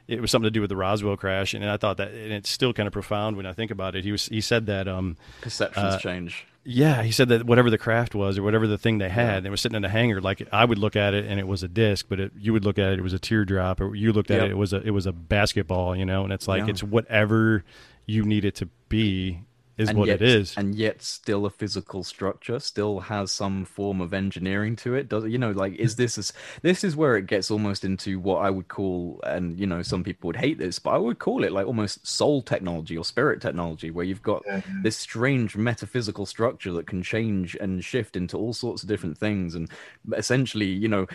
S2: it was something to do with the Roswell crash, and I thought that, and it's still kind of profound when I think about it. He was he said that um,
S1: perceptions uh, change.
S2: Yeah, he said that whatever the craft was or whatever the thing they had, they were sitting in a hangar. Like I would look at it and it was a disc, but it, you would look at it, it was a teardrop, or you looked at yep. it, it was a it was a basketball, you know. And it's like yeah. it's whatever you need it to be is what
S1: yet,
S2: it is.
S1: and yet still a physical structure still has some form of engineering to it. Does you know like is this a, this is where it gets almost into what i would call and you know some people would hate this but i would call it like almost soul technology or spirit technology where you've got yeah. this strange metaphysical structure that can change and shift into all sorts of different things. And essentially you know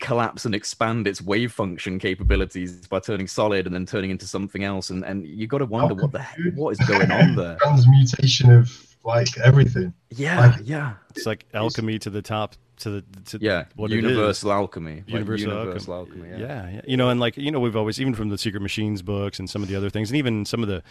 S1: collapse and expand its wave function capabilities by turning solid and then turning into something else. And and you got to wonder oh, what the heck, what is going on there?
S3: Transmutation of like everything.
S1: Yeah
S3: like,
S1: yeah.
S2: It's like alchemy to the top to the to
S1: yeah
S2: what
S1: universal alchemy
S2: universal, like universal alchemy, alchemy yeah. yeah. yeah. You know and like you know we've always even from the Sekret Machines books and some of the other things and even some of the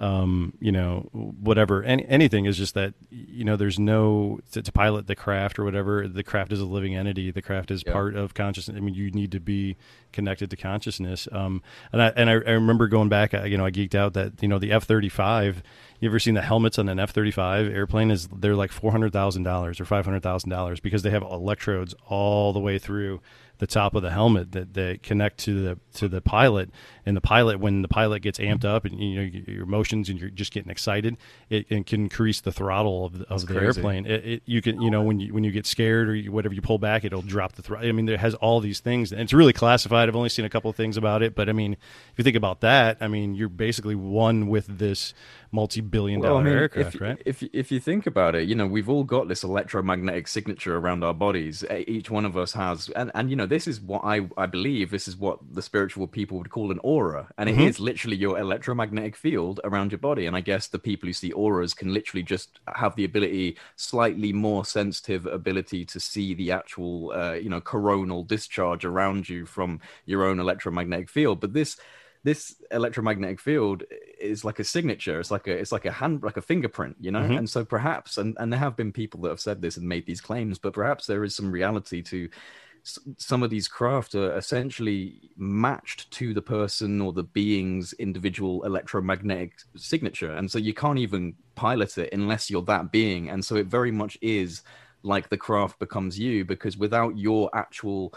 S2: um, you know, whatever, any, anything is just that, you know, there's no, to, to, pilot the craft or whatever, the craft is a living entity. The craft is yeah. part of consciousness. I mean, you need to be connected to consciousness. Um, and I, and I, I remember going back, you know, I geeked out that, you know, the F 35, you ever seen the helmets on an F thirty five airplane? Is they're like four hundred thousand dollars or five hundred thousand dollars because they have electrodes all the way through the top of the helmet that, that connect to the to the pilot and the pilot when the pilot gets amped up and you know your emotions and you're just getting excited it, it can increase the throttle of, of the airplane it, it, you can you know when you when you get scared or you, whatever you pull back it'll drop the throttle i mean it has all these things and it's really classified i've only seen a couple of things about it but i mean if you think about that i mean you're basically one with this multi-billion dollar well, I mean, aircraft,
S1: if,
S2: right?
S1: If if you think about it, you know, we've all got this electromagnetic signature around our bodies. Each one of us has, and and you know, this is what I I believe this is what the spiritual people would call an aura, and it mm-hmm. is literally your electromagnetic field around your body. And I guess the people who see auras can literally just have the ability, slightly more sensitive ability to see the actual, uh, you know, coronal discharge around you from your own electromagnetic field. But this this electromagnetic field is like a signature it's like a it's like a hand like a fingerprint you know mm-hmm. and so perhaps and and there have been people that have said this and made these claims but perhaps there is some reality to some of these craft are essentially matched to the person or the being's individual electromagnetic signature and so you can't even pilot it unless you're that being and so it very much is like the craft becomes you because without your actual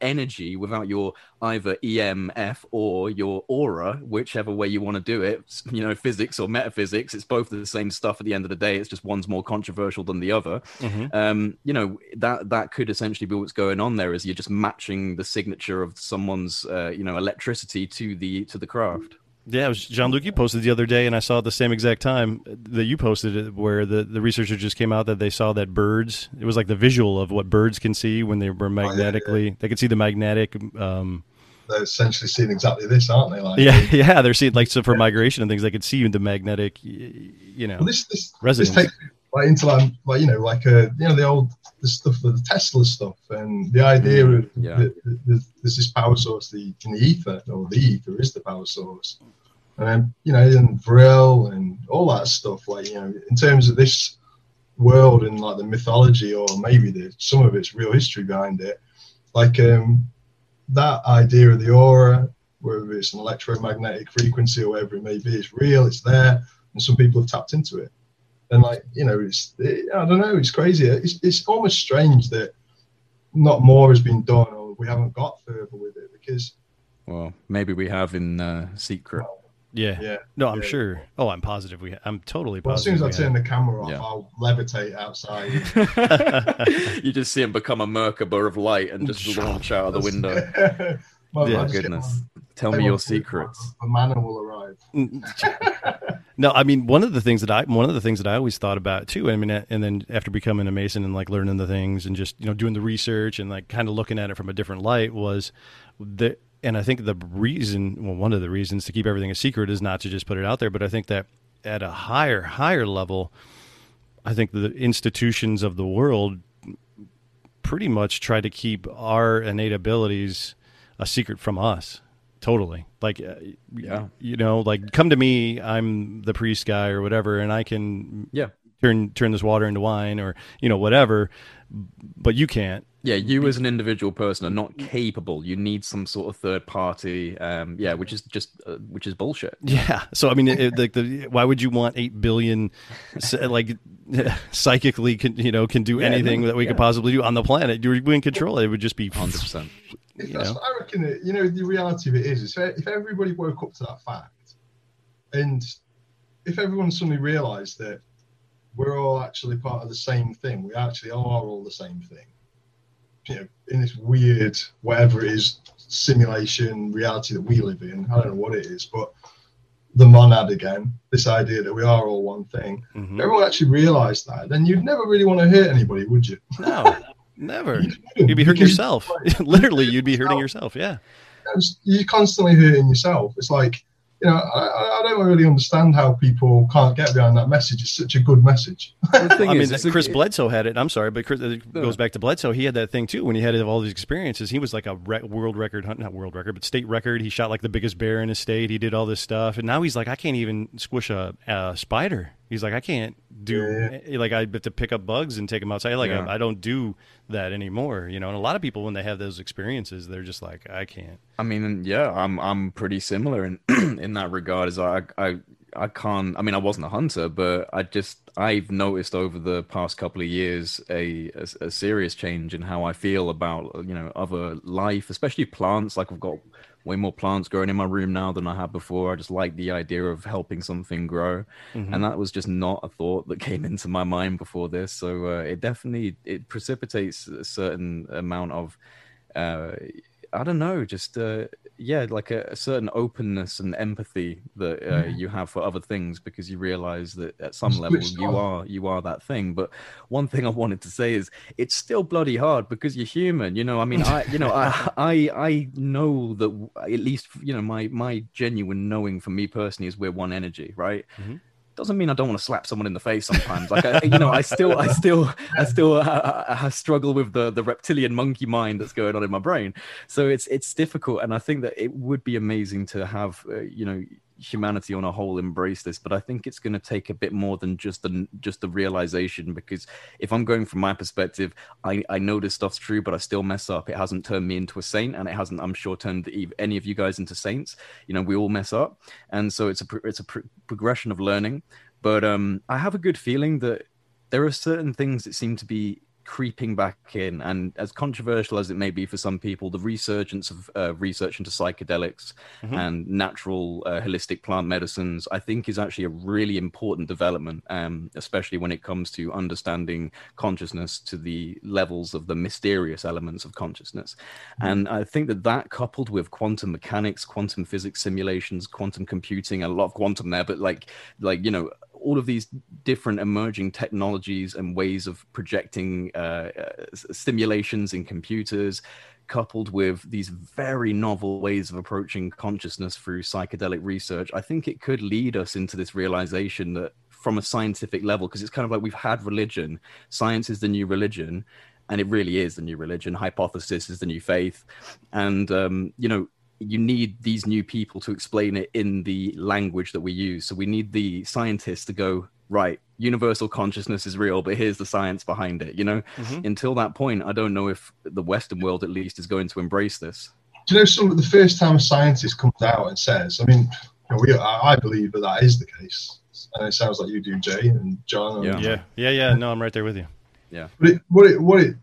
S1: energy without your either EMF or your aura, whichever way you want to do it. You know, physics or metaphysics, it's both the same stuff at the end of the day. It's just one's more controversial than the other. Mm-hmm. Um, you know, that that could essentially be what's going on there. Is you're just matching the signature of someone's, uh, you know, electricity to the to the craft.
S2: Yeah, it was Jean Luc. You posted the other day, and I saw at the same exact time that you posted it, where the, the researcher just came out that they saw that birds. It was like the visual of what birds can see when they were magnetically. Oh, yeah, yeah. They could see the magnetic. Um,
S3: they're essentially seeing exactly this, aren't they?
S2: Like, yeah, yeah. They're seeing like so for yeah. migration and things. They could see the magnetic, you know, well, this this, resonance. this takes
S3: like into like, like you know like a uh, you know the old the stuff the Tesla stuff and the idea mm, of yeah. the, the, the, there's this power source the in the ether or the ether is the power source and you know, and Vril and all that stuff. Like you know, in terms of this world and like the mythology or maybe the some of its real history behind it, like um, that idea of the aura, whether it's an electromagnetic frequency or whatever it may be, it's real. It's there, and some people have tapped into it. And like you know, it's it, I don't know, it's crazy. It's it's almost strange that not more has been done or we haven't got further with it because.
S1: Well, maybe we have in uh, secret. Well,
S2: yeah. Yeah. No, I'm yeah. sure. Oh, I'm positive we. Ha- I'm totally
S3: well, positive. as soon as I turn have. the camera off, yeah. I'll levitate outside.
S1: you just see him become a Merkaba of light and just launch out of the window. My yeah, goodness. Tell me your secrets.
S3: A manna will arrive.
S2: No, I mean one of the things that I one of the things that I always thought about too. I mean, and then after becoming a mason and like learning the things and just you know doing the research and like kind of looking at it from a different light was that and I think the reason, well, one of the reasons to keep everything a secret is not to just put it out there, but I think that at a higher, higher level, I think the institutions of the world pretty much try to keep our innate abilities a secret from us. Totally. Like, uh, yeah, you know, like come to me, I'm the priest guy or whatever, and I can
S1: yeah
S2: turn turn this water into wine or you know whatever, but you can't
S1: yeah, you as an individual person are not capable. You need some sort of third party. Um, yeah, which is just uh, which is bullshit.
S2: Yeah. So I mean, it, like the why would you want eight billion, like psychically can you know can do yeah, anything no, that we yeah. could possibly do on the planet? Do we in control? It it would just be
S1: hundred percent.
S3: I reckon. It, you know, the reality of it is, is if everybody woke up to that fact, and if everyone suddenly realised that we're all actually part of the same thing, we actually are all the same thing you know, in this weird whatever it is simulation reality that we live in. I don't know what it is, but the monad again, this idea that we are all one thing. Mm-hmm. everyone actually realised that, then you'd never really want to hurt anybody, would you?
S2: No, never. you would be hurting yourself. Literally, you'd be hurting yourself. Yeah.
S3: You're constantly hurting yourself. It's like, you know, I, I don't really understand how people can't get behind that message. It's such a good message.
S2: I mean, Chris Bledsoe had it. I'm sorry, but Chris, it goes back to Bledsoe. He had that thing too when he had all these experiences. He was like a re- world record hunt, not world record, but state record. He shot like the biggest bear in his state. He did all this stuff, and now he's like, I can't even squish a, a spider. He's like, I can't do yeah. Like I have to pick up bugs and take them outside. Like yeah. I, I, don't do that anymore, you know. And a lot of people, when they have those experiences, they're just like, I can't.
S1: I mean, yeah, I'm I'm pretty similar in in that regard. As I I I can't. I mean, I wasn't a hunter, but I just I've noticed over the past couple of years a, a, a serious change in how I feel about you know other life, especially plants. Like I've got way more plants growing in my room now than I had before. I just like the idea of helping something grow, mm-hmm. and that was just not a thought that came into my mind before this. So uh, it definitely it precipitates a certain amount of. Uh, I don't know, just uh, yeah, like a, a, certain openness and empathy that uh, yeah. you have for other things because you realize that at some level you are you are that thing. But one thing I wanted to say is it's still bloody hard because you're human. You know, I mean, I you know I I I know that at least you know my my genuine knowing for me personally is we're one energy, right? Mm-hmm doesn't mean I don't want to slap someone in the face sometimes. Like, I, you know, I still, I still, I still uh, I struggle with the the reptilian monkey mind that's going on in my brain. So it's it's difficult, and I think that it would be amazing to have, uh, you know, humanity on a whole embrace this but i think it's going to take a bit more than just the just the realization because if i'm going from my perspective i i know this stuff's true but i still mess up. It hasn't turned me into a saint and it hasn't i'm sure turned any of you guys into saints. You know we all mess up. And so it's a it's a progression of learning. But um i have a good feeling that there are certain things that seem to be creeping back in. And as controversial as it may be for some people, the resurgence of uh, research into psychedelics mm-hmm. and natural uh, holistic plant medicines, I think, is actually a really important development, um, especially when it comes to understanding consciousness to the levels of the mysterious elements of consciousness. Mm-hmm. And I think that that coupled with quantum mechanics, quantum physics simulations, quantum computing, a lot of quantum there, but like, like you know, all of these different emerging technologies and ways of projecting uh, uh, stimulations in computers coupled with these very novel ways of approaching consciousness through psychedelic research i think it could lead us into this realization that from a scientific level because it's kind of like we've had religion. Science is the new religion and it really is the new religion. Hypothesis is the new faith. And um, you know you need these new people to explain it in the language that we use. So we need the scientists to go, right, universal consciousness is real, but here's the science behind it. You know, mm-hmm. until that point, I don't know if the Western world at least is going to embrace this.
S3: Do you know, some of the first time a scientist comes out and says, I mean, you know, we, I believe that that is the case. And it sounds like you do, Jay and John.
S2: And, yeah, yeah, yeah, yeah. No, I'm right there with you.
S1: Yeah.
S3: But it, what it, what it,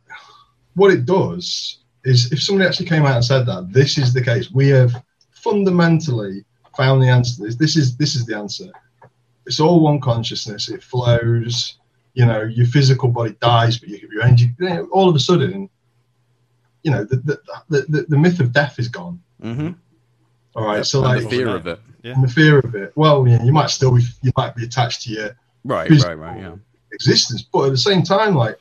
S3: what it does is if somebody actually came out and said that this is the case, we have fundamentally found the answer to this. This is this is the answer. It's all one consciousness. It flows. You know, your physical body dies, but your energy. You know, all of a sudden, you know, the the, the, the myth of death is gone.
S1: Mm-hmm.
S3: All right, so like
S1: the fear of it,
S3: yeah. the fear of it. Well, yeah, you might still be, you might be attached to your
S1: right, right, right, yeah,
S3: existence, but at the same time, like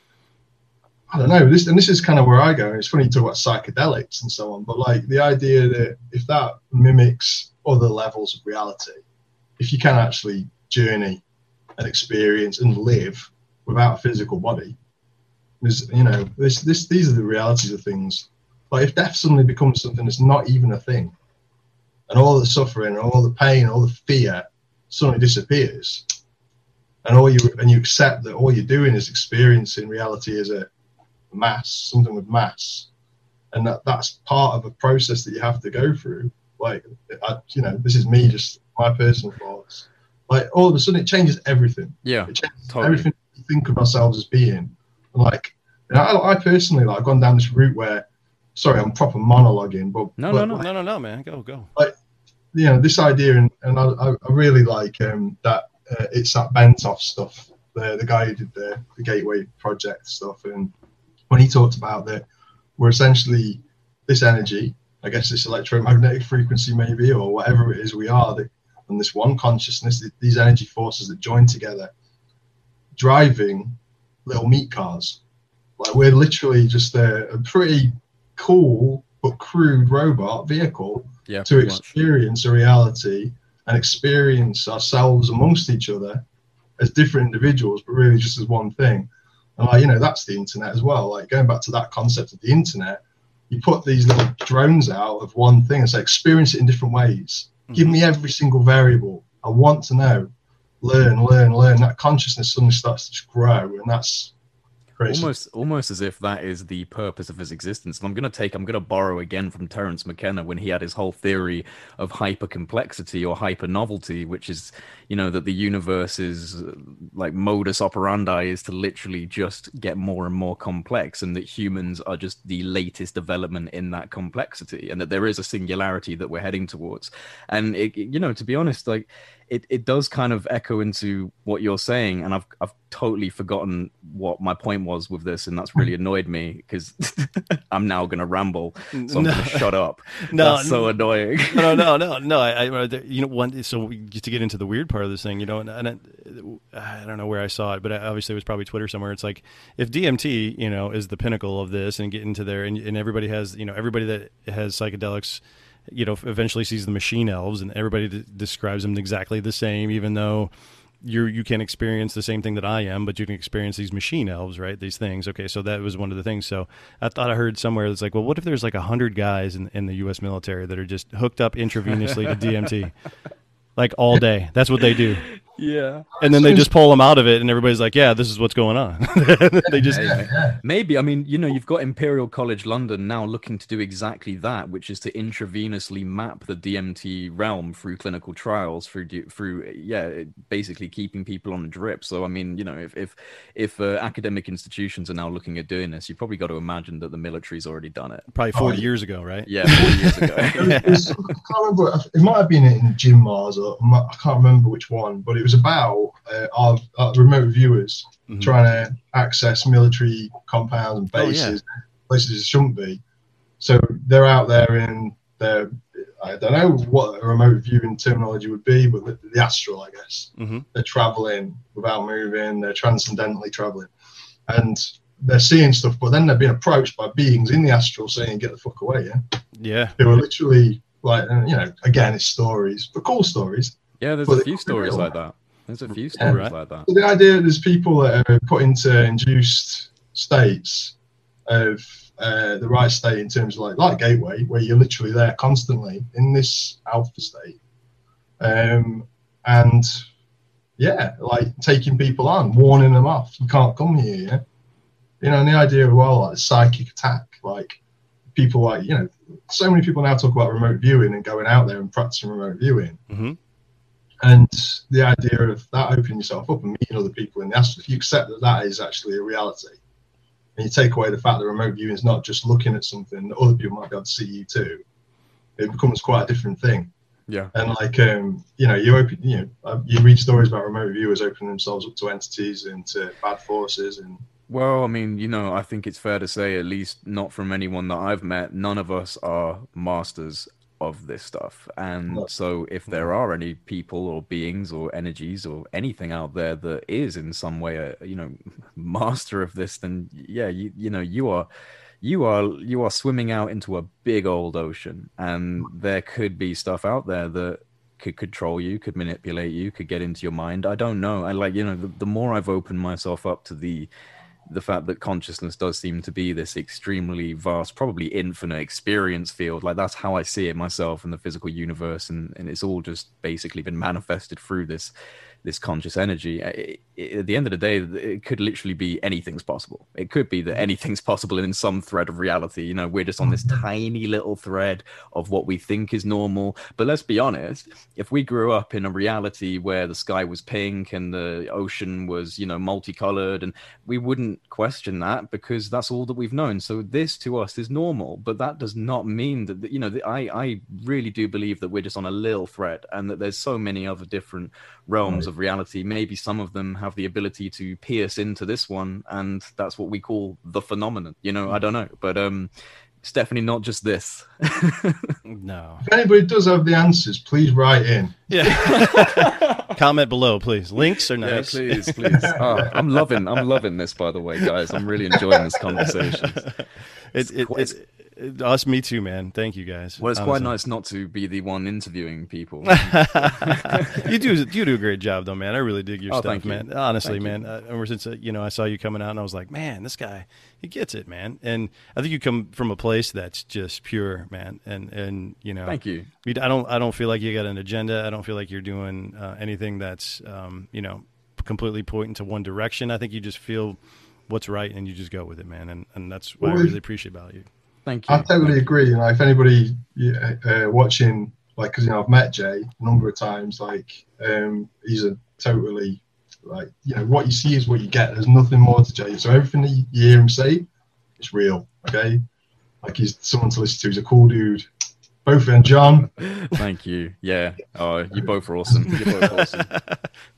S3: I don't know. This and this is kind of where I go. It's funny you talk about psychedelics and so on, but like the idea that if that mimics other levels of reality, if you can actually journey and experience and live without a physical body, is you know this this these are the realities of things. Like if death suddenly becomes something that's not even a thing, and all the suffering, all the pain, all the fear suddenly disappears, and all you and you accept that all you're doing is experiencing reality as a mass, something with mass, and that that's part of a process that you have to go through. Like, I, you know, this is me, just my personal thoughts. Like, all of a sudden, it changes everything.
S1: Yeah,
S3: it changes totally. everything we think of ourselves as being. And like, you know, I, I personally like I've gone down this route where, sorry, I'm proper monologuing, but
S2: no,
S3: but,
S2: no, no, like, no, no, no, man, go, go.
S3: Like, you know, this idea, and, and I, I really like um, that uh, it's that Bentov stuff. The, the guy who did the, the Gateway Project stuff, and when he talked about that we're essentially this energy, I guess this electromagnetic frequency maybe, or whatever it is we are, that and this one consciousness, these energy forces that join together, driving little meat cars. Like we're literally just a, a pretty cool but crude robot vehicle
S1: yeah,
S3: to experience much. a reality and experience ourselves amongst each other as different individuals, but really just as one thing. And like, you know, that's the internet as well. Like going back to that concept of the internet, you put these little drones out of one thing and say, experience it in different ways. Mm-hmm. Give me every single variable. I want to know. Learn, learn, learn. That consciousness suddenly starts to grow, and that's
S1: Almost, almost as if that is the purpose of his existence. And I'm going to take, I'm going to borrow again from Terence McKenna when he had his whole theory of hyper complexity or hyper novelty, which is, you know, that the universe is like modus operandi is to literally just get more and more complex, and that humans are just the latest development in that complexity, and that there is a singularity that we're heading towards. And it, you know, to be honest, like it, it does kind of echo into what you're saying and I've I've totally forgotten what my point was with this and that's really mm. annoyed me because I'm now going to ramble so I'm no. to shut up. No that's so annoying.
S2: no no no no I, I uh, you know one so to get into the weird part of this thing you know and, and I, I don't know where I saw it but uh, obviously it was probably Twitter somewhere. It's like if DMT you know is the pinnacle of this and get into there and, and everybody has you know everybody that has psychedelics you know, eventually sees the machine elves, and everybody d- describes them exactly the same, even though you you can experience the same thing that I am, but you can experience these machine elves, right? These things. Okay, so that was one of the things. So I thought I heard somewhere that's like, well, what if there's like a hundred guys in, in the U.S. military that are just hooked up intravenously to DMT, like all day? That's what they do.
S1: Yeah.
S2: And then they just pull them out of it, and everybody's like, "Yeah, this is what's going on." they just
S1: maybe. I mean, you know, you've got Imperial College London now looking to do exactly that, which is to intravenously map the DMT realm through clinical trials, through through yeah, basically keeping people on a drip. So I mean, you know, if if if uh, academic institutions are now looking at doing this, you've probably got to imagine that the military's already done it.
S2: Probably forty oh, years ago, right?
S1: Yeah, forty years ago.
S3: yeah. I can't remember. It might have been in Jim Marrs, or I can't remember which one, but it was about uh, our, our, remote viewers mm-hmm. trying to access military compounds and bases, oh, yeah. places it shouldn't be. So they're out there in their, I don't know what a remote viewing terminology would be, but the, the astral, I guess. Mm-hmm. They're traveling without moving, they're transcendently traveling. And they're seeing stuff, but then they're being approached by beings in the astral saying, get the fuck away, yeah?
S2: Yeah.
S3: They were literally like, you know, again, it's stories, but cool stories.
S1: Yeah, there's but a few stories like that. There's a few stories yeah. like that.
S3: the idea that there's people that are put into induced states of uh, the right state in terms of like like gateway, where you're literally there constantly in this alpha state, um, and yeah, like taking people on, warning them off, you can't come here. Yeah? You know, and the idea of well, like psychic attack, like people like you know, so many people now talk about remote viewing and going out there and practicing remote viewing. Mm-hmm. And the idea of that opening yourself up and meeting other people in the astral, if you accept that that is actually a reality, and you take away the fact that remote viewing is not just looking at something that other people might be able to see you too, it becomes quite a different thing.
S1: Yeah.
S3: And like, um, you know, you open, you know, uh, you read stories about remote viewers opening themselves up to entities and to bad forces and.
S1: Well, I mean, you know, I think it's fair to say, at least not from anyone that I've met, none of us are masters of this stuff. And so, if there are any people or beings or energies or anything out there that is in some way a you know master of this, then yeah, you you know you are you are you are swimming out into a big old ocean, and there could be stuff out there that could control you, could manipulate you, could get into your mind. I don't know. I like you know the, the more I've opened myself up to the the fact that consciousness does seem to be this extremely vast, probably infinite experience field. Like that's how I see it myself in the physical universe, and, and it's all just basically been manifested through this this conscious energy. It, it, at the end of the day, it could literally be anything's possible. It could be that anything's possible in some thread of reality. You know, we're just on this mm-hmm. tiny little thread of what we think is normal. But let's be honest, if we grew up in a reality where the sky was pink and the ocean was, you know, multicolored, and we wouldn't question that because that's all that we've known. So this to us is normal. But that does not mean that, you know, I, I really do believe that we're just on a little thread and that there's so many other different realms right. of reality. Maybe some of them have the ability to pierce into this one, and that's what we call the phenomenon. You know, I don't know, but um, it's definitely not just this.
S2: no.
S3: If anybody does have the answers, please write in.
S2: Yeah. Comment below, please. Links are nice.
S1: Yeah, please, please. Oh, I'm loving, I'm loving this. By the way, guys, I'm really enjoying this conversation.
S2: It's, it, it's, us, me too, man. Thank you guys.
S1: Well, it's quite nice not to be the one interviewing people.
S2: you do you do a great job though, man. I really dig your
S1: Oh,
S2: stuff,
S1: thank you.
S2: man. Honestly,
S1: Thank
S2: man. Uh, ever since uh, you know I saw you coming out, and I was like, man, this guy, he gets it, man. And I think you come from a place that's just pure, man. And and you know,
S1: Thank you.
S2: you- I don't I don't feel like you got an agenda. I don't feel like you're doing uh, anything that's um, you know completely pointing to one direction. I think you just feel what's right and you just go with it, man. And and that's what I really appreciate about you.
S1: Thank you.
S3: I totally agree. You know, if anybody uh, watching, like, because you know, I've met Jay a number of times. Like, um, he's a totally like, you know, what you see is what you get. There's nothing more to Jay. So everything that you hear him say, it's real. Okay, like he's someone to listen to. He's a cool dude. Both of them, John.
S1: Thank you. Yeah. Oh, you both are awesome. You're both awesome.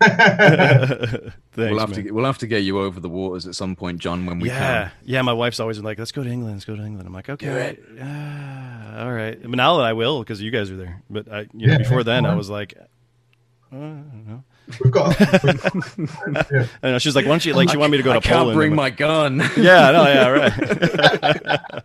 S2: Thanks,
S1: we'll have
S2: man.
S1: to we'll have to get you over the waters at some point, John, when we
S2: yeah,
S1: can.
S2: yeah. My wife's always been like, "Let's go to England. Let's go to England." I'm like, "Okay,
S1: it.
S2: yeah, all right." But now that I will, because you guys are there. But I, you know,
S3: Yeah,
S2: before then, I was like, uh, I don't know.
S3: We've got. We've got yeah.
S2: I know she's like, "Why don't you like?" She wanted me to go
S1: I
S2: to
S1: can't
S2: Poland.
S1: bring my gun.
S2: like, yeah, no, yeah, right.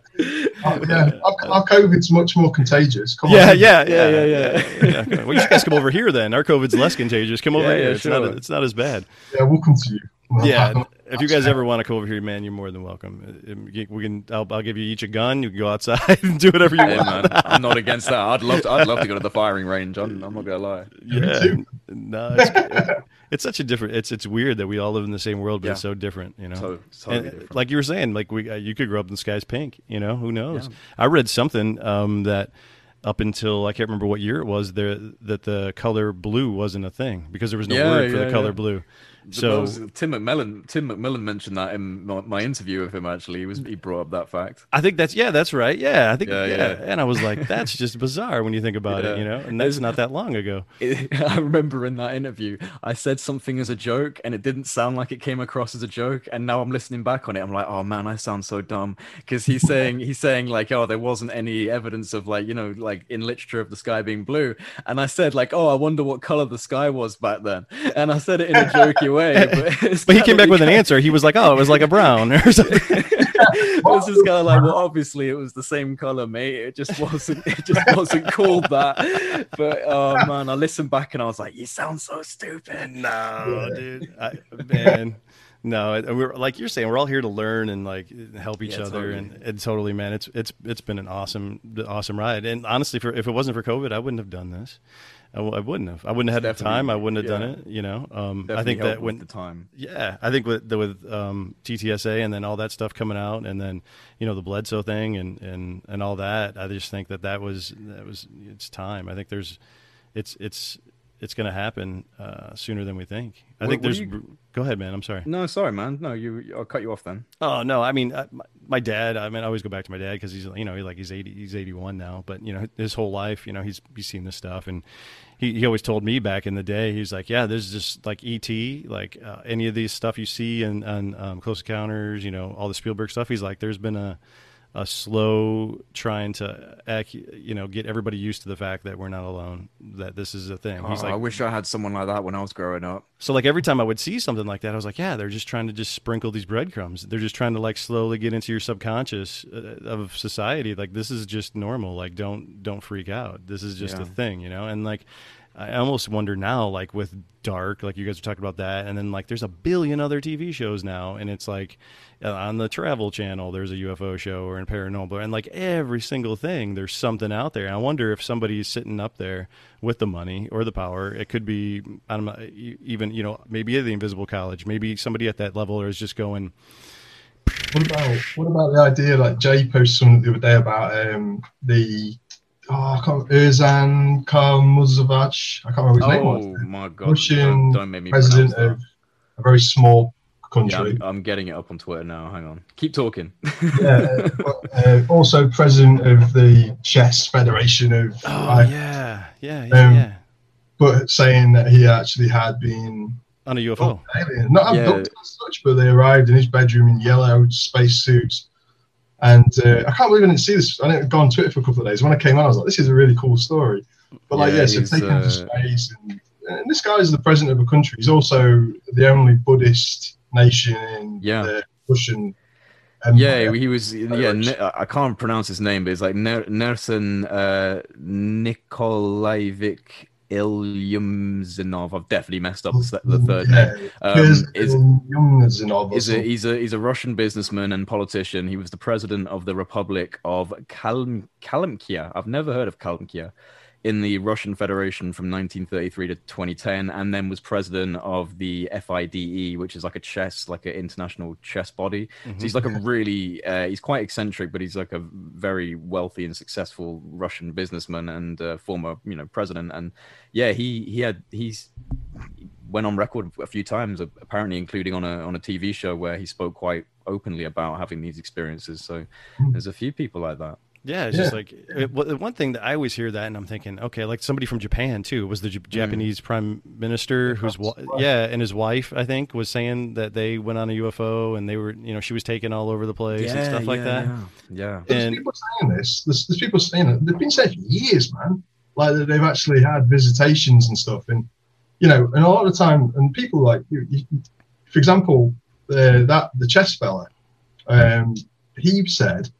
S3: Oh, yeah, our, our COVID's much more contagious. Come
S2: yeah,
S3: on.
S2: yeah, yeah,
S1: Yeah,
S2: yeah,
S1: yeah,
S2: yeah. yeah. Well, you guys come over here then. Our COVID's less contagious. Come over
S1: Yeah,
S2: here.
S1: yeah,
S2: it's not. It's not as bad.
S3: Yeah, we'll come to you. We'll
S2: Yeah,
S3: have-
S2: if you guys ever want to come over here, man, you're more than welcome. Uh, We can. I'll, I'll give you each a gun. You can go outside and do whatever you
S1: Hey,
S2: want.
S1: man, I'm not against that. I'd love to. I'd love to go to the firing range. I'm, I'm not gonna lie.
S2: Yeah, no, it's, it's such a different. It's it's weird that we all live in the same world, but it's so different. You know,
S1: So totally
S2: And,
S1: different.
S2: like you were saying, like we uh, you could grow up in the sky's pink. You know, who knows?
S1: Yeah.
S2: I read something um, that up until I can't remember what year it was there that the color blue wasn't a thing because there was no
S1: Yeah,
S2: word for
S1: yeah,
S2: the color
S1: yeah.
S2: blue.
S1: So Tim McMillan. Tim McMillan mentioned that in my, my interview with him. Actually, he was he brought up that fact.
S2: I think that's yeah, that's right. Yeah, I think yeah,
S1: Yeah, yeah.
S2: and I was like, that's just bizarre when you think about it, you know. And that's not that long ago.
S1: I remember in that interview, I said something as a joke, and it didn't sound like it came across as a joke. And now I'm listening back on it, I'm like, oh man, I sound so dumb because he's saying he's saying like, oh, there wasn't any evidence of like you know like in literature of the sky being blue. And I said like, oh, I wonder what color the sky was back then. And I said it in a jokey way, eh, but,
S2: But he came back with an answer. He was like, "Oh, it was like a brown or something."
S1: it was just kind of like, well, obviously it was the same color, mate. It just wasn't. It just wasn't called that. But oh man, I listened back and I was like, you sound so stupid.
S2: No, dude, I, man. No, it- we're like you're saying, we're all here to learn and like help each
S1: Yeah,
S2: other,
S1: totally.
S2: and, and totally, man. It's it's it's been an awesome awesome ride. And honestly, for if it wasn't for COVID, I wouldn't have done this. I, w- I wouldn't have. I wouldn't have had the time. I wouldn't have
S1: yeah.
S2: done it. You know. Um, I think that when
S1: the time.
S2: Yeah, I think with the, with um, TTSA and then all that stuff coming out, and then you know the Bledsoe thing and and and all that. I just think that that was that was it's time. I think there's it's it's it's going to happen uh, sooner than we think. I
S1: What-
S2: think there's.
S1: you-
S2: Go ahead, man. I'm sorry.
S1: No, sorry, man. No, you. I'll cut you off then.
S2: Oh no, I mean I, my, my dad. I mean, I always go back to my dad because he's you know he, like he's eighty, he's eighty one now. But you know his whole life, you know he's he's seen this stuff, and he, he always told me back in the day, he's like, yeah, there's just like ET, like uh, any of these stuff you see and on um, Close Encounters, you know all the Spielberg stuff. He's like, there's been a a slow trying to ac- you know get everybody used to the fact that we're not alone, that this is a thing. He's
S1: Oh,
S2: like,
S1: I wish I had someone like that when I was growing up.
S2: so like every time I would see something like that, I was like, yeah, they're just trying to just sprinkle these breadcrumbs. They're just trying to like slowly get into your subconscious uh, of society. Like this is just normal. Like don't don't freak out. This is just a thing, you know. And like I almost wonder now, like with Dark, like you guys are talking about that, and then like there's a billion other TV shows now, and it's like uh, on the Travel Channel, there's a UFO show or in Paranormal, and like every single thing, there's something out there. And I wonder if somebody's sitting up there with the money or the power. It could be I don't know, even you know maybe the Invisible College, maybe somebody at that level is just going,
S3: What about what about the idea like Jay posted something the other day about um the oh I can't Erzan Karmuzovac I can't remember his name.
S1: Oh
S3: was.
S1: my god!
S3: Russian
S1: Don't, don't make me
S3: president
S1: pronounce
S3: of a very small
S1: that. Yeah,
S3: country.
S1: I'm, I'm getting it up on Twitter now. Hang on. Keep talking.
S3: Yeah, but, uh, also president of the Chess Federation of,
S2: oh
S3: Life,
S2: yeah, yeah, yeah,
S3: Um,
S2: yeah,
S3: but saying that he actually had been
S2: on a UFO.
S3: alien, not
S1: Yeah.
S3: abducted as such, but they arrived in his bedroom in yellow spacesuits. And uh, I can't believe I didn't see this. I didn't go on Twitter for a couple of days. When I came on, I was like, "This is a really cool story." But like,
S1: Yeah,
S3: yeah, so taking to
S1: uh,
S3: space, and, and this guy is the president of a country. He's also the only Buddhist nation in
S1: Yeah.
S3: the Russian
S1: Yeah, he was. Yeah, ne- I can't pronounce his name, but it's like Nerson uh, Nikolaevich Ilyumzhinov. I've definitely messed up the, third name. Um, is, is a, he's a he's a Russian businessman and politician. He was the president of the Republic of Kalm- Kalmykia. I've never heard of Kalmykia in the Russian Federation from 1933 to 2010, and then was president of the FIDE, which is like a chess, like an international chess body. So he's like a really, uh, he's quite eccentric, but he's like a very wealthy and successful Russian businessman and uh, former, you know, president. And yeah, he he had he's went on record a few times, apparently including on a on a TV show where he spoke quite openly about having these experiences. So there's a few people like that.
S2: Yeah, it's
S3: Yeah.
S2: just like it, well, the one thing that I always hear that, and I'm thinking, okay, like somebody from Japan too was the J- Japanese prime minister whose wa- yeah, and his wife I think was saying that they went on a UFO and they were, you know, she was taken all over the place and stuff like that.
S1: Yeah, yeah.
S3: There's
S2: And-
S3: people saying this. There's, there's people saying it. They've been saying for years, man. Like that they've actually had visitations and stuff, and you know, and a lot of the time, and people like, you, you, for example, the that the chess fella, um, he said,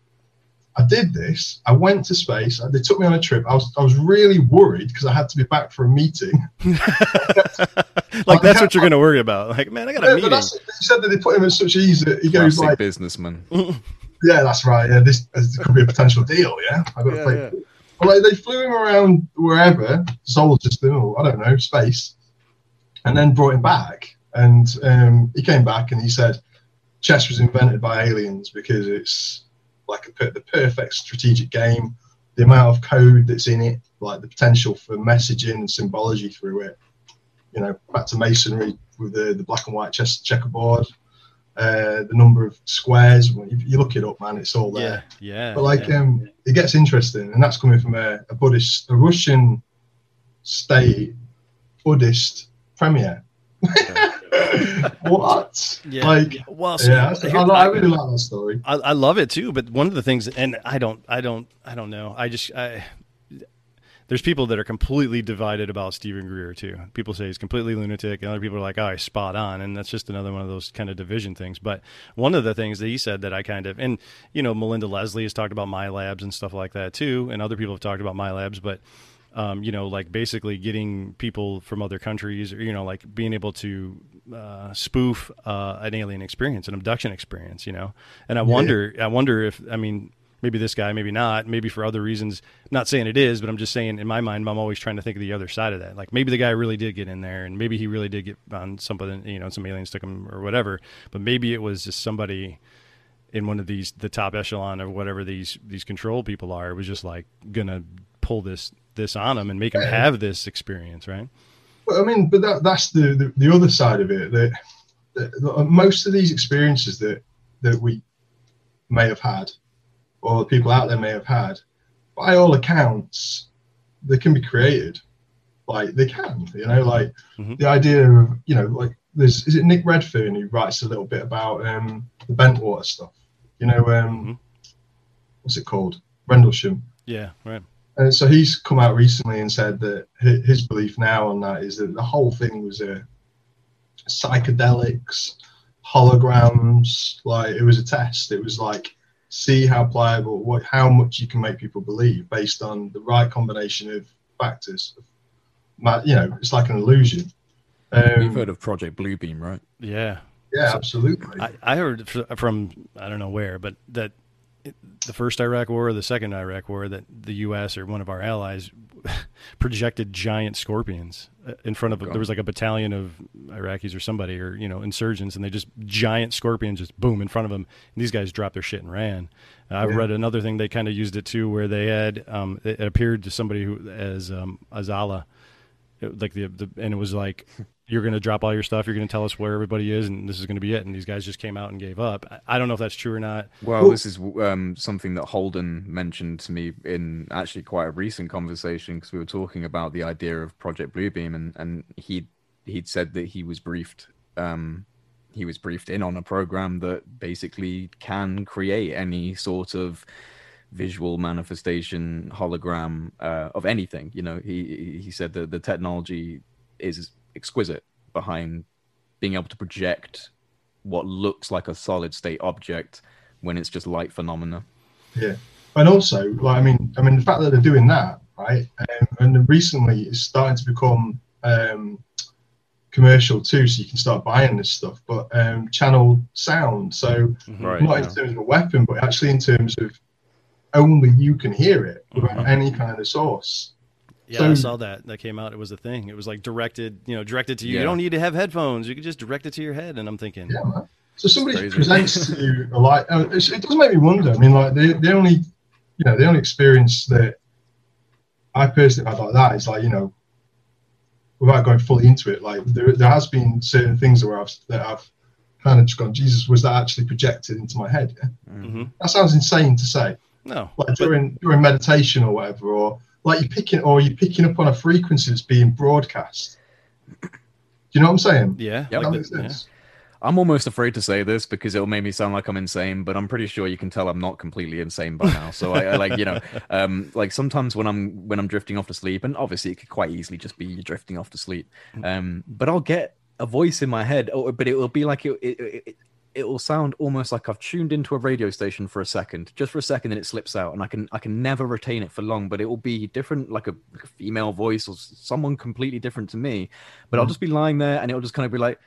S3: "I did this. I went to space. They took me on a trip. I was I was really worried because I had to be back for a meeting.
S2: like that's what you're going to worry about. Like, man, I got a
S3: Yeah, but
S2: meeting.
S3: that's, he said that they put him in such ease that he goes
S1: Classic
S3: like,
S1: businessman.
S3: Yeah, that's right. Yeah, this, this could be a potential deal. Yeah, I got to
S1: Yeah,
S3: play.
S1: yeah.
S3: Well, like they flew him around wherever solar system or I don't know space, and then brought him back. And um, he came back and he said, chess was invented by aliens because it's like a, per- the perfect strategic game. The amount of code that's in it, like the potential for messaging and symbology through it. You know, back to masonry with the, the black and white chess checkerboard. Uh, the number of squares. When you, you look it up, man, it's all there.
S2: yeah, yeah.
S3: But like,
S2: yeah.
S3: um, it gets interesting, and that's coming from a, a Buddhist, a Russian state Buddhist premier. what?
S2: yeah.
S3: Like,
S2: well, so
S3: yeah,
S2: here-
S3: I, I really love that story.
S2: I, I love it too, but one of the things, and I don't, I don't, I don't know. I just, I, there's people that are completely divided about Steven Greer too. People say he's completely lunatic, and other people are like, "Oh, he's spot on," and that's just another one of those kind of division things. But one of the things that he said that I kind of, and you know, Melinda Leslie has talked about MILABs and stuff like that too, and other people have talked about MILABs, but. Um, you know, like basically getting people from other countries, or you know, like being able to uh, spoof uh, an alien experience, an abduction experience. You know, and I wonder, I wonder if, I mean, maybe this guy, maybe not, maybe for other reasons. not saying it is, but I'm just saying in my mind, I'm always trying to think of the other side of that. Like maybe the guy really did get in there, and maybe he really did get on something, you know, some aliens took him or whatever. But maybe it was just somebody in one of these, the top echelon of whatever these these control people are, was just like gonna pull this this on them and make
S3: them
S2: have this experience, right?
S3: But I mean, but that, that's the, the the other side of it. That, that that most of these experiences that that we may have had, or the people out there may have had, by all accounts, they can be created. Like they can, you know, like
S2: Mhm.
S3: the idea of you know, like there's is it Nick Redfern who writes a little bit about um, the Bentwater stuff. You know, um,
S2: Mhm.
S3: what's it called? Rendlesham.
S2: Yeah, right.
S3: And so he's come out recently and said that his belief now on that is that the whole thing was a psychedelics, holograms. Like it was a test. It was like see how pliable, what, how much you can make people believe based on the right combination of factors. Ma- You know, it's like an illusion. Um,
S1: You've heard of Project Bluebeam, right?
S2: Yeah.
S3: yeah, absolutely.
S2: I, I heard from I don't know where, but that it- the first Iraq War or the second Iraq War, that the U.S. or one of our allies projected giant scorpions uh, in front of.
S1: God.
S2: There was like a battalion of Iraqis or somebody or you know insurgents, and they just giant scorpions just boom in front of them. And these guys dropped their shit and ran. Uh, I've
S3: Yeah.
S2: read another thing they kind of used it too, where they had um, it appeared to somebody who as um, Azala, it- like the, the and it was like you're going to drop all your stuff. You're going to tell us where everybody is, and this is going to be it. And these guys just came out and gave up. I, I don't know if that's true or not.
S1: Well,
S3: Well-
S1: this is um, something that Holden mentioned to me in actually quite a recent conversation because we were talking about the idea of Project Bluebeam, and and he he'd said that he was briefed. Um, he was briefed in on a program that basically can create any sort of visual manifestation hologram uh, of anything. You know, he he said that the technology is exquisite behind being able to project what looks like a solid state object when it's just light phenomena.
S3: Yeah, and also, like I mean, I mean the fact that they're doing that, right? Um, and recently it's starting to become um, commercial too, so you can start buying this stuff. But um, channel sound, so
S1: Right,
S3: not
S1: yeah.
S3: in terms of a weapon, but actually in terms of only you can hear it without
S1: Mhm.
S3: any kind of source.
S2: Yeah,
S3: So-
S2: I saw that. That came out. It was a thing. It was like directed, you know, directed to you.
S1: Yeah.
S2: You don't need to have headphones. You can just direct it to your head. And I'm thinking,
S3: Yeah, man. So somebody
S1: crazy.
S3: presents to you a light. uh, it's- It does make me wonder. I mean, like the the only, you know, the only experience that I personally had like that is like you know, without going fully into it, like there there has been certain things where I've that I've kind of just gone, Jesus, was that actually projected into my head? Yeah?
S2: hmm
S3: That sounds insane to say.
S2: no,
S3: Like
S2: but-
S3: during during meditation or whatever, or like you're picking or you're picking up on a frequency that's being broadcast. Do you know what I'm saying?
S2: yeah,
S1: Yeah,
S3: That
S2: like
S3: makes
S2: the- yeah.
S1: I'm almost afraid to say this because it'll make me sound like I'm insane, but I'm pretty sure you can tell I'm not completely insane by now. So I, I like, you know, um, like sometimes when I'm when I'm drifting off to sleep, and obviously it could quite easily just be you drifting off to sleep, um, but I'll get a voice in my head, or, but it will be like it, it, it it will sound almost like I've tuned into a radio station for a second, just for a second, and it slips out, and I can I can never retain it for long. But it will be different, like a, like a female voice or someone completely different to me. But I'll
S3: Mhm.
S1: just be lying there, and it'll just kind of be like.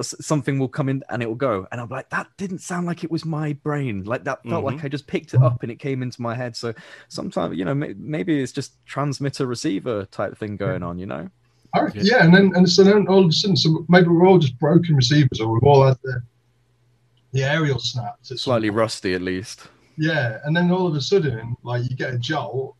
S1: Something will come in and it will go and i'm like that didn't sound like it was my brain like that felt like i just picked it up and it came into my head so sometimes you know maybe it's just transmitter receiver type thing going on you know
S3: Reckon, yeah, and then and so then all of a sudden, so maybe we're all just broken receivers, or we've all had the the aerial snapped. It's
S1: slightly rusty at least
S3: Yeah, and then all of a sudden, like you get a jolt,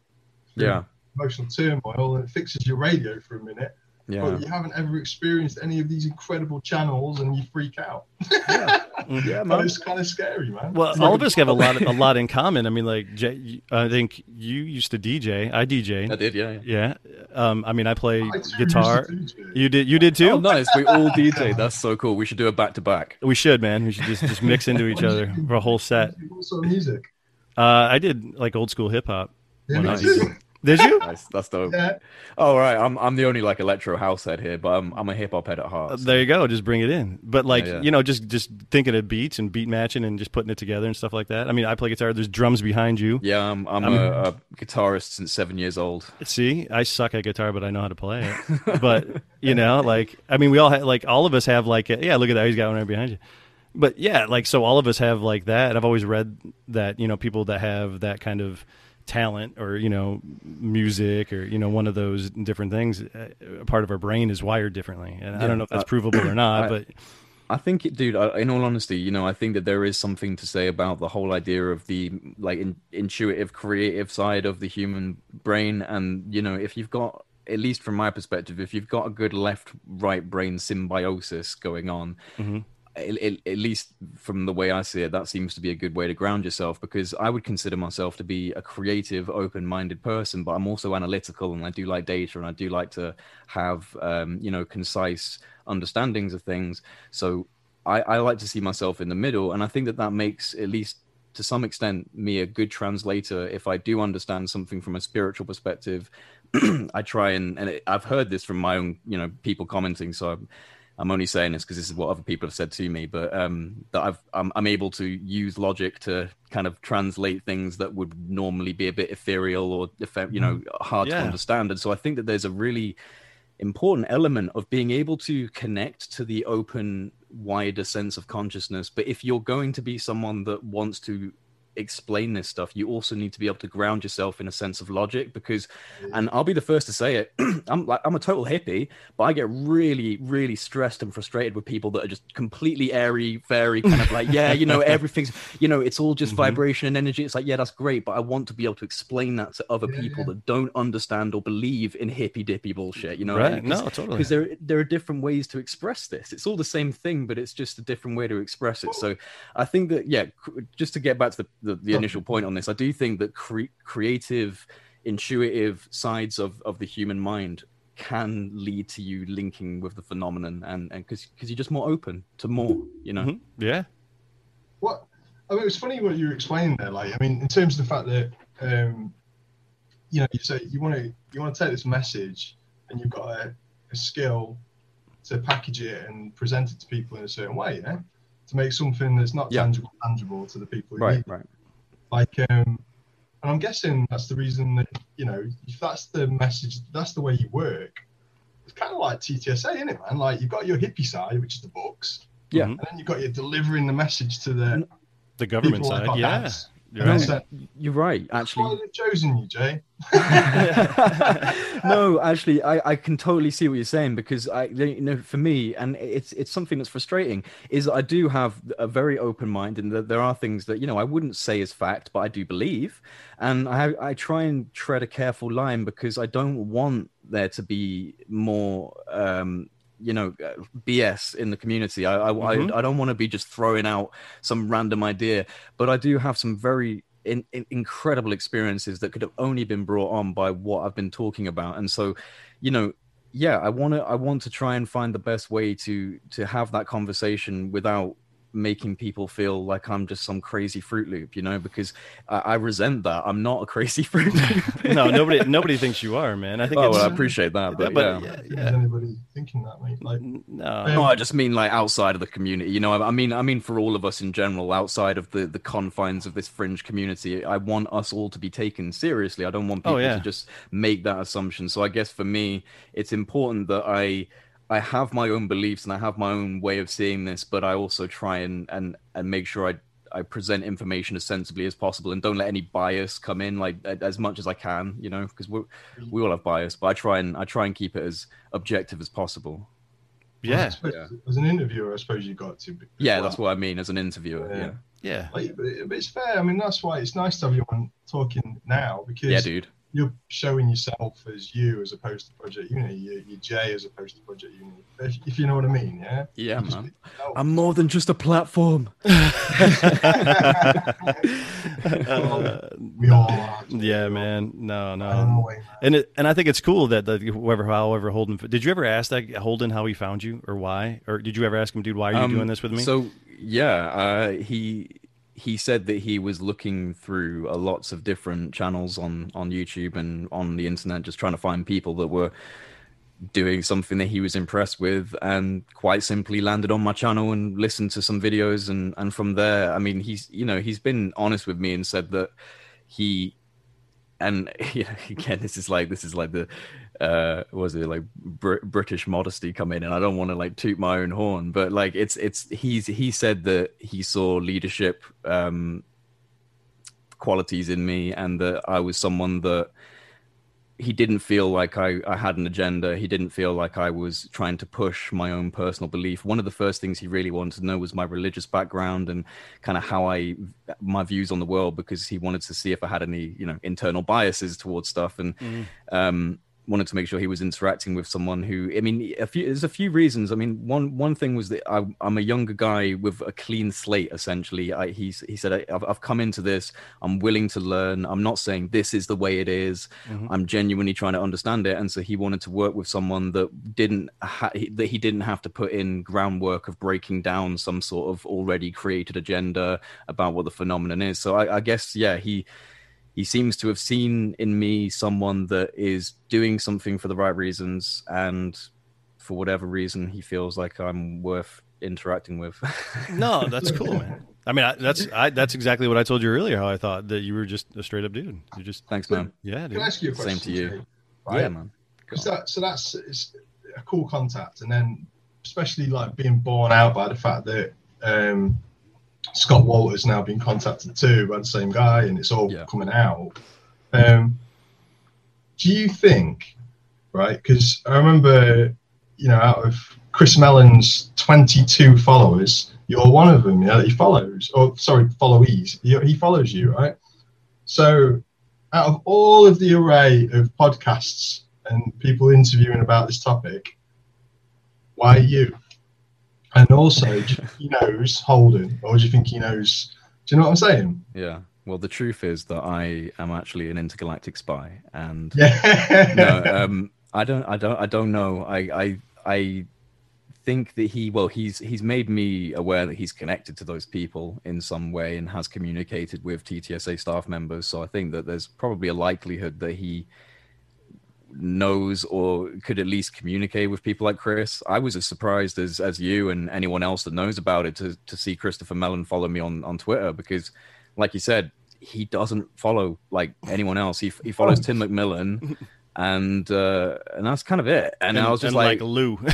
S1: yeah
S3: emotional turmoil, and it fixes your radio for a minute.
S1: Yeah
S3: But you haven't ever experienced any of these incredible channels, and you freak out.
S1: yeah, yeah man
S3: it's kind of scary, man.
S2: Well,
S3: It's
S2: all
S3: like
S2: of us have a lot, a lot in common. I mean, like, Jay, I think you used to DJ. I DJ.
S1: i did yeah, yeah.
S2: Yeah. Um, I mean, I play
S3: I
S2: guitar.
S3: used to do it.
S2: You did. You did too.
S1: oh nice we all dj that's so cool we should do a back to back
S2: We should, man. We should just just mix into each other for a whole set.
S3: What sort of music?
S2: Uh, I did like old school hip hop.
S3: Yeah,
S2: Well,
S3: me
S2: nice.
S3: too.
S2: Did you?
S1: nice that's dope
S3: Yeah.
S1: oh right i'm i'm the only like electro house head here but i'm, I'm a hip-hop head at heart
S2: Uh,
S1: so-
S2: there you go. Just bring it in. But like
S1: yeah.
S2: you know, just just thinking of beats and beat matching and just putting it together and stuff like that. I mean, I play guitar. There's drums behind you.
S1: yeah i'm, I'm
S2: I'm-
S1: a, a guitarist since seven years old
S2: See, I suck at guitar, but I know how to play it. but you know, like I mean, we all have like all of us have like a, yeah, look at that, he's got one right behind you. But yeah, like so, all of us have like that. And I've always read that you know people that have that kind of talent or you know music or you know one of those different things uh, a part of our brain is wired differently and i don't know if that's
S1: uh,
S2: provable or not
S1: I-
S2: but
S1: I think, it, dude. In all honesty, you know, I think that there is something to say about the whole idea of the like in, intuitive, creative side of the human brain, and you know, if you've got, at least from my perspective, if you've got a good left-right brain symbiosis going on,
S2: Mhm.
S1: At, least from the way I see it, that seems to be a good way to ground yourself. Because I would consider myself to be a creative, open-minded person, but I'm also analytical, and I do like data, and I do like to have, um, you know, concise understandings of things. So I, I like to see myself in the middle, and I think that that makes at least to some extent me a good translator. If I do understand something from a spiritual perspective, I try and and I've heard this from my own you know people commenting. So I'm, I'm only saying this because this is what other people have said to me, but um, that I've I'm, I'm able to use logic to kind of translate things that would normally be a bit ethereal or you know hard to understand. And so I think that there's a really important element of being able to connect to the open wider sense of consciousness. But if you're going to be someone that wants to explain this stuff you also need to be able to ground yourself in a sense of logic because and i'll be the first to say it i'm like i'm a total hippie but i get really really stressed and frustrated with people that are just completely airy fairy kind of like yeah you know everything's you know it's all just
S2: Mhm.
S1: vibration and energy it's like yeah that's great but i want to be able to explain that to other
S3: Yeah,
S1: people
S3: yeah.
S1: that don't understand or believe in hippy dippy bullshit you know
S2: right no totally
S1: because there there are different ways to express this. It's all the same thing, but it's just a different way to express it. So I think that yeah, just to get back to the, the, the initial point on this, I do think that cre- creative, intuitive sides of of the human mind can lead to you linking with the phenomenon, and and because because you're just more open to more, you know.
S2: Mhm. yeah
S3: What I mean, it was funny what you were explaining there. Like, I mean, in terms of the fact that um, you know, you say you want to you want to take this message, and you've got a, a skill to package it and present it to people in a certain way. Yeah. to make something that's not
S1: Yeah.
S3: tangible tangible to the people
S1: Right, right.
S3: Like um and i'm guessing that's the reason that you know if that's the message that's the way you work it's kind of like ttsa isn't it man like you've got your hippie side which is the books
S1: Yeah.
S3: And then you've got your delivering the message to the
S2: The government side, yeah.
S3: dads.
S2: You're
S3: And
S2: right.
S3: that's,
S1: You're right,
S3: that's why
S1: actually.
S3: they've chosen you jay
S1: no, actually, I, I can totally see what you're saying because I, you know, for me, and it's it's something that's frustrating. Is I do have a very open mind, and that there are things that you know I wouldn't say is fact, but I do believe, and I I try and tread a careful line because I don't want there to be more. Um, you know, uh, BS in the community. I I,
S2: Mhm.
S1: I, I don't want to be just throwing out some random idea, but I do have some very in, in, incredible experiences that could have only been brought on by what I've been talking about. And so, you know, yeah, I want to I want to try and find the best way to to have that conversation without making people feel like I'm just some crazy fruit loop, you know, because I, I resent that. I'm not a crazy fruit loop.
S2: no, nobody nobody thinks you are, man. I think
S1: Oh,
S2: it's
S1: well, I appreciate that, but,
S2: but
S1: yeah.
S2: yeah,
S3: Is
S2: yeah.
S3: anybody thinking that mate like
S2: No.
S1: Um, no, I just mean like outside of the community. You know, I I mean, I mean for all of us in general, outside of the the confines of this fringe community, I want us all to be taken seriously. I don't want
S2: Oh,
S1: people
S2: yeah.
S1: to just make that assumption. So I guess for me, it's important that I I have my own beliefs and I have my own way of seeing this, but I also try and and and make sure I I present information as sensibly as possible and don't let any bias come in like as much as I can, you know, because we mm. we all have bias, but I try and I try and keep it as objective as possible.
S2: Yeah.
S3: suppose
S1: Yeah.
S3: as an interviewer i suppose you got to be
S1: Yeah,
S3: well.
S1: that's what I mean as an interviewer.
S3: Yeah.
S1: Yeah,
S2: Yeah.
S3: Like, but it's fair. I mean, that's why it's nice to have you on talking now because
S1: yeah, dude.
S3: You're showing yourself as you as opposed to Project Unity. You're, you're Jay as opposed to Project Unity. If, if you know what I mean, yeah.
S1: Yeah,
S3: You
S1: man. I'm more than just a platform.
S2: Uh,
S3: we all are.
S2: yeah, man. No, no.
S3: know, man.
S2: And it, and I think it's cool that that whoever however Holden did you ever ask that Holden how he found you or why or did you ever ask him dude why are you
S1: Um,
S2: doing this with me?
S1: So yeah, uh, he he said that he was looking through uh, lots of different channels on on YouTube and on the internet, just trying to find people that were doing something that he was impressed with and quite simply landed on my channel and listened to some videos and and from there i mean he's you know he's been honest with me and said that he and yeah, again this is like this is like the uh was it like Br- british modesty come in and i don't want to like toot my own horn but like it's it's he's he said that he saw leadership um qualities in me and that i was someone that he didn't feel like I, I had an agenda. He didn't feel like I was trying to push my own personal belief. One of the first things he really wanted to know was my religious background and kind of how I, my views on the world, because he wanted to see if I had any, you know, internal biases towards stuff. And,
S2: Mhm.
S1: um, wanted to make sure he was interacting with someone who i mean a few there's a few reasons. I mean one one thing was that I, i'm a younger guy with a clean slate essentially. I, he's, he said I've, I've come into this. I'm willing to learn. I'm not saying this is the way it is.
S2: Mhm.
S1: i'm genuinely trying to understand it. And so he wanted to work with someone that didn't ha- he- that he didn't have to put in groundwork of breaking down some sort of already created agenda about what the phenomenon is. So i, I guess yeah he he seems to have seen in me someone that is doing something for the right reasons and for whatever reason he feels like i'm worth interacting with
S2: no, that's cool, man. I mean, I, that's I, that's exactly what I told you earlier. How I thought that you were just a straight up dude. You just
S1: thanks man
S2: yeah,
S3: Can. I ask you a question?
S1: Same to you.
S3: Jay? Right?
S1: yeah man
S3: Because that, so that's it's a cool contact, and then especially like being borne out by the fact that um, Scott Wolter's now been contacted too by the same guy, and it's all
S1: Yeah.
S3: coming out. Um, do you think, right? Because I remember, you know, out of Chris Mellon's 22 followers, you're one of them. Yeah, he follows. Or sorry, followees. He, he follows you, right? So, out of all of the array of podcasts and people interviewing about this topic, why you? And also, do you think he knows Holden, or do you think he knows? Do you know what I'm saying?
S1: yeah well the truth is that i am actually an intergalactic spy and
S3: Yeah.
S1: no, um, I don't, I don't, I don't know. I, I, I think that he, well, he's he's made me aware that he's connected to those people in some way and has communicated with TTSA staff members. So I think that there's probably a likelihood that he knows or could at least communicate with people like Chris. I was as surprised as as you and anyone else that knows about it to to see Christopher Mellon follow me on on Twitter because, like you said, he doesn't follow like anyone else. He he follows oh. Tim McMillan. and uh, and that's kind of it. And,
S2: and
S1: I was just
S2: like,
S1: like,
S2: Lou,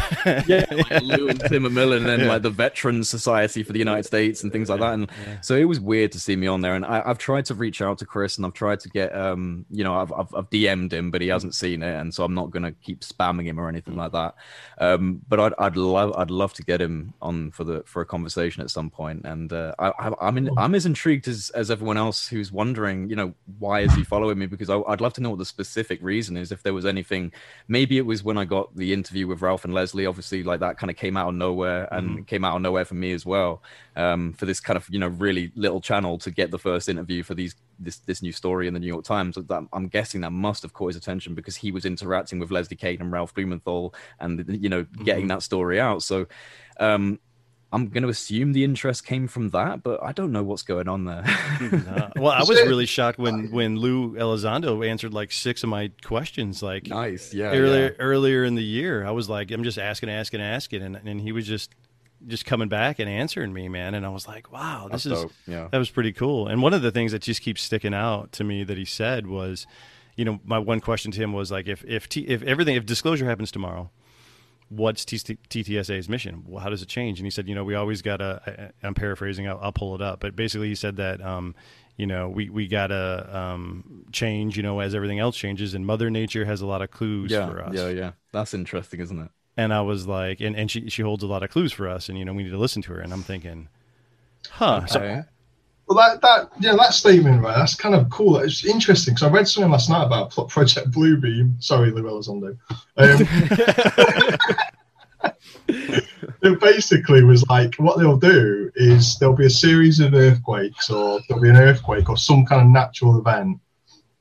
S1: yeah, like Lou and Tim McMillan, and then
S2: Yeah.
S1: like the Veterans Society for the United States and things like that. And
S2: Yeah.
S1: so it was weird to see me on there. And I, I've tried to reach out to Chris, and I've tried to get, um, you know, I've, I've I've DM'd him, but he hasn't seen it, and so I'm not gonna keep spamming him or anything like that. Um, but I'd I'd love I'd love to get him on for the for a conversation at some point. And uh, I, I I'm in, I'm as intrigued as as everyone else who's wondering, you know, why is he following me? Because I, I'd love to know what the specific reason is. If there was anything maybe it was when I got the interview with Ralph and Leslie. Obviously, like that kind of came out of nowhere and it came out of nowhere for me as well. Um, for this kind of you know really little channel to get the first interview for these this this new story in the New York Times. That, I'm guessing that must have caught his attention because he was interacting with Leslie Kean and Ralph Blumenthal and you know getting that story out. So. Um, I'm going to assume the interest came from that, but I don't know what's going on there.
S2: Uh, well, I was really shocked when when Lou Elizondo answered like six of my questions, like
S1: nice, yeah.
S2: earlier
S1: yeah.
S2: earlier in the year. I was like, I'm just asking, asking, asking, and and he was just just coming back and answering me, man. And I was like, wow, this
S1: That's
S2: is
S1: dope, yeah.
S2: that was pretty cool. And one of the things that just keeps sticking out to me that he said was, you know, my one question to him was like, if if T, if everything if disclosure happens tomorrow, what's TTSA's mission? How does it change? And he said, you know, we always got to. I'm paraphrasing. I'll, I'll pull it up, but basically he said that. Um, you know, we, we got to um, change, you know, as everything else changes, and Mother Nature has a lot of clues
S1: Yeah,
S2: for us.
S1: yeah, yeah. That's interesting, isn't it?
S2: And I was like, and, and she, she holds a lot of clues for us, and, you know, we need to listen to her. And I'm thinking, huh. So,
S1: Okay.
S3: Well, that that yeah, that statement, right? That's kind of cool. It's interesting because I read something last night about Pro- Project Bluebeam. Sorry, Lou Elizondo. Um, it basically was like what they'll do is there'll be a series of earthquakes, or there'll be an earthquake, or some kind of natural event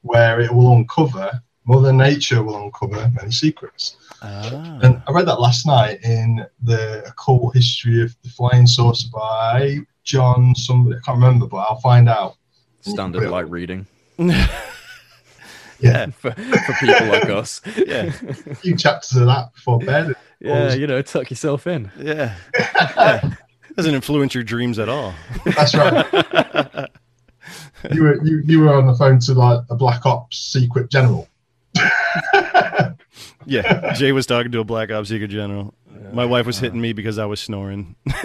S3: where it will uncover. Mother Nature will uncover many secrets.
S2: ah.
S3: And I read that last night in the occult history of the flying saucer by John somebody. I can't remember, but I'll find out.
S1: Standard light reading
S2: yeah,
S1: for, for people like us.
S2: yeah,
S3: A few chapters of that before bed.
S1: Yeah, you know, tuck yourself in.
S2: yeah. yeah. Doesn't influence your dreams at all.
S3: That's right. you were you, you were on the phone to like a black ops secret general.
S2: Yeah, Jay was talking to a Black Ops Secret General. My wife was hitting me because I was snoring.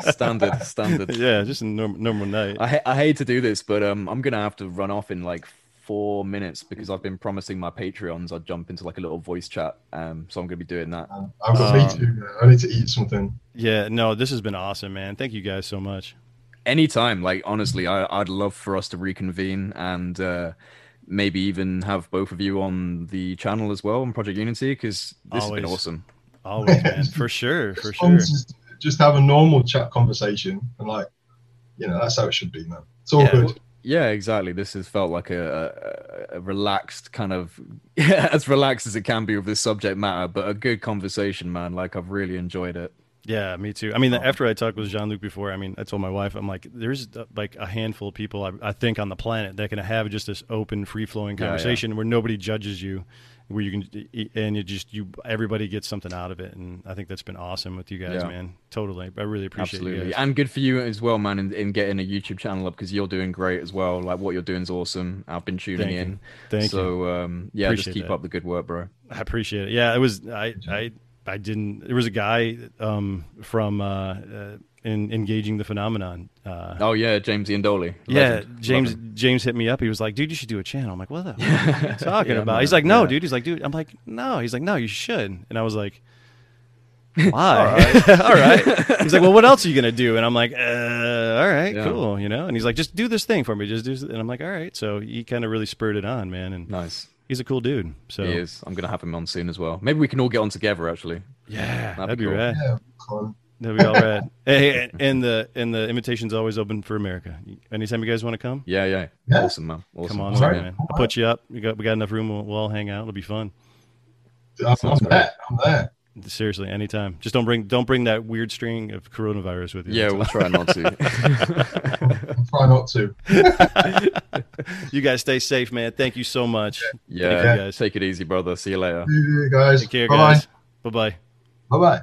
S1: Standard, standard.
S2: yeah, just a normal, normal night.
S1: I, ha- I hate to do this, but um, I'm gonna have to run off in like four minutes because I've been promising my Patreons I'd jump into like a little voice chat. Um, so I'm gonna be doing that.
S3: Um, I've got me
S2: Um,
S3: too. I need to eat something.
S2: Yeah, no, this has been awesome, man. Thank you guys so much.
S1: Anytime, like honestly, I, I'd love for us to reconvene and uh, maybe even have both of you on the channel as well on Project Unity because this has been awesome.
S2: Always, man. For sure, for sure.
S3: Just, just have a normal chat conversation and like, you know, that's how it should be, man. It's all
S2: Yeah.
S3: good.
S1: Yeah, exactly. This has felt like a, a, a relaxed kind of, yeah, as relaxed as it can be with this subject matter, but a good conversation, man. Like I've really enjoyed it.
S2: Yeah, me too. I mean, after I talked with Jean Luc before, I mean, I told my wife, I'm like, there's uh, like a handful of people I, I think on the planet that can have just this open, free flowing
S1: Yeah, yeah.
S2: conversation where nobody judges you, where you can, and you just you everybody gets something out of it, and I think that's been awesome with you guys,
S1: Yeah.
S2: man. Totally, I really appreciate it
S1: and good for you as well, man, in, in getting a YouTube channel up because you're doing great as well. Like what you're doing is awesome. I've been tuning
S2: Thank you.
S1: in.
S2: Thank you.
S1: so, um, yeah, just keep
S2: that.
S1: up the good work, bro.
S2: I appreciate it. Yeah, it was I I I didn't. There was a guy um, from uh, uh, in engaging the phenomenon. Uh,
S1: Oh yeah, James Iandoli.
S2: Yeah, James. James hit me up. He was like, "Dude, you should do a channel." I'm like, "What the fuck are you talking
S1: Yeah,
S2: about?"
S1: man.
S2: He's like, "No,
S1: Yeah.
S2: dude." He's like, "Dude." I'm like, "No." He's like, "No, you should." And I was like, "Why?" all right. He's like, "Well, what else are you gonna do?" And I'm like, uh, "All right,
S1: Yeah.
S2: cool." You know. And he's like, "Just do this thing for me. Just do." This. And I'm like, "All right." So he kind of really spurred it on, man. And
S1: Nice.
S2: he's a cool dude. So
S1: He is. I'm gonna have him on soon as well. Maybe we can all get on together. Actually,
S2: yeah, that'd,
S1: That'd
S2: be
S1: be cool.
S2: rad.
S3: Yeah, fun
S2: that we all all right. hey, and, and, the and the invitation's always open for America. Anytime you guys want to come.
S1: Yeah, yeah,
S3: yeah.
S1: Awesome, man. Awesome.
S2: Come on,
S3: right.
S2: man. I'll put you up. We got we got enough room. We'll, we'll all hang out. It'll be fun.
S3: I'm,
S1: that.
S3: I'm that.
S2: Seriously, anytime. Just don't bring don't bring that weird string of coronavirus with you.
S1: Yeah, we'll try not to.
S3: we'll try not to.
S2: you guys stay safe, man. Thank you so much.
S1: Yeah,
S2: yeah. guys.
S1: Take it easy, brother. See you later.
S3: You guys.
S2: Take care,
S3: Bye-bye.
S2: guys. Bye bye.
S3: Bye bye.